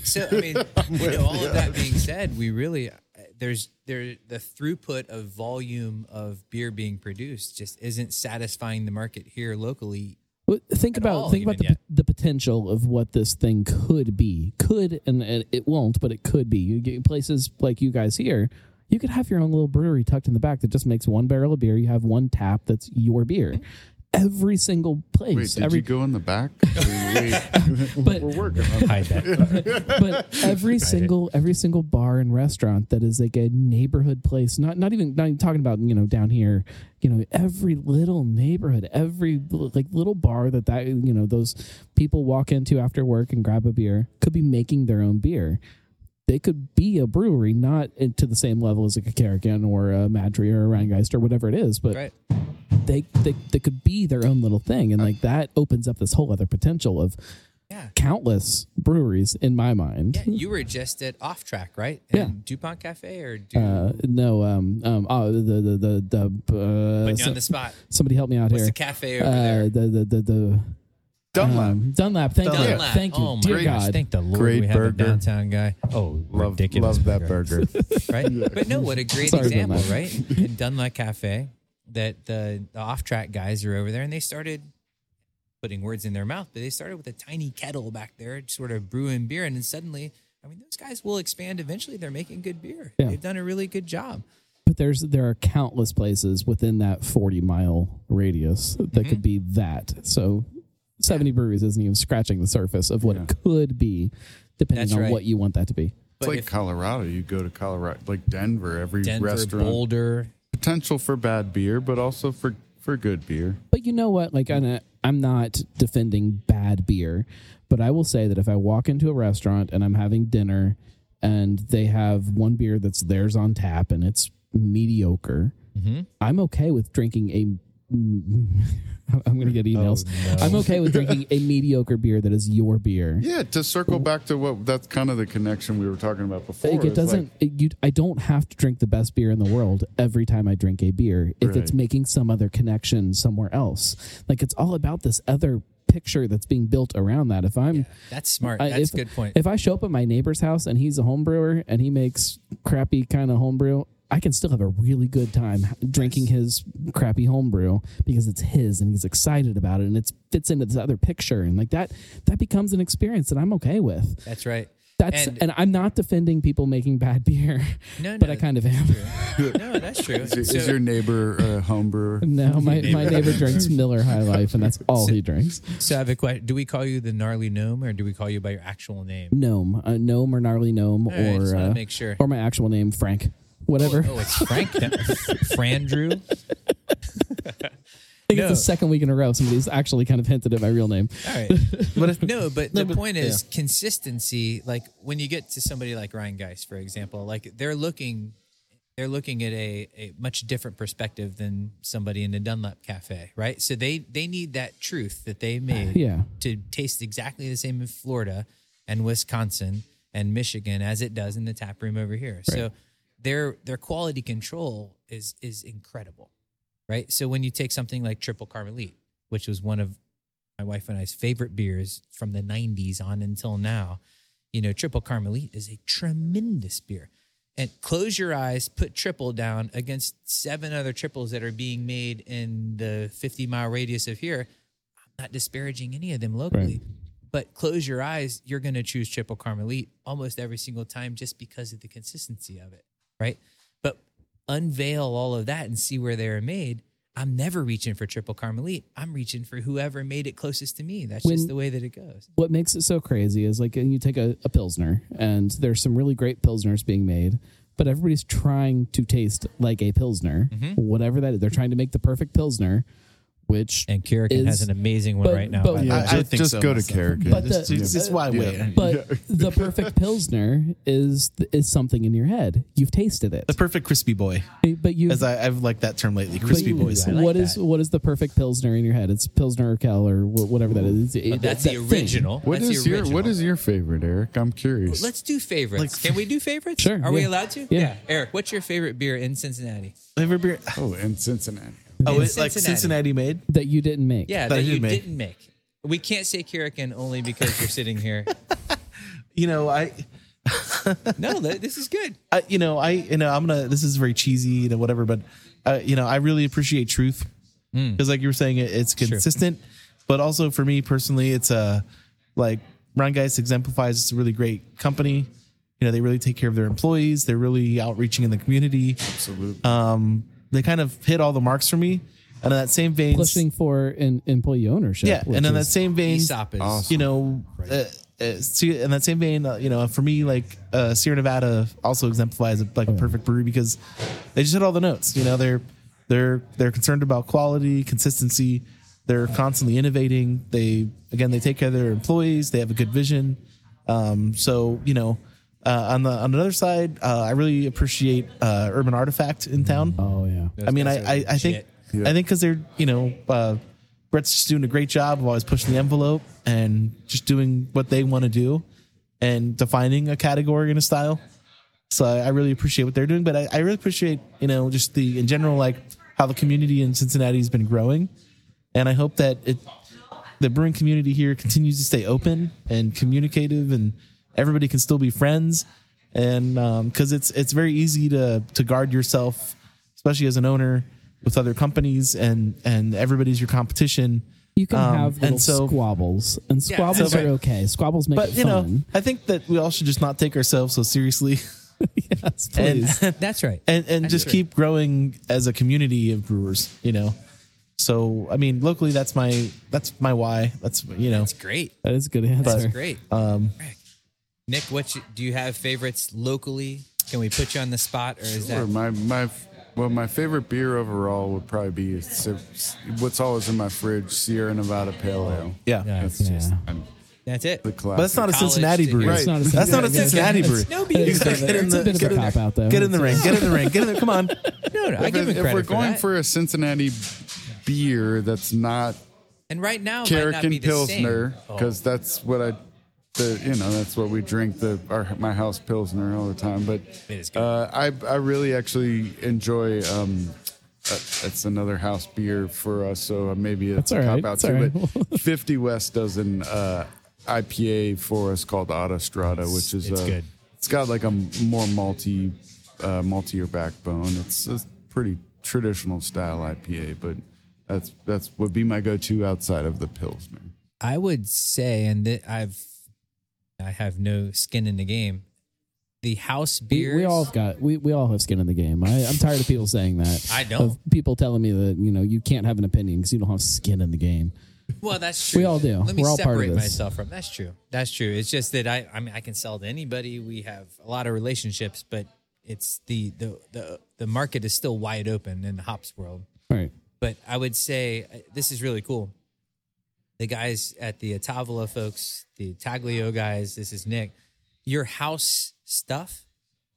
[SPEAKER 3] So I mean, you know, all of that being said, we really uh, there's there the throughput of volume of beer being produced just isn't satisfying the market here locally.
[SPEAKER 1] But think about
[SPEAKER 3] all,
[SPEAKER 1] think about the,
[SPEAKER 3] even
[SPEAKER 1] the potential of what this thing could be. Could and, and it won't, but it could be. You get places like you guys here. You could have your own little brewery tucked in the back that just makes one barrel of beer. You have one tap that's your beer. Every single place.
[SPEAKER 4] Wait, did
[SPEAKER 1] every
[SPEAKER 4] you go in the back? Wait,
[SPEAKER 1] But-
[SPEAKER 4] we're working on
[SPEAKER 3] that.
[SPEAKER 1] but every single every single bar and restaurant that is like a neighborhood place not not even not even talking about you know down here you know every little neighborhood every like little bar that that you know those people walk into after work and grab a beer could be making their own beer they could be a brewery not to the same level as like a Karrikin or a MadTree or a Rhinegeist or whatever it is but
[SPEAKER 3] right.
[SPEAKER 1] they, they they could be their own little thing and like that opens up this whole other potential of
[SPEAKER 3] Yeah.
[SPEAKER 1] countless breweries in my mind
[SPEAKER 3] Yeah, you were just at Off Track, right?
[SPEAKER 1] Yeah.
[SPEAKER 3] Dupont Cafe or Du-
[SPEAKER 1] Uh, no, um, um, oh, the the the the. Uh,
[SPEAKER 3] Putting
[SPEAKER 1] so-
[SPEAKER 3] on the spot.
[SPEAKER 1] somebody help me out
[SPEAKER 3] What's
[SPEAKER 1] here.
[SPEAKER 3] the cafe over
[SPEAKER 1] uh,
[SPEAKER 3] there?
[SPEAKER 1] the the the the
[SPEAKER 2] Dunlap.
[SPEAKER 1] um, Dunlap. Thank you,
[SPEAKER 3] Dunlap.
[SPEAKER 1] thank you,
[SPEAKER 3] Oh my
[SPEAKER 1] dear
[SPEAKER 3] gosh!
[SPEAKER 1] God.
[SPEAKER 3] Thank the Lord
[SPEAKER 4] Great
[SPEAKER 3] we have a
[SPEAKER 4] burger.
[SPEAKER 3] downtown guy. Oh,
[SPEAKER 4] love,
[SPEAKER 3] ridiculous!
[SPEAKER 4] love that burger.
[SPEAKER 3] right? But no, what a great
[SPEAKER 1] Sorry,
[SPEAKER 3] example,
[SPEAKER 1] Dunlap.
[SPEAKER 3] right? In Dunlap Cafe, that the, the off track guys are over there and they started putting words in their mouth, but they started with a tiny kettle back there, sort of brewing beer. And then suddenly, I mean, those guys will expand eventually. They're making good beer.
[SPEAKER 1] Yeah.
[SPEAKER 3] They've done a really good job.
[SPEAKER 1] But there's there are countless places within that 40 mile radius that
[SPEAKER 3] Mm-hmm.
[SPEAKER 1] could be that. So 70 breweries isn't even scratching the surface of what
[SPEAKER 4] Yeah.
[SPEAKER 1] it could be, depending
[SPEAKER 3] That's
[SPEAKER 1] on
[SPEAKER 3] right.
[SPEAKER 1] what you want that to be.
[SPEAKER 4] It's
[SPEAKER 3] But
[SPEAKER 4] like
[SPEAKER 3] if
[SPEAKER 4] Colorado. You go to Colorado, like Denver, every
[SPEAKER 3] Denver,
[SPEAKER 4] restaurant.
[SPEAKER 3] Boulder,
[SPEAKER 4] Potential for bad beer, but also for, for good beer.
[SPEAKER 1] But you know what? Like, I'm not, I'm not defending bad beer, but I will say that if I walk into a restaurant and I'm having dinner and they have one beer that's theirs on tap and it's mediocre,
[SPEAKER 3] Mm-hmm.
[SPEAKER 1] I'm okay with drinking a. I'm going to get oh, emails.
[SPEAKER 3] Oh, no.
[SPEAKER 1] I'm okay with drinking a mediocre beer that is your beer.
[SPEAKER 4] Yeah, to circle back to what that's kind of the connection we were talking about before.
[SPEAKER 1] Like, it doesn't. it, you, I don't have to drink the best beer in the world every time I drink a beer if it's making some other connection somewhere else. Like it's all about this other picture that's being built around that. If I'm
[SPEAKER 3] that's smart.
[SPEAKER 1] I-
[SPEAKER 3] That's
[SPEAKER 1] if-
[SPEAKER 3] a good point.
[SPEAKER 1] if I show up at my neighbor's house and he's a home brewer and he makes crappy kind of homebrew, I can still have a really good time drinking his crappy homebrew because it's his and he's excited about it and it fits into this other picture and like that that becomes an experience that I'm okay with.
[SPEAKER 3] that's right.
[SPEAKER 1] That's and,
[SPEAKER 3] And-
[SPEAKER 1] I'm not defending people making bad beer,
[SPEAKER 3] No,
[SPEAKER 1] but I kind of am.
[SPEAKER 3] No, that's true.
[SPEAKER 4] Is, your-
[SPEAKER 3] So-
[SPEAKER 4] is your neighbor a home brewer?
[SPEAKER 1] No, my, my neighbor drinks Miller High Life and that's all he drinks.
[SPEAKER 3] So I have a question. Do we call you the gnarly gnome or do we call you by your actual name?
[SPEAKER 1] Gnome, uh, gnome or gnarly gnome
[SPEAKER 3] All right, just
[SPEAKER 1] or
[SPEAKER 3] want
[SPEAKER 1] uh,
[SPEAKER 3] make sure.
[SPEAKER 1] or my actual name Frank, whatever.
[SPEAKER 3] Oh, it's Frank. Fran Drew.
[SPEAKER 1] I think
[SPEAKER 3] No.
[SPEAKER 1] it's the second week in a row somebody's actually kind of hinted at my real name.
[SPEAKER 3] All right.
[SPEAKER 2] But if,
[SPEAKER 3] No, but the
[SPEAKER 2] but-
[SPEAKER 3] point is consistency. Like when you get to somebody like Rhinegeist, for example, like they're looking, they're looking at a, a much different perspective than somebody in the Dunlap Cafe, right? So they they need that truth that they made
[SPEAKER 1] Yeah.
[SPEAKER 3] to taste exactly the same in Florida and Wisconsin and Michigan as it does in the tap room over here. So their their quality control is is incredible, right? So when you take something like Triple Karmeliet, which was one of my wife and I's favorite beers from the 90s on until now, you know, Triple Karmeliet is a tremendous beer. And close your eyes, put triple down against seven other triples that are being made in the 50 mile radius of here. I'm not disparaging any of them locally, But close your eyes, you're going to choose triple Karmeliet almost every single time just because of the consistency of it, right? But unveil all of that and see where they are made. I'm never reaching for triple Karmeliet. I'm reaching for whoever made it closest to me. That's
[SPEAKER 1] When-
[SPEAKER 3] just the way that it goes.
[SPEAKER 1] what makes it so crazy is like you take a, a pilsner and there's some really great pilsners being made but everybody's trying to taste like a pilsner
[SPEAKER 3] Mm-hmm.
[SPEAKER 1] whatever that is they're trying to make the perfect pilsner which
[SPEAKER 3] And Karrikin has an amazing one
[SPEAKER 1] but-
[SPEAKER 3] right now.
[SPEAKER 1] but-
[SPEAKER 4] Yeah,
[SPEAKER 3] way.
[SPEAKER 2] I- I
[SPEAKER 4] just,
[SPEAKER 2] think
[SPEAKER 4] just
[SPEAKER 2] so
[SPEAKER 4] go to
[SPEAKER 2] myself.
[SPEAKER 4] Carrick.
[SPEAKER 1] But
[SPEAKER 2] It's,
[SPEAKER 1] the-
[SPEAKER 2] it's, it's why I wait.
[SPEAKER 1] but the perfect pilsner is is something in your head you've tasted it
[SPEAKER 2] The perfect crispy boy,
[SPEAKER 1] but you
[SPEAKER 2] as I, I've liked that term lately. Crispy
[SPEAKER 3] Ooh,
[SPEAKER 2] boys.
[SPEAKER 3] Like
[SPEAKER 1] what is
[SPEAKER 3] that.
[SPEAKER 1] what is the perfect pilsner in your head it's pilsner or kel or wh- whatever that is It-
[SPEAKER 3] But that's
[SPEAKER 1] that
[SPEAKER 3] the
[SPEAKER 1] thing.
[SPEAKER 3] original.
[SPEAKER 4] What
[SPEAKER 3] that's
[SPEAKER 4] is
[SPEAKER 3] the
[SPEAKER 4] your
[SPEAKER 3] original.
[SPEAKER 4] What is your favorite, Eric? I'm curious.
[SPEAKER 3] Let's do favorites.
[SPEAKER 2] Like-
[SPEAKER 3] Can we do favorites?
[SPEAKER 1] Sure,
[SPEAKER 3] Are we allowed to?
[SPEAKER 1] Yeah.
[SPEAKER 3] Eric, what's your favorite beer in Cincinnati?
[SPEAKER 2] Flavor beer.
[SPEAKER 4] oh, in Cincinnati.
[SPEAKER 2] Oh,
[SPEAKER 3] In
[SPEAKER 2] it's like
[SPEAKER 3] Cincinnati.
[SPEAKER 2] Cincinnati made.
[SPEAKER 1] that you didn't make
[SPEAKER 3] Yeah,
[SPEAKER 2] That
[SPEAKER 3] that, you
[SPEAKER 2] didn't make.
[SPEAKER 3] didn't make. We can't say Karrikin only because you're sitting here.
[SPEAKER 2] You know, I,
[SPEAKER 3] No, th- this is good.
[SPEAKER 2] I, you know, I, you know, I'm gonna. This is very cheesy, you know, whatever. But, uh, you know, I really appreciate truth because, like you were saying, it, it's consistent. But also for me personally, it's a like Rhinegeist exemplifies. It's a really great company. You know, they really take care of their employees. They're really outreaching in the community.
[SPEAKER 4] Absolutely.
[SPEAKER 2] Um, they kind of hit all the marks for me. And in that same vein,
[SPEAKER 1] pushing for an employee ownership
[SPEAKER 2] yeah, and in that
[SPEAKER 1] is-
[SPEAKER 2] same vein,
[SPEAKER 3] ESOP is
[SPEAKER 4] Awesome.
[SPEAKER 2] you know, uh, uh, see, in that same vein, uh, you know, for me, like uh, Sierra Nevada also exemplifies a, like a perfect brewery because they just hit all the notes. You know, they're they're they're concerned about quality, consistency. They're constantly innovating. They again, they take care of their employees. They have a good vision. Um, so you know, uh, on the on the other side, uh, I really appreciate uh, Urban Artifact in town.
[SPEAKER 1] oh yeah
[SPEAKER 2] I mean, I, I, I think.
[SPEAKER 4] Yeah.
[SPEAKER 2] I think because they're you know uh, Brett's just doing a great job of always pushing the envelope and just doing what they want to do and defining a category and a style. So I, I really appreciate what they're doing, but I, I really appreciate you know just the in general like how the community in Cincinnati has been growing, and I hope that it the brewing community here continues to stay open and communicative, and everybody can still be friends. And because it's it's very easy to to guard yourself, especially as an owner with other companies, and and everybody's your competition.
[SPEAKER 1] You can
[SPEAKER 2] Um,
[SPEAKER 1] have
[SPEAKER 2] and
[SPEAKER 1] little
[SPEAKER 2] so-
[SPEAKER 1] squabbles, and squabbles
[SPEAKER 2] so-
[SPEAKER 1] are okay. Squabbles make
[SPEAKER 2] But
[SPEAKER 1] it
[SPEAKER 2] you know,
[SPEAKER 1] fun.
[SPEAKER 2] I think that we all should just not take ourselves so seriously,
[SPEAKER 1] yes,
[SPEAKER 2] and
[SPEAKER 1] please.
[SPEAKER 3] That's right.
[SPEAKER 2] and and just
[SPEAKER 3] true.
[SPEAKER 2] keep growing as a community of brewers. You know, so I mean, locally, that's my that's my why. That's you know,
[SPEAKER 3] That's great.
[SPEAKER 1] that is a good answer.
[SPEAKER 3] That's great.
[SPEAKER 2] um,
[SPEAKER 3] Rick. Nick, what you, do you have favorites locally? Can we put you on the spot, or is
[SPEAKER 4] Sure.
[SPEAKER 3] that
[SPEAKER 4] My my well, my favorite beer overall would probably be Si- what's always in my fridge, Sierra Nevada Pale Ale.
[SPEAKER 2] yeah.
[SPEAKER 3] Yeah,
[SPEAKER 4] That's
[SPEAKER 1] Yeah.
[SPEAKER 4] just
[SPEAKER 3] that's it?
[SPEAKER 4] the
[SPEAKER 2] But that's not a
[SPEAKER 3] College
[SPEAKER 2] Cincinnati
[SPEAKER 3] brew.
[SPEAKER 2] brewery.
[SPEAKER 3] here.
[SPEAKER 1] It's not
[SPEAKER 2] That's not a
[SPEAKER 1] yeah,
[SPEAKER 2] Cincinnati
[SPEAKER 1] it's-
[SPEAKER 2] brewery.
[SPEAKER 3] No, but
[SPEAKER 2] You
[SPEAKER 3] you
[SPEAKER 2] gotta get in
[SPEAKER 1] a
[SPEAKER 2] the-
[SPEAKER 1] bit
[SPEAKER 2] get in-
[SPEAKER 1] cop out though.
[SPEAKER 2] Get in the ring. Get in the ring. Get in the. Come on.
[SPEAKER 3] no, no. I
[SPEAKER 4] if,
[SPEAKER 3] give him
[SPEAKER 4] if we're
[SPEAKER 3] for
[SPEAKER 4] going
[SPEAKER 3] that.
[SPEAKER 4] for a Cincinnati beer that's not
[SPEAKER 3] and right now, might not be
[SPEAKER 4] Pilsner,
[SPEAKER 3] same. Oh.
[SPEAKER 4] because that's what I, the you know that's what we drink the our my house Pilsner all the time. But
[SPEAKER 3] It is good.
[SPEAKER 4] uh, I I really actually enjoy. Um, uh, it's another house beer for us, so maybe it's
[SPEAKER 1] That's
[SPEAKER 4] a
[SPEAKER 1] right.
[SPEAKER 4] cop out too.
[SPEAKER 1] right.
[SPEAKER 4] But Fifty West does an uh, IPA for us called Autostrada, which is
[SPEAKER 3] it's
[SPEAKER 4] uh,
[SPEAKER 3] good.
[SPEAKER 4] It's got like a more malty, uh, maltier backbone. It's a pretty traditional style IPA, but that's that's would be my go-to outside of the Pilsner.
[SPEAKER 3] I would say, and th- I've, I have no skin in the game. The house
[SPEAKER 1] We,
[SPEAKER 3] beers.
[SPEAKER 1] we all have got we, we all have skin in the game. I, I'm tired of people saying that.
[SPEAKER 3] I don't.
[SPEAKER 1] Of people telling me that you know you can't have an opinion because you don't have skin in the game.
[SPEAKER 3] Well, that's true.
[SPEAKER 1] We all do.
[SPEAKER 3] Let me
[SPEAKER 1] We're all part of
[SPEAKER 3] separate
[SPEAKER 1] this.
[SPEAKER 3] myself from. That's true. That's true. It's just that I, I mean, I can sell to anybody. We have a lot of relationships, but it's the the the the market is still wide open in the hops world.
[SPEAKER 1] All right.
[SPEAKER 3] But I would say uh, this is really cool. The guys at the Tavola folks, the Taglio guys, this is Nick. Your house stuff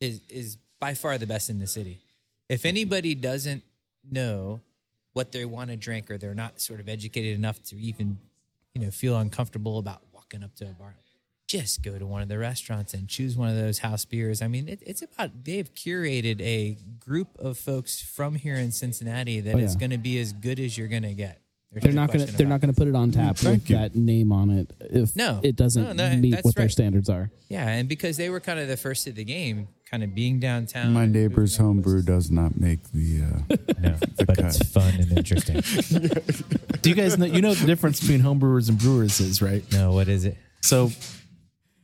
[SPEAKER 3] is is by far the best in the city. If anybody doesn't know what they want to drink or they're not sort of educated enough to even, you know, feel uncomfortable about walking up to a bar, just go to one of the restaurants and choose one of those house beers. I mean, it, it's about they've curated a group of folks from here in Cincinnati that
[SPEAKER 1] Oh,
[SPEAKER 3] is going to be as good as you're going to get. There's
[SPEAKER 1] They're not gonna they're not gonna put it on tap with
[SPEAKER 4] you.
[SPEAKER 1] that name on it if
[SPEAKER 3] No.
[SPEAKER 1] it doesn't
[SPEAKER 3] No, no,
[SPEAKER 1] meet
[SPEAKER 3] that's
[SPEAKER 1] what their
[SPEAKER 3] right.
[SPEAKER 1] standards are.
[SPEAKER 3] Yeah, and because they were kind of the first of the game, kind of being downtown.
[SPEAKER 4] My neighbor's
[SPEAKER 3] moving
[SPEAKER 4] homebrew does not make the. Uh,
[SPEAKER 3] No, but it's fun and interesting.
[SPEAKER 2] Do you guys know? You know what the difference between homebrewers and brewers is, right?
[SPEAKER 3] no, what is it?
[SPEAKER 2] So,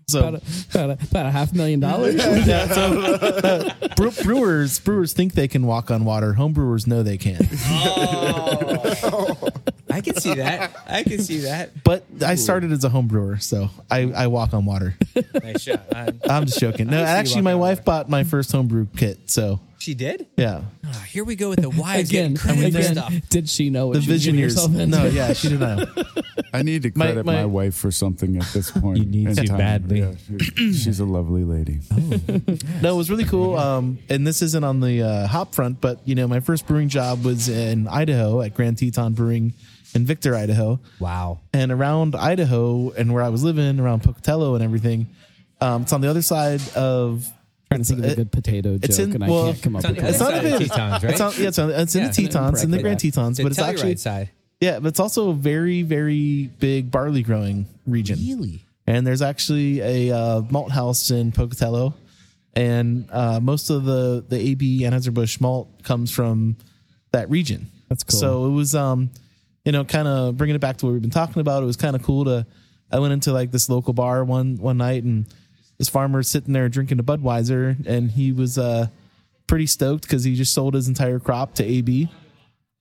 [SPEAKER 2] so
[SPEAKER 1] About a, about, a, about a half million dollars.
[SPEAKER 2] yeah, so uh, bre- brewers brewers think they can walk on water. Home brewers know they can.
[SPEAKER 3] I can see that. I can see that.
[SPEAKER 2] But I started as a home brewer, so I, I walk on water.
[SPEAKER 3] Nice shot. I-
[SPEAKER 2] I'm just joking. No,
[SPEAKER 3] see you
[SPEAKER 2] actually, my
[SPEAKER 3] walking on
[SPEAKER 2] wife bought my first homebrew kit. So
[SPEAKER 3] she did.
[SPEAKER 2] yeah,
[SPEAKER 3] Oh, here we go with the wives
[SPEAKER 1] again,
[SPEAKER 3] getting credit for
[SPEAKER 1] again
[SPEAKER 3] stuff.
[SPEAKER 1] did she know what
[SPEAKER 2] the
[SPEAKER 1] she was getting
[SPEAKER 2] visioneers.
[SPEAKER 1] herself into?
[SPEAKER 2] No, yeah, she did not.
[SPEAKER 4] I need to
[SPEAKER 2] My-
[SPEAKER 4] credit my,
[SPEAKER 2] my-
[SPEAKER 4] wife for something at this point.
[SPEAKER 3] You need
[SPEAKER 4] in
[SPEAKER 3] to
[SPEAKER 4] time.
[SPEAKER 3] badly.
[SPEAKER 4] Yeah, she- she's a lovely lady.
[SPEAKER 2] No, it was really cool. Um, and this isn't on the uh, hop front, but you know, my first brewing job was in Idaho at Grand Teton Brewing in Victor, Idaho.
[SPEAKER 3] Wow.
[SPEAKER 2] and around Idaho and where I was living, around Pocatello and everything. Um, it's on the other side of.
[SPEAKER 1] trying to think of a good potato
[SPEAKER 2] it's
[SPEAKER 1] joke,
[SPEAKER 2] in-
[SPEAKER 1] and I can't come up with
[SPEAKER 3] the
[SPEAKER 1] it.
[SPEAKER 2] It's not
[SPEAKER 3] side of
[SPEAKER 2] even
[SPEAKER 3] Tetons, right?
[SPEAKER 2] It's, on, yeah, it's, on, it's in
[SPEAKER 3] Yeah,
[SPEAKER 2] the Tetons, in the Grand
[SPEAKER 1] that.
[SPEAKER 2] Tetons, but it's actually
[SPEAKER 3] Telluride side.
[SPEAKER 2] yeah, but it's also a very very big barley growing region.
[SPEAKER 3] Really?
[SPEAKER 2] And there's actually a uh, malt house in Pocatello, and uh, most of the the AB Anheuser Busch malt comes from that region.
[SPEAKER 1] That's cool.
[SPEAKER 2] So it was, um, you know, kind of bringing it back to what we've been talking about. It was kind of cool to. I went into like this local bar one one night, and this farmer sitting there drinking a Budweiser, and he was uh, pretty stoked because he just sold his entire crop to AB,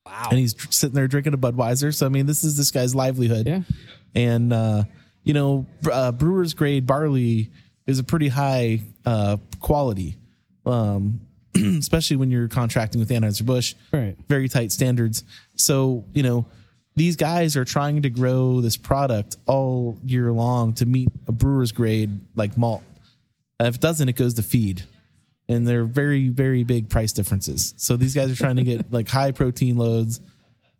[SPEAKER 3] Wow.
[SPEAKER 2] and he's sitting there drinking a Budweiser. So I mean, this is this guy's livelihood
[SPEAKER 1] Yeah.
[SPEAKER 2] and uh, you know uh, brewer's grade barley is a pretty high uh, quality um, especially when you're contracting with anheuser-busch
[SPEAKER 1] Right.
[SPEAKER 2] very tight standards so you know these guys are trying to grow this product all year long to meet a brewer's grade like malt. And if it doesn't it goes to feed. And they're very very big price differences. So these guys are trying to get like high protein loads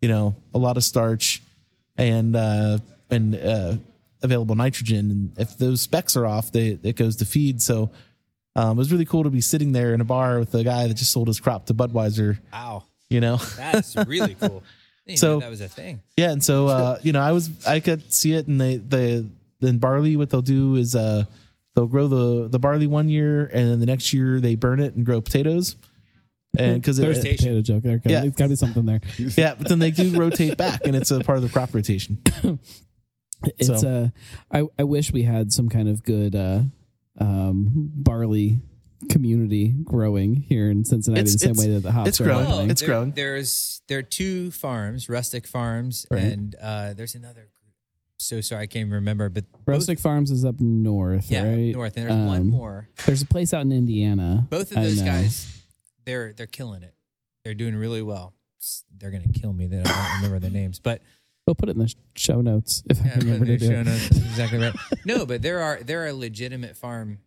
[SPEAKER 2] you know a lot of starch and uh and uh available nitrogen. And if those specs are off they it goes to feed. So um, it was really cool to be sitting there in a bar with a guy that just sold his crop to Budweiser.
[SPEAKER 3] Wow.
[SPEAKER 2] you know?
[SPEAKER 3] That's really cool. Didn't
[SPEAKER 2] So-
[SPEAKER 3] know that was a thing.
[SPEAKER 2] yeah and so uh you know i was i could see it and they the then barley what they'll do is uh they'll grow the the barley one year and then the next year they burn it and grow potatoes and because
[SPEAKER 1] There's a potato joke there.
[SPEAKER 2] Yeah.
[SPEAKER 1] There's got to be something there.
[SPEAKER 2] yeah but then they do rotate back and it's a part of the crop rotation
[SPEAKER 1] It's
[SPEAKER 2] So-
[SPEAKER 1] uh, I I wish we had some kind of good uh, um, barley community growing here in Cincinnati
[SPEAKER 2] It's-
[SPEAKER 1] the same way that the hops
[SPEAKER 2] it's
[SPEAKER 1] are
[SPEAKER 2] growing.
[SPEAKER 1] happening.
[SPEAKER 2] It's
[SPEAKER 3] there,
[SPEAKER 2] growing.
[SPEAKER 3] There's there are two farms, rustic farms,
[SPEAKER 1] Right.
[SPEAKER 3] and uh, there's another group. So sorry, I can't even remember. But both-
[SPEAKER 1] Rustic Farms is up north,
[SPEAKER 3] yeah,
[SPEAKER 1] right?
[SPEAKER 3] north, and there's one
[SPEAKER 1] Um,
[SPEAKER 3] more.
[SPEAKER 1] There's a place out in Indiana.
[SPEAKER 3] Both of those guys, they're they're killing it. They're doing really well. They're gonna kill me. That I don't remember their names, but
[SPEAKER 1] We'll put it in the show notes if I
[SPEAKER 3] Yeah,
[SPEAKER 1] can remember
[SPEAKER 3] they're
[SPEAKER 1] to do
[SPEAKER 3] showing
[SPEAKER 1] it.
[SPEAKER 3] us exactly right. No, but there are there are legitimate farm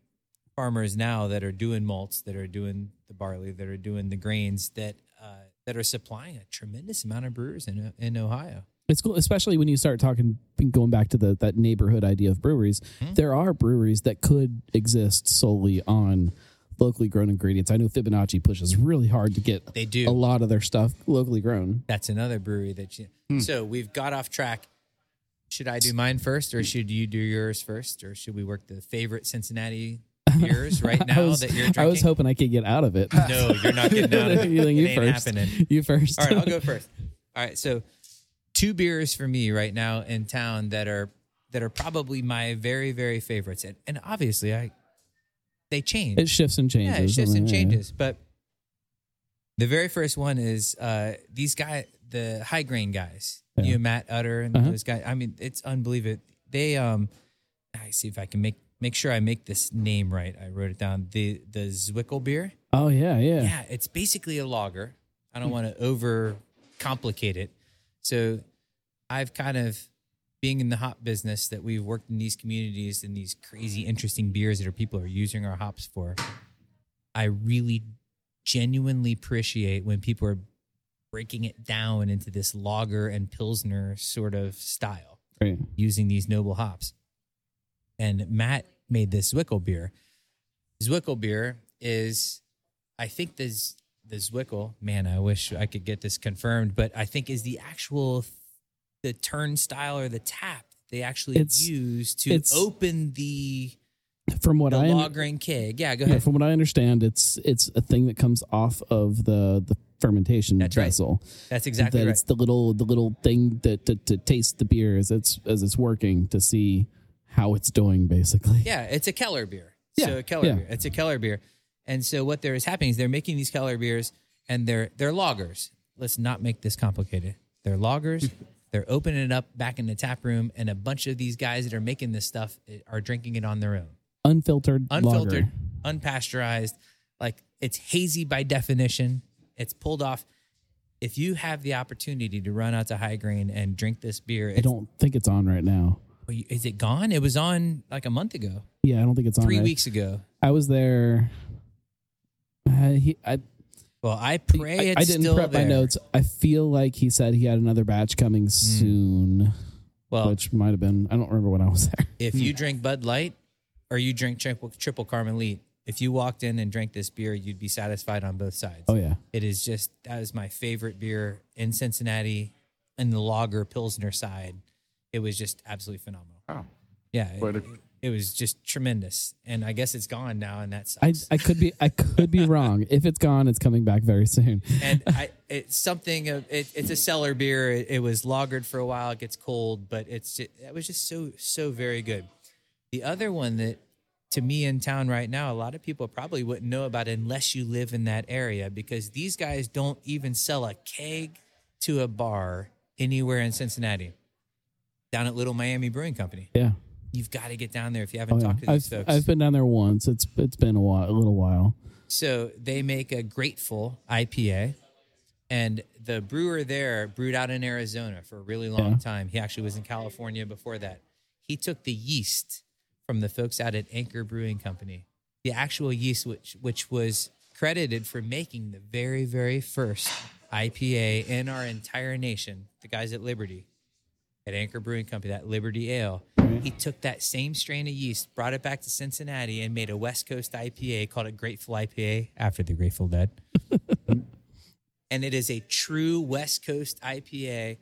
[SPEAKER 3] farmers now that are doing malts, that are doing the barley, that are doing the grains, that uh, that are supplying a tremendous amount of brewers in in Ohio.
[SPEAKER 1] It's cool, especially when you start talking, going back to the that neighborhood idea of breweries.
[SPEAKER 3] Hmm.
[SPEAKER 1] There are breweries that could exist solely on locally grown ingredients. I know Fibonacci pushes really hard to get
[SPEAKER 3] They do.
[SPEAKER 1] a lot of their stuff locally grown.
[SPEAKER 3] That's another brewery that you.
[SPEAKER 1] Hmm.
[SPEAKER 3] So we've got off track. Should I do mine first, or should you do yours first, or should we work the favorite Cincinnati beers right now
[SPEAKER 1] was,
[SPEAKER 3] that you're drinking?
[SPEAKER 1] I was hoping I could get out of it.
[SPEAKER 3] No, you're not getting out of it.
[SPEAKER 1] you,
[SPEAKER 3] It
[SPEAKER 1] you
[SPEAKER 3] ain't
[SPEAKER 1] first.
[SPEAKER 3] happening.
[SPEAKER 1] You first.
[SPEAKER 3] All right, I'll go first. All right, so two beers for me right now in town that are that are probably my very very favorites, and, and obviously I they change.
[SPEAKER 1] It shifts and changes.
[SPEAKER 3] yeah, it shifts and changes. But the very first one is uh, these guys, the high grain guys,
[SPEAKER 1] Yeah.
[SPEAKER 3] you, Matt Utter, and
[SPEAKER 1] Uh-huh.
[SPEAKER 3] those guys. I mean, it's unbelievable. They um, I see if I can make make sure I make this name right. I wrote it down. The the Zwickel beer.
[SPEAKER 1] Oh yeah, yeah.
[SPEAKER 3] Yeah, it's basically a lager. I don't want to over complicate it. So I've kind of being in the hop business that we've worked in these communities and these crazy interesting beers that are people are using our hops for. I really genuinely appreciate when people are breaking it down into this lager and pilsner sort of style
[SPEAKER 1] Right.
[SPEAKER 3] using these noble hops. And Matt made this Zwickel beer. Zwickel beer is, I think this the Zwickel. Man, I wish I could get this confirmed, but I think is the actual the turnstile or the tap they actually
[SPEAKER 1] It's-
[SPEAKER 3] use to open the
[SPEAKER 1] From what
[SPEAKER 3] the
[SPEAKER 1] I
[SPEAKER 3] lager and keg. Yeah, go
[SPEAKER 1] yeah,
[SPEAKER 3] ahead.
[SPEAKER 1] from what I understand, it's it's a thing that comes off of the the fermentation
[SPEAKER 3] That's right.
[SPEAKER 1] vessel.
[SPEAKER 3] That's exactly
[SPEAKER 1] that
[SPEAKER 3] right.
[SPEAKER 1] it's the little the little thing that to, to taste the beer as it's as it's working to see how it's doing, basically.
[SPEAKER 3] Yeah, it's a Keller beer.
[SPEAKER 1] Yeah,
[SPEAKER 3] So a Keller
[SPEAKER 1] yeah.
[SPEAKER 3] beer. It's a Keller beer. And so what there is happening is they're making these Keller beers and they're they're loggers. Let's not make this complicated. They're loggers. they're opening it up back in the tap room, and a bunch of these guys that are making this stuff eh, are drinking it on their own.
[SPEAKER 1] Unfiltered,
[SPEAKER 3] Unfiltered,
[SPEAKER 1] lager.
[SPEAKER 3] unpasteurized. Like it's hazy by definition. It's pulled off. If you have the opportunity to run out to High Grain and drink this beer,
[SPEAKER 1] I don't think it's on right now.
[SPEAKER 3] Is it gone? It was on like a month ago,
[SPEAKER 1] Yeah, I don't think it's on.
[SPEAKER 3] three
[SPEAKER 1] right-
[SPEAKER 3] weeks ago.
[SPEAKER 1] I was there. Uh, he, I,
[SPEAKER 3] Well, I pray
[SPEAKER 1] I, I didn't prep
[SPEAKER 3] there.
[SPEAKER 1] my notes. I feel like he said he had another batch coming soon,
[SPEAKER 3] Well,
[SPEAKER 1] which might have been. I don't remember when I was there.
[SPEAKER 3] if you drink Bud Light or you drink triple, triple Carmen Karmeliet, if you walked in and drank this beer, you'd be satisfied on both sides.
[SPEAKER 1] Oh yeah,
[SPEAKER 3] It is just that is my favorite beer in Cincinnati, and the lager pilsner side. It was just absolutely phenomenal.
[SPEAKER 4] Wow.
[SPEAKER 3] Yeah, it,
[SPEAKER 4] Quite a-
[SPEAKER 3] it was just tremendous, and I guess it's gone now, and that
[SPEAKER 1] I,
[SPEAKER 3] sucks.
[SPEAKER 1] I could be I could be wrong. If it's gone, it's coming back very soon.
[SPEAKER 3] and I, it's something. Of, it, it's a cellar beer. It, it was lagered for a while. It gets cold, but it's ju- it was just so so very good. The other one that to me in town right now, a lot of people probably wouldn't know about unless you live in that area because these guys don't even sell a keg to a bar anywhere in Cincinnati. Down at Little Miami Brewing Company,
[SPEAKER 1] Yeah,
[SPEAKER 3] you've got to get down there if you
[SPEAKER 1] oh,
[SPEAKER 3] haven't
[SPEAKER 1] yeah.
[SPEAKER 3] talked to
[SPEAKER 1] I've
[SPEAKER 3] these folks.
[SPEAKER 1] I've been down there once. It's it's been a while, a little while.
[SPEAKER 3] So they make a grateful IPA. And the brewer there brewed out in Arizona for a really long
[SPEAKER 1] Yeah.
[SPEAKER 3] time. He actually was in California before that. He took the yeast from the folks out at Anchor Brewing Company, the actual yeast which which was credited for making the very, very first IPA in our entire nation, the guys at Liberty, at Anchor Brewing Company, that Liberty Ale. Mm-hmm. He took that same strain of yeast, brought it back to Cincinnati, and made a West Coast IPA, called it Grateful IPA after the Grateful Dead. and it is a true West Coast IPA,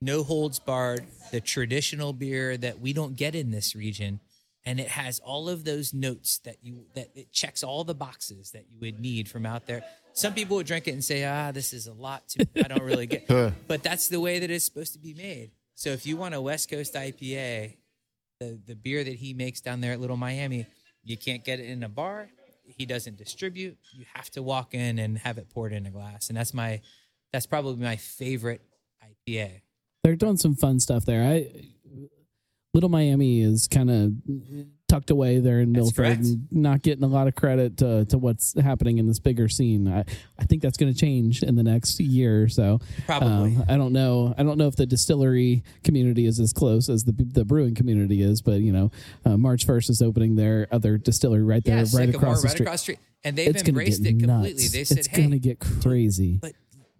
[SPEAKER 3] no holds barred, the traditional beer that we don't get in this region. And it has all of those notes that you that it checks all the boxes that you would need from out there. Some people would drink it and say, "Ah, this is a lot to I don't really get." but that's the way that it's supposed to be made. So if you want a West Coast IPA, the the beer that he makes down there at Little Miami, you can't get it in a bar. He doesn't distribute. You have to walk in and have it poured in a glass, and that's my that's probably my favorite IPA.
[SPEAKER 1] They're doing some fun stuff there. I Little Miami is kind of tucked away there in Milford and not getting a lot of credit to, to what's happening in this bigger scene. I, I think that's going to change in the next year or so.
[SPEAKER 3] Probably.
[SPEAKER 1] Um, I don't know. I don't know if the distillery community is as close as the the brewing community is, but you know, uh, March first is opening their other distillery right there,
[SPEAKER 3] Yeah,
[SPEAKER 1] right
[SPEAKER 3] Sycamore,
[SPEAKER 1] across the
[SPEAKER 3] right across the street, and they've
[SPEAKER 1] it's
[SPEAKER 3] embraced it
[SPEAKER 1] nuts.
[SPEAKER 3] completely. They said,
[SPEAKER 1] it's
[SPEAKER 3] "Hey,
[SPEAKER 1] going to get crazy.
[SPEAKER 3] but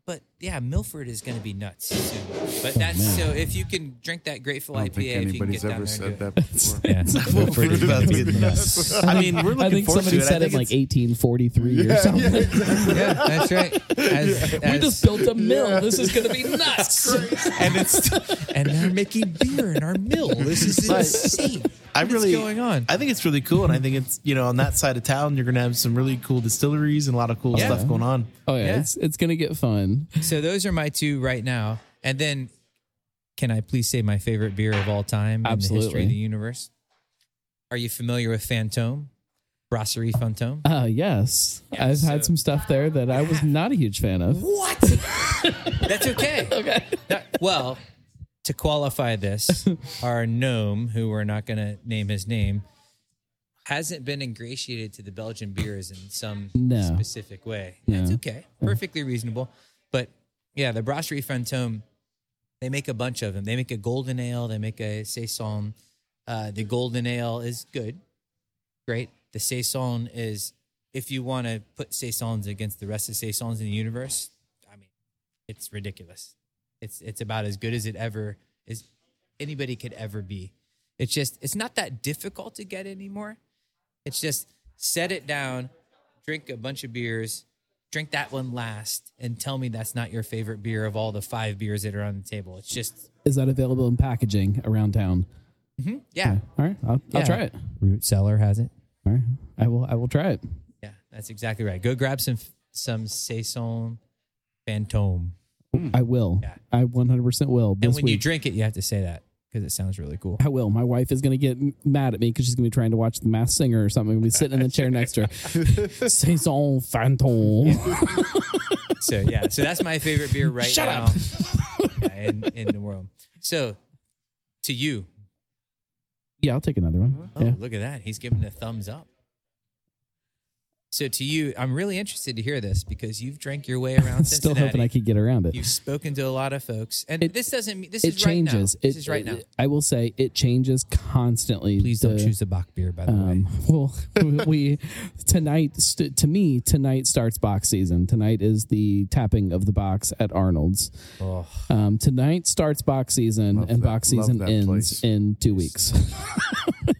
[SPEAKER 3] but yeah, Milford is going to be nuts soon. But
[SPEAKER 1] Oh,
[SPEAKER 3] that's
[SPEAKER 1] man.
[SPEAKER 3] so if you can drink that Grateful IPA, if you can get
[SPEAKER 4] anybody's
[SPEAKER 3] down
[SPEAKER 4] ever
[SPEAKER 3] there and
[SPEAKER 4] said
[SPEAKER 3] do it.
[SPEAKER 4] that before.
[SPEAKER 3] Yeah, Milford is
[SPEAKER 2] about
[SPEAKER 3] gonna
[SPEAKER 2] to
[SPEAKER 3] be
[SPEAKER 2] get
[SPEAKER 3] nuts.
[SPEAKER 2] I mean, we're looking
[SPEAKER 1] I think somebody
[SPEAKER 2] to it.
[SPEAKER 1] Said it in like
[SPEAKER 2] it's-
[SPEAKER 1] 1843 or something.
[SPEAKER 3] yeah, that's right. As,
[SPEAKER 1] We
[SPEAKER 3] as-
[SPEAKER 1] just built a mill. This is going to be nuts.
[SPEAKER 2] and it's
[SPEAKER 3] and they're making beer in our mill. This is insane.
[SPEAKER 2] I
[SPEAKER 3] What's
[SPEAKER 2] really
[SPEAKER 3] going on?
[SPEAKER 2] I think it's really cool, and I think it's you know on that side of town you're gonna have some really cool distilleries and a lot of cool
[SPEAKER 3] Yeah.
[SPEAKER 2] stuff going on.
[SPEAKER 1] Oh yeah,
[SPEAKER 3] Yeah.
[SPEAKER 1] it's it's going to get fun.
[SPEAKER 3] So those are my two right now. And then, can I please say my favorite beer of all time in the history of the universe? Are you familiar with Fantôme? Brasserie Fantôme?
[SPEAKER 1] Uh yes.
[SPEAKER 3] Yeah,
[SPEAKER 1] I've
[SPEAKER 3] so-
[SPEAKER 1] had some stuff there that I was not a huge fan of.
[SPEAKER 3] What? That's okay. okay. well, to qualify this, our gnome, who we're not going to name his name, hasn't been ingratiated to the Belgian beers in some
[SPEAKER 1] No.
[SPEAKER 3] specific way. That's okay. Perfectly reasonable. But yeah, the Brasserie Fantôme, they make a bunch of them. They make a golden ale, they make a saison. Uh, the golden ale is good, great. The saison is, if you want to put saisons against the rest of saisons in the universe, I mean, it's ridiculous. It's it's about as good as it ever is anybody could ever be. It's just it's not that difficult to get anymore. It's just set it down, drink a bunch of beers, drink that one last, and tell me that's not your favorite beer of all the five beers that are on the table. It's just
[SPEAKER 1] Is that available in packaging around town? Mm-hmm.
[SPEAKER 3] yeah.
[SPEAKER 1] All right, I'll,
[SPEAKER 3] Yeah.
[SPEAKER 1] I'll try it.
[SPEAKER 3] Root Cellar has it.
[SPEAKER 1] All right, I will. I will try it.
[SPEAKER 3] Yeah, that's exactly right. Go grab some some saison fantôme.
[SPEAKER 1] I will.
[SPEAKER 3] Yeah.
[SPEAKER 1] I 100% will.
[SPEAKER 3] And when you drink it, you have to say that because it sounds really cool.
[SPEAKER 1] I will. My wife is going to get mad at me because she's going to be trying to watch The Masked Singer or something. To be sitting in the chair next to her. Saison Fantôme.
[SPEAKER 3] So yeah, so that's my favorite beer right
[SPEAKER 1] Shut
[SPEAKER 3] now
[SPEAKER 1] up.
[SPEAKER 3] yeah, in, in the world. So to you,
[SPEAKER 1] Yeah, I'll take another one.
[SPEAKER 3] oh,
[SPEAKER 1] Yeah.
[SPEAKER 3] look at that. He's giving a thumbs up. So to you, I'm really interested to hear this because you've drank your way around
[SPEAKER 1] Still hoping I could get around it.
[SPEAKER 3] You've spoken to a lot of folks, and
[SPEAKER 1] It-
[SPEAKER 3] this doesn't mean this
[SPEAKER 1] it
[SPEAKER 3] is
[SPEAKER 1] changes.
[SPEAKER 3] right now. This
[SPEAKER 1] It-
[SPEAKER 3] is right now.
[SPEAKER 1] it- I will say it changes constantly.
[SPEAKER 3] Please don't choose a bock beer, by the way.
[SPEAKER 1] Um, well, we tonight st- to me tonight starts box season. Tonight is the tapping of the box at Arnold's.
[SPEAKER 3] Oh,
[SPEAKER 1] Um, tonight starts box season,
[SPEAKER 4] Love
[SPEAKER 1] and
[SPEAKER 4] that-
[SPEAKER 1] box season ends
[SPEAKER 4] place.
[SPEAKER 1] in two weeks.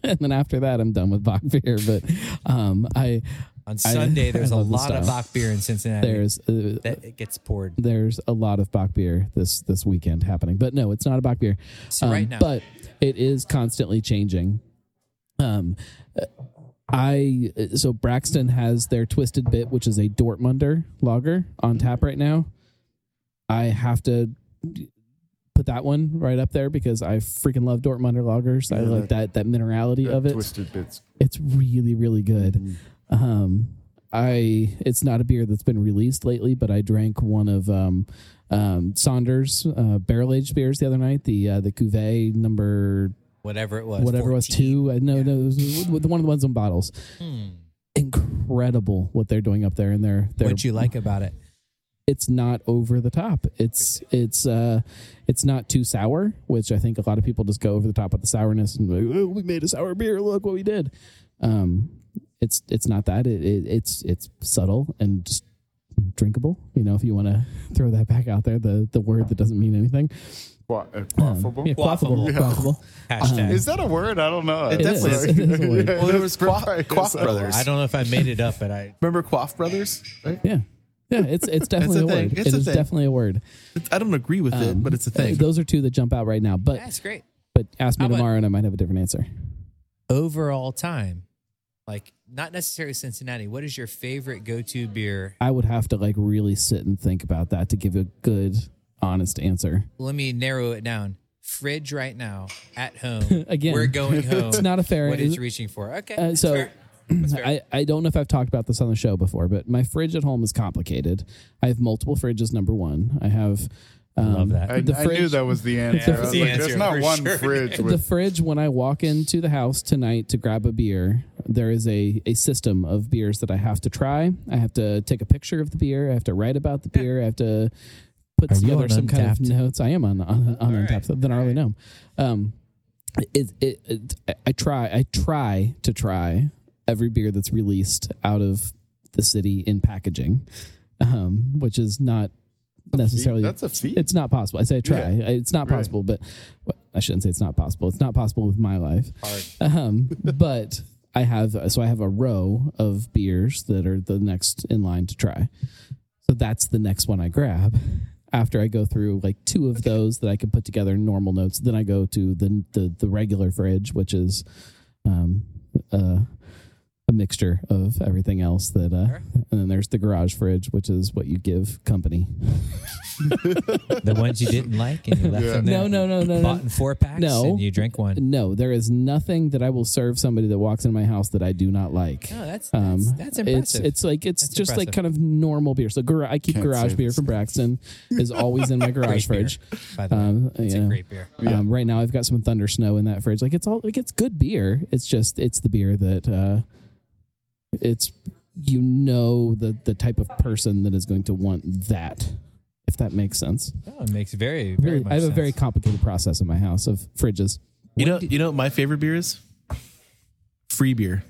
[SPEAKER 1] and then after that, I'm done with bock beer. But um, I
[SPEAKER 3] on Sunday, there's
[SPEAKER 1] I
[SPEAKER 3] a
[SPEAKER 1] love the
[SPEAKER 3] lot of
[SPEAKER 1] style.
[SPEAKER 3] bock beer in Cincinnati.
[SPEAKER 1] there's uh,
[SPEAKER 3] that it gets poured.
[SPEAKER 1] there's a lot of bock beer this this weekend happening. But no, it's not a bock beer.
[SPEAKER 3] So
[SPEAKER 1] Um,
[SPEAKER 3] right now,
[SPEAKER 1] but it is constantly changing. Um, I so Braxton has their Twisted Bit, which is a Dortmunder lager on tap right now. I have to put that one right up there because I freaking love Dortmunder lagers. I
[SPEAKER 4] Yeah.
[SPEAKER 1] like that that minerality of it.
[SPEAKER 4] Twisted bits.
[SPEAKER 1] It's really really good. Um, I it's not a beer that's been released lately, but I drank one of um, um, Saunders uh, barrel aged beers the other night. The uh, the Cuvée number
[SPEAKER 3] whatever it was,
[SPEAKER 1] whatever it was
[SPEAKER 3] 14.
[SPEAKER 1] two. No, no, it was with one of the ones on bottles.
[SPEAKER 3] Hmm.
[SPEAKER 1] Incredible what they're doing up there, and they're they're
[SPEAKER 3] What'd you like about it?
[SPEAKER 1] it's not over the top. It's it's uh it's not too sour, which I think a lot of people just go over the top with the sourness and like, oh, we made a sour beer. Look what we did. Um, it's it's not that. It, it it's it's subtle and just drinkable. You know, if you want to throw that back out there, the the word that doesn't mean anything.
[SPEAKER 4] Qua- uh,
[SPEAKER 1] Um,
[SPEAKER 4] quaffable?
[SPEAKER 1] yeah, quaffable.
[SPEAKER 3] Quaffable.
[SPEAKER 1] quaffable.
[SPEAKER 3] Hashtag.
[SPEAKER 4] Is that a word? I don't know.
[SPEAKER 2] It definitely is.
[SPEAKER 1] It is a word.
[SPEAKER 2] Well, there was Quaff,
[SPEAKER 4] Right,
[SPEAKER 2] Quaff Brothers.
[SPEAKER 3] I don't know if I made it up, but I
[SPEAKER 2] remember Quaff Brothers. Right?
[SPEAKER 1] Yeah. Yeah, it's it's definitely
[SPEAKER 2] a
[SPEAKER 1] a, word.
[SPEAKER 2] It's
[SPEAKER 1] It
[SPEAKER 2] a
[SPEAKER 1] is
[SPEAKER 2] thing.
[SPEAKER 1] definitely a word.
[SPEAKER 2] It's- I don't agree with it,
[SPEAKER 1] Um,
[SPEAKER 2] but it's a
[SPEAKER 1] uh,
[SPEAKER 2] thing.
[SPEAKER 1] Those are two that jump out right now. But
[SPEAKER 3] that's great.
[SPEAKER 1] but ask me
[SPEAKER 3] How
[SPEAKER 1] tomorrow and I might have a different answer.
[SPEAKER 3] Overall time, like not necessarily Cincinnati. What is your favorite go-to beer?
[SPEAKER 1] I would have to like really sit and think about that to give a good, honest answer.
[SPEAKER 3] Let me narrow it down. Fridge right now at home.
[SPEAKER 1] Again,
[SPEAKER 3] we're going home.
[SPEAKER 1] It's not a fair.
[SPEAKER 3] what is reaching for? Okay,
[SPEAKER 1] Uh, so.
[SPEAKER 3] Fair.
[SPEAKER 1] I, I don't know if I've talked about this on the show before, but my fridge at home is complicated. I have multiple fridges. Number one, I have. Um,
[SPEAKER 3] Love that.
[SPEAKER 4] I,
[SPEAKER 1] The
[SPEAKER 4] I knew
[SPEAKER 1] fridge-
[SPEAKER 4] that was the answer.
[SPEAKER 3] that
[SPEAKER 4] I
[SPEAKER 3] was
[SPEAKER 4] was
[SPEAKER 3] the
[SPEAKER 4] like,
[SPEAKER 3] answer
[SPEAKER 4] There's not
[SPEAKER 3] for
[SPEAKER 4] one
[SPEAKER 3] sure.
[SPEAKER 4] fridge
[SPEAKER 1] the fridge when I walk into the house tonight to grab a beer, there is a a system of beers that I have to try. I have to take a picture of the beer. I have to write about the beer. I have to put
[SPEAKER 3] Are
[SPEAKER 1] together
[SPEAKER 3] on
[SPEAKER 1] some kind of notes. I am on on, on
[SPEAKER 3] All
[SPEAKER 1] Untappd.
[SPEAKER 3] right.
[SPEAKER 1] Then I already know. Um, it, it, it, I try. I try to try every beer that's released out of the city in packaging, um, which is not necessarily
[SPEAKER 4] That's a feat.
[SPEAKER 1] it's not possible. I say I try.
[SPEAKER 4] Yeah.
[SPEAKER 1] It's not
[SPEAKER 4] Right.
[SPEAKER 1] possible, but well, I shouldn't say it's not possible. It's not possible with my life. Um, but I have so I have a row of beers that are the next in line to try. So that's the next one I grab. After I go through like two of those that I can put together in normal notes, then I go to the the, the regular fridge, which is um, uh, mixture of everything else that uh,
[SPEAKER 3] Sure.
[SPEAKER 1] and then there's the garage fridge, which is what you give company.
[SPEAKER 3] the ones you didn't like and you left
[SPEAKER 4] Yeah.
[SPEAKER 3] them there.
[SPEAKER 1] No, no, no, no,
[SPEAKER 3] Bought
[SPEAKER 1] no.
[SPEAKER 3] in four packs
[SPEAKER 1] No.
[SPEAKER 3] and you drink one.
[SPEAKER 1] No, there is nothing that I will serve somebody that walks in my house that I do not like.
[SPEAKER 3] No, that's
[SPEAKER 1] Um,
[SPEAKER 3] that's, that's
[SPEAKER 1] it's
[SPEAKER 3] impressive.
[SPEAKER 1] it's like it's
[SPEAKER 3] That's
[SPEAKER 1] just like kind of normal beer. So gar- I keep
[SPEAKER 4] Can't
[SPEAKER 1] garage
[SPEAKER 4] say
[SPEAKER 1] beer
[SPEAKER 4] this.
[SPEAKER 1] from Braxton is always in my garage
[SPEAKER 3] Great beer,
[SPEAKER 1] fridge.
[SPEAKER 3] by the way.
[SPEAKER 1] Um,
[SPEAKER 3] it's a
[SPEAKER 1] know,
[SPEAKER 3] great beer.
[SPEAKER 1] Um, right now I've got some Thunder Snow in that fridge. Like it's all like it's good beer. It's just it's the beer that uh, it's you know the the type of person that is going to want that. If that makes sense.
[SPEAKER 3] Oh, it makes very, very
[SPEAKER 1] Really,
[SPEAKER 3] much
[SPEAKER 1] I have a very complicated process in my house of fridges.
[SPEAKER 2] You know, you know what my favorite beer is? Free beer.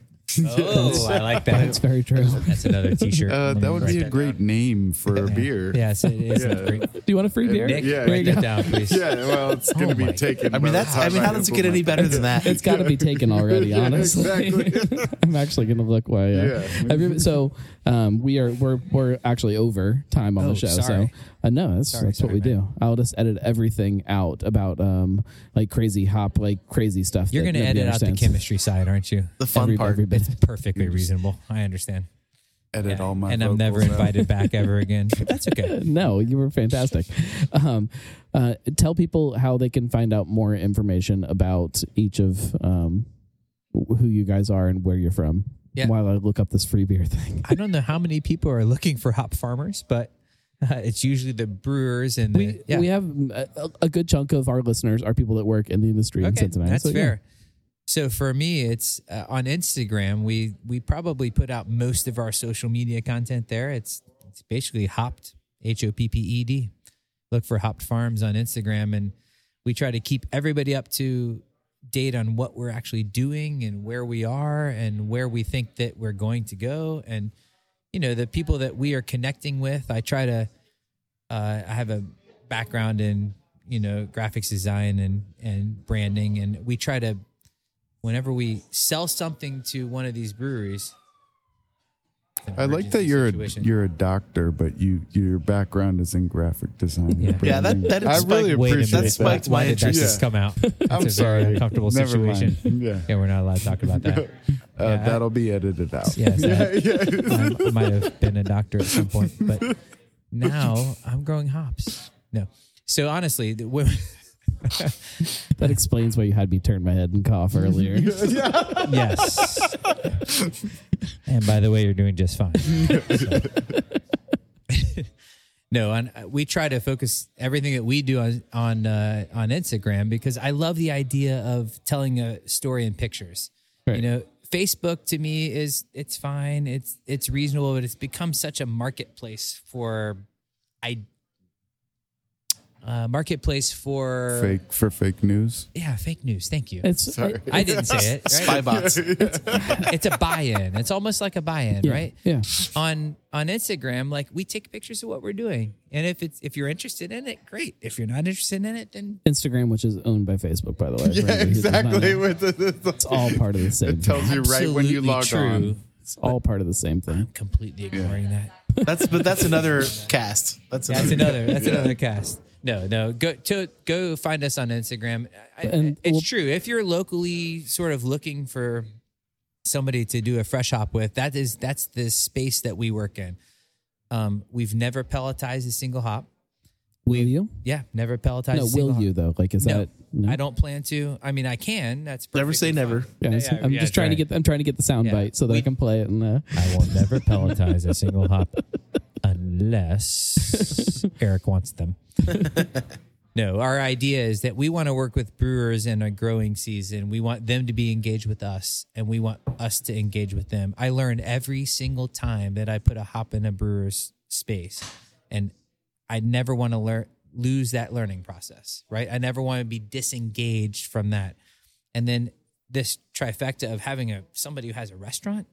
[SPEAKER 3] Oh, I like that.
[SPEAKER 1] That's very true.
[SPEAKER 3] That's another T-shirt.
[SPEAKER 4] Uh, that would be a
[SPEAKER 3] down.
[SPEAKER 4] great name for a beer.
[SPEAKER 3] Yes, it is.
[SPEAKER 4] Yeah.
[SPEAKER 3] great.
[SPEAKER 1] Do you want a free beer?
[SPEAKER 3] Nick,
[SPEAKER 4] Yeah.
[SPEAKER 3] write that down, please.
[SPEAKER 4] Yeah, well, it's going
[SPEAKER 3] Oh
[SPEAKER 4] to be taken.
[SPEAKER 2] I mean, that's. I mean, how does it get any better than that?
[SPEAKER 1] It's got to be taken already,
[SPEAKER 4] Yeah,
[SPEAKER 1] honestly.
[SPEAKER 4] exactly.
[SPEAKER 1] I'm actually going to look why. Uh,
[SPEAKER 4] Yeah.
[SPEAKER 1] so um, we are we're we're actually over time on
[SPEAKER 3] Oh,
[SPEAKER 1] the show.
[SPEAKER 3] sorry.
[SPEAKER 1] So uh, no, that's
[SPEAKER 3] Sorry,
[SPEAKER 1] that's
[SPEAKER 3] sorry,
[SPEAKER 1] what we do. I'll just edit everything out about um like crazy hop, like crazy stuff.
[SPEAKER 3] You're going to
[SPEAKER 1] nobody
[SPEAKER 3] edit out the chemistry side, aren't you?
[SPEAKER 2] The fun
[SPEAKER 1] Every-
[SPEAKER 2] part.
[SPEAKER 1] every bit.
[SPEAKER 3] It's perfectly reasonable. I understand.
[SPEAKER 4] edit all my
[SPEAKER 3] and I'm never
[SPEAKER 4] vocals out.
[SPEAKER 3] invited back ever again. But that's okay.
[SPEAKER 1] no, you were fantastic. Um, uh, tell people how they can find out more information about each of um, who you guys are and where you're from.
[SPEAKER 3] Yeah.
[SPEAKER 1] While I look up this free beer thing.
[SPEAKER 3] I don't know how many people are looking for hop farmers, but it's usually the brewers and the,
[SPEAKER 1] We
[SPEAKER 3] yeah.
[SPEAKER 1] we have a, a good chunk of our listeners are people that work in the industry in Cincinnati.
[SPEAKER 3] that's
[SPEAKER 1] so, yeah.
[SPEAKER 3] fair. So for me, it's uh, on Instagram. We we probably put out most of our social media content there. It's it's basically hopped H O P P E D. Look for Hopped Farms on Instagram, and we try to keep everybody up to date on what we're actually doing and where we are and where we think that we're going to go and you know the people that we are connecting with. I try to uh, i have a background in you know graphics design and and branding. And we try to whenever we sell something to one of these breweries
[SPEAKER 4] I like that you're a, you're a doctor, but you your background is in graphic design.
[SPEAKER 3] Yeah.
[SPEAKER 2] Yeah, that-
[SPEAKER 4] branding.
[SPEAKER 2] that
[SPEAKER 4] I
[SPEAKER 2] spiked-
[SPEAKER 4] really
[SPEAKER 3] Wait a
[SPEAKER 4] appreciate
[SPEAKER 2] that
[SPEAKER 3] minute.
[SPEAKER 2] spiked my
[SPEAKER 3] Why did that
[SPEAKER 2] interest.
[SPEAKER 3] just come out? It's
[SPEAKER 4] I'm
[SPEAKER 3] a
[SPEAKER 4] sorry.
[SPEAKER 3] very uncomfortable
[SPEAKER 4] Never
[SPEAKER 3] situation.
[SPEAKER 4] mind. Yeah.
[SPEAKER 3] Yeah, we're not allowed to talk about that.
[SPEAKER 4] Uh,
[SPEAKER 3] Yeah.
[SPEAKER 4] that'll be edited out.
[SPEAKER 3] Yes,
[SPEAKER 4] yeah,
[SPEAKER 3] I-
[SPEAKER 4] yeah.
[SPEAKER 3] I might have been a doctor at some point, but now I'm growing hops. No. So honestly, the women,
[SPEAKER 1] That explains why you had me turn my head and cough earlier.
[SPEAKER 3] yes. and by the way, you're doing just fine. So. no, and we try to focus everything that we do on on uh, on Instagram because I love the idea of telling a story in pictures.
[SPEAKER 1] Right.
[SPEAKER 3] You know, Facebook to me is it's fine, it's it's reasonable, but it's become such a marketplace for I uh, marketplace for
[SPEAKER 4] Fake for fake news.
[SPEAKER 3] yeah fake news. Thank you.
[SPEAKER 1] It's
[SPEAKER 4] Sorry.
[SPEAKER 3] I didn't say it. Right?
[SPEAKER 2] Spy bots.
[SPEAKER 3] it's a buy-in. It's almost like a buy-in,
[SPEAKER 1] yeah,
[SPEAKER 3] right?
[SPEAKER 1] Yeah.
[SPEAKER 3] On on Instagram, like we take pictures of what we're doing, and if it's if you're interested in it, great. If you're not interested in it, then
[SPEAKER 1] Instagram, which is owned by Facebook, by the way.
[SPEAKER 4] Yeah,
[SPEAKER 1] anybody not
[SPEAKER 4] exactly.
[SPEAKER 1] know.
[SPEAKER 4] The, the, the-
[SPEAKER 1] It's all part of the same
[SPEAKER 4] it
[SPEAKER 1] thing.
[SPEAKER 4] tells you right when you log
[SPEAKER 3] true.
[SPEAKER 4] on.
[SPEAKER 1] It's all part of the same thing.
[SPEAKER 3] I'm completely ignoring that.
[SPEAKER 2] That's but that's another cast. That's
[SPEAKER 3] That's
[SPEAKER 2] another.
[SPEAKER 3] another. That's another cast. No, no. Go to go find us on Instagram. I,
[SPEAKER 1] And
[SPEAKER 3] it's
[SPEAKER 1] we'll-
[SPEAKER 3] true. If you're locally sort of looking for somebody to do a fresh hop with, that is that's the space that we work in. Um, we've never pelletized a single hop.
[SPEAKER 1] Will you?
[SPEAKER 3] Yeah, never pelletized.
[SPEAKER 1] No,
[SPEAKER 3] a single
[SPEAKER 1] will
[SPEAKER 3] hop.
[SPEAKER 1] you though? Like, is
[SPEAKER 3] No,
[SPEAKER 1] that? No?
[SPEAKER 3] I don't plan to. I mean, I can. That's
[SPEAKER 2] Never say
[SPEAKER 3] perfectly
[SPEAKER 2] never.
[SPEAKER 1] Yeah,
[SPEAKER 3] Yeah,
[SPEAKER 1] I'm-
[SPEAKER 3] yeah,
[SPEAKER 1] I'm
[SPEAKER 3] yeah,
[SPEAKER 1] just trying to get. I'm trying to get the sound
[SPEAKER 3] Yeah.
[SPEAKER 1] bite so that I can play it. And uh,
[SPEAKER 3] I will never pelletize a single hop unless Eric wants them. no, our idea is that we want to work with brewers in a growing season. We want them to be engaged with us, and we want us to engage with them. I learn every single time that I put a hop in a brewer's space, and I never want to learn lose that learning process. Right? I never want to be disengaged from that. And then this trifecta of having a somebody who has a restaurant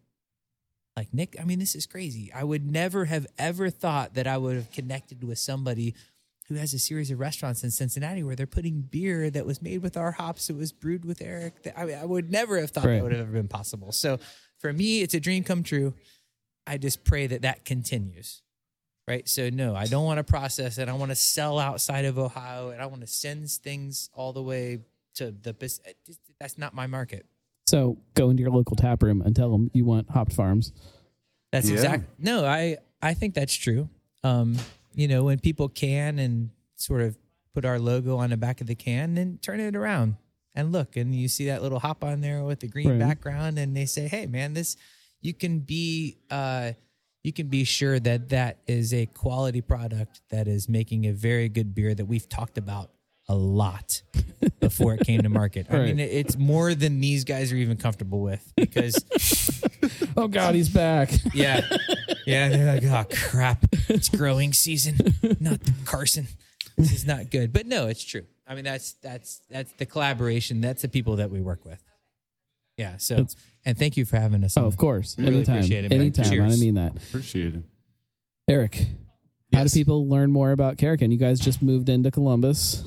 [SPEAKER 3] like Nick, I mean, this is crazy. I would never have ever thought that I would have connected with somebody who has a series of restaurants in Cincinnati where they're putting beer that was made with our hops, it was brewed with Eric. I mean, I would never have thought
[SPEAKER 1] Right.
[SPEAKER 3] that would have ever been possible. So for me, it's a dream come true. I just pray that that continues. Right. So, no, I don't want to process it. I want to sell outside of Ohio and I want to send things all the way to the, that's not my market.
[SPEAKER 1] So go into your local tap room and tell them you want hopped farms.
[SPEAKER 3] That's
[SPEAKER 4] Yeah.
[SPEAKER 3] exact. No, I I think that's true. Um, you know, when people can and sort of put our logo on the back of the can, then turn it around and look, and you see that little hop on there with the green
[SPEAKER 1] Right.
[SPEAKER 3] background, and they say, "Hey, man, this you can be." Uh, you can be sure that that is a quality product that is making a very good beer that we've talked about a lot before it came to market. I
[SPEAKER 1] Right.
[SPEAKER 3] mean, it's more than these guys are even comfortable with because
[SPEAKER 1] Oh God, he's back.
[SPEAKER 3] yeah. Yeah. They're like, oh, crap. It's growing season. Not Carson. This is not good. But no, it's true. I mean, that's, that's, that's the collaboration. That's the people that we work with. Yeah. So,
[SPEAKER 1] That's-
[SPEAKER 3] and thank you for having us.
[SPEAKER 1] Oh,
[SPEAKER 3] on.
[SPEAKER 1] of course.
[SPEAKER 3] Really
[SPEAKER 1] Anytime.
[SPEAKER 3] appreciate it, man.
[SPEAKER 1] Anytime. I mean that.
[SPEAKER 4] Appreciate it.
[SPEAKER 1] Eric, how do
[SPEAKER 2] Yes.
[SPEAKER 1] people learn more about Karrikin? You guys just moved into Columbus.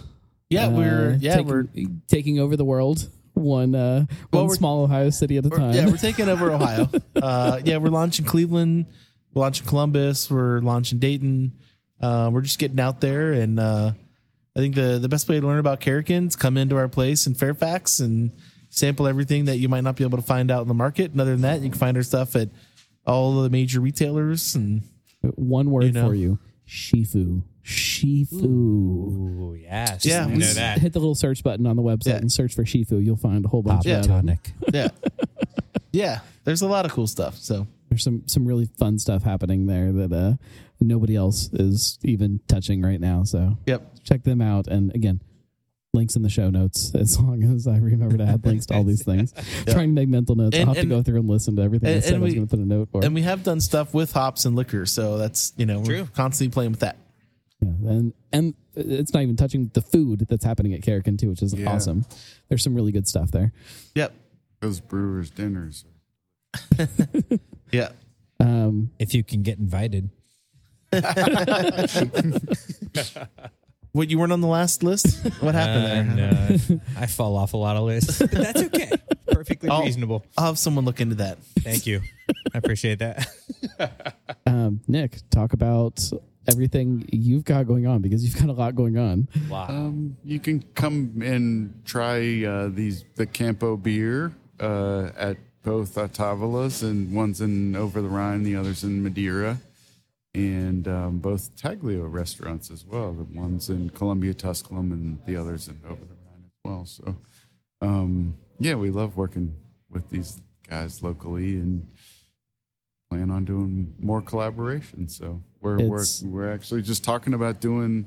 [SPEAKER 2] Yeah,
[SPEAKER 1] Uh,
[SPEAKER 2] we're yeah
[SPEAKER 1] taking,
[SPEAKER 2] we're
[SPEAKER 1] taking over the world one uh,
[SPEAKER 2] Well,
[SPEAKER 1] one small Ohio city at a time.
[SPEAKER 2] Yeah, we're taking over Ohio. Uh, yeah, we're launching Cleveland. We're launching Columbus. We're launching Dayton. Uh, we're just getting out there, and uh, I think the the best way to learn about Karrikins come into our place in Fairfax and sample everything that you might not be able to find out in the market. And other than that, you can find our stuff at all the major retailers and
[SPEAKER 1] One word
[SPEAKER 2] You know.
[SPEAKER 1] for you: Shifu. Shifu.
[SPEAKER 3] Ooh, yes.
[SPEAKER 2] Yeah, we
[SPEAKER 3] know that.
[SPEAKER 1] Hit the little search button on the website
[SPEAKER 2] Yeah.
[SPEAKER 1] and search for Shifu. You'll find a whole bunch
[SPEAKER 3] Pop
[SPEAKER 1] of that.
[SPEAKER 3] tonic.
[SPEAKER 2] yeah, yeah. There's a lot of cool stuff. So
[SPEAKER 1] There's some some really fun stuff happening there that uh, nobody else is even touching right now. So
[SPEAKER 2] yep,
[SPEAKER 1] check them out. And again, links in the show notes as long as I remember to add links to all these things. Trying to make mental notes.
[SPEAKER 2] And-
[SPEAKER 1] I'll have
[SPEAKER 2] and-
[SPEAKER 1] to go through and listen to everything I
[SPEAKER 2] and-
[SPEAKER 1] said
[SPEAKER 2] and
[SPEAKER 1] I was
[SPEAKER 2] we-
[SPEAKER 1] going to put a note for.
[SPEAKER 2] and we have done stuff with hops and liquor. So that's you know we're
[SPEAKER 3] True.
[SPEAKER 2] constantly playing with that.
[SPEAKER 1] Yeah, and and it's not even touching the food that's happening at Karrikin too, which is
[SPEAKER 4] Yeah.
[SPEAKER 1] awesome. There's some really good stuff there.
[SPEAKER 2] Yep,
[SPEAKER 4] Those brewers dinners.
[SPEAKER 2] yeah.
[SPEAKER 1] Um,
[SPEAKER 3] If you can get invited.
[SPEAKER 2] What you weren't on the last list? What happened there?
[SPEAKER 3] Uh, no, I fall off a lot of lists, but that's okay. Perfectly
[SPEAKER 2] I'll-
[SPEAKER 3] reasonable.
[SPEAKER 2] I'll have someone look into that.
[SPEAKER 3] Thank you. I appreciate that.
[SPEAKER 1] um, Nick, talk about everything you've got going on because you've got a lot going on.
[SPEAKER 3] Wow.
[SPEAKER 4] Um, you can come and try uh, these the Campo beer uh, at both Otavalas, and one's in Over the Rhine, the other's in Madeira, and um, both Taglio restaurants as well. The one's in Columbia, Tusculum, and the other's in Over the Rhine as well. So, um, yeah, we love working with these guys locally and plan on doing more collaboration. So we're we're, we're actually just talking about doing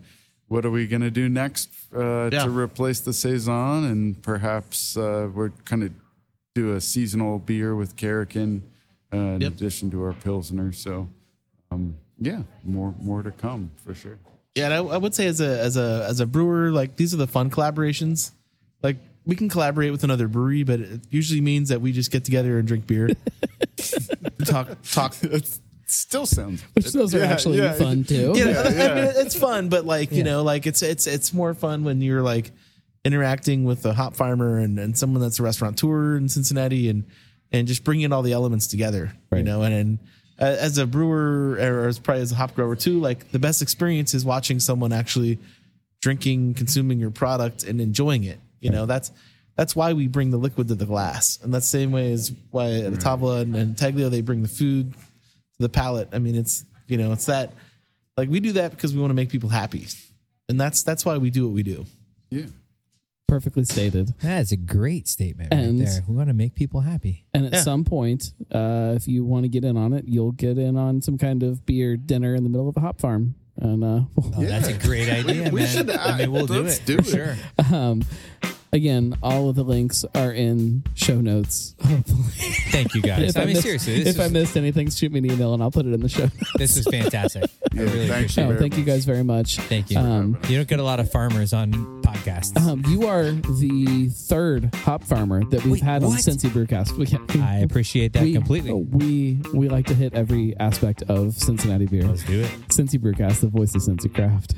[SPEAKER 4] what are we going to do next uh,
[SPEAKER 2] Yeah.
[SPEAKER 4] to replace the saison, and perhaps uh, we're kind of do a seasonal beer with Karrikin uh, in
[SPEAKER 2] Yep.
[SPEAKER 4] addition to our pilsner. So um, yeah, more more to come for sure.
[SPEAKER 2] Yeah, and I, I would say as a as a as a brewer, like these are the fun collaborations. Like we can collaborate with another brewery, but it usually means that we just get together and drink beer, talk talk.
[SPEAKER 4] It still sounds
[SPEAKER 1] Which those are
[SPEAKER 4] Yeah,
[SPEAKER 1] actually
[SPEAKER 4] yeah.
[SPEAKER 1] fun too.
[SPEAKER 2] You know, I mean, it's fun, but like you know, like it's it's it's more fun when you're like interacting with a hop farmer and, and someone that's a restaurateur in Cincinnati and and just bringing all the elements together. You know, and, and as a brewer or as probably as a hop grower too, like the best experience is watching someone actually drinking, consuming your product and enjoying it. You know, that's that's why we bring the liquid to the glass, and that's the same way as why at Tavola and, and Taglio they bring the food to the palate. I mean, it's you know, it's that like we do that because we want to make people happy, and that's that's why we do what we do.
[SPEAKER 4] yeah.
[SPEAKER 1] Perfectly stated.
[SPEAKER 3] That is a great statement
[SPEAKER 1] And-
[SPEAKER 3] right there. We want to make people happy.
[SPEAKER 1] And at
[SPEAKER 2] Yeah.
[SPEAKER 1] some point, uh, if you want to get in on it, you'll get in on some kind of beer dinner in the middle of a hop farm. And uh,
[SPEAKER 3] Oh, that's a great idea,
[SPEAKER 4] We
[SPEAKER 3] man.
[SPEAKER 4] should-
[SPEAKER 3] I mean, we'll do
[SPEAKER 4] let's
[SPEAKER 3] it
[SPEAKER 4] do
[SPEAKER 3] for
[SPEAKER 4] it.
[SPEAKER 3] sure.
[SPEAKER 1] um, again, all of the links are in show notes. Hopefully,
[SPEAKER 3] Thank you guys. I mean,
[SPEAKER 1] missed,
[SPEAKER 3] seriously, this
[SPEAKER 1] if I missed anything, shoot me an email and I'll put it in the show. notes.
[SPEAKER 3] this is fantastic. I really
[SPEAKER 4] thank
[SPEAKER 3] appreciate
[SPEAKER 1] Oh,
[SPEAKER 3] it.
[SPEAKER 4] very
[SPEAKER 1] thank you guys very much.
[SPEAKER 3] Thank you.
[SPEAKER 1] Um,
[SPEAKER 3] you don't get a lot of farmers on podcasts.
[SPEAKER 1] Um, you are the third hop farmer that we've
[SPEAKER 3] Wait,
[SPEAKER 1] had on
[SPEAKER 3] what?
[SPEAKER 1] Cincy Brewcast. We,
[SPEAKER 3] I appreciate that
[SPEAKER 1] we,
[SPEAKER 3] completely.
[SPEAKER 1] We we like to hit every aspect of Cincinnati beer.
[SPEAKER 3] Let's do it.
[SPEAKER 1] Cincy Brewcast, the voice of Cincy Craft.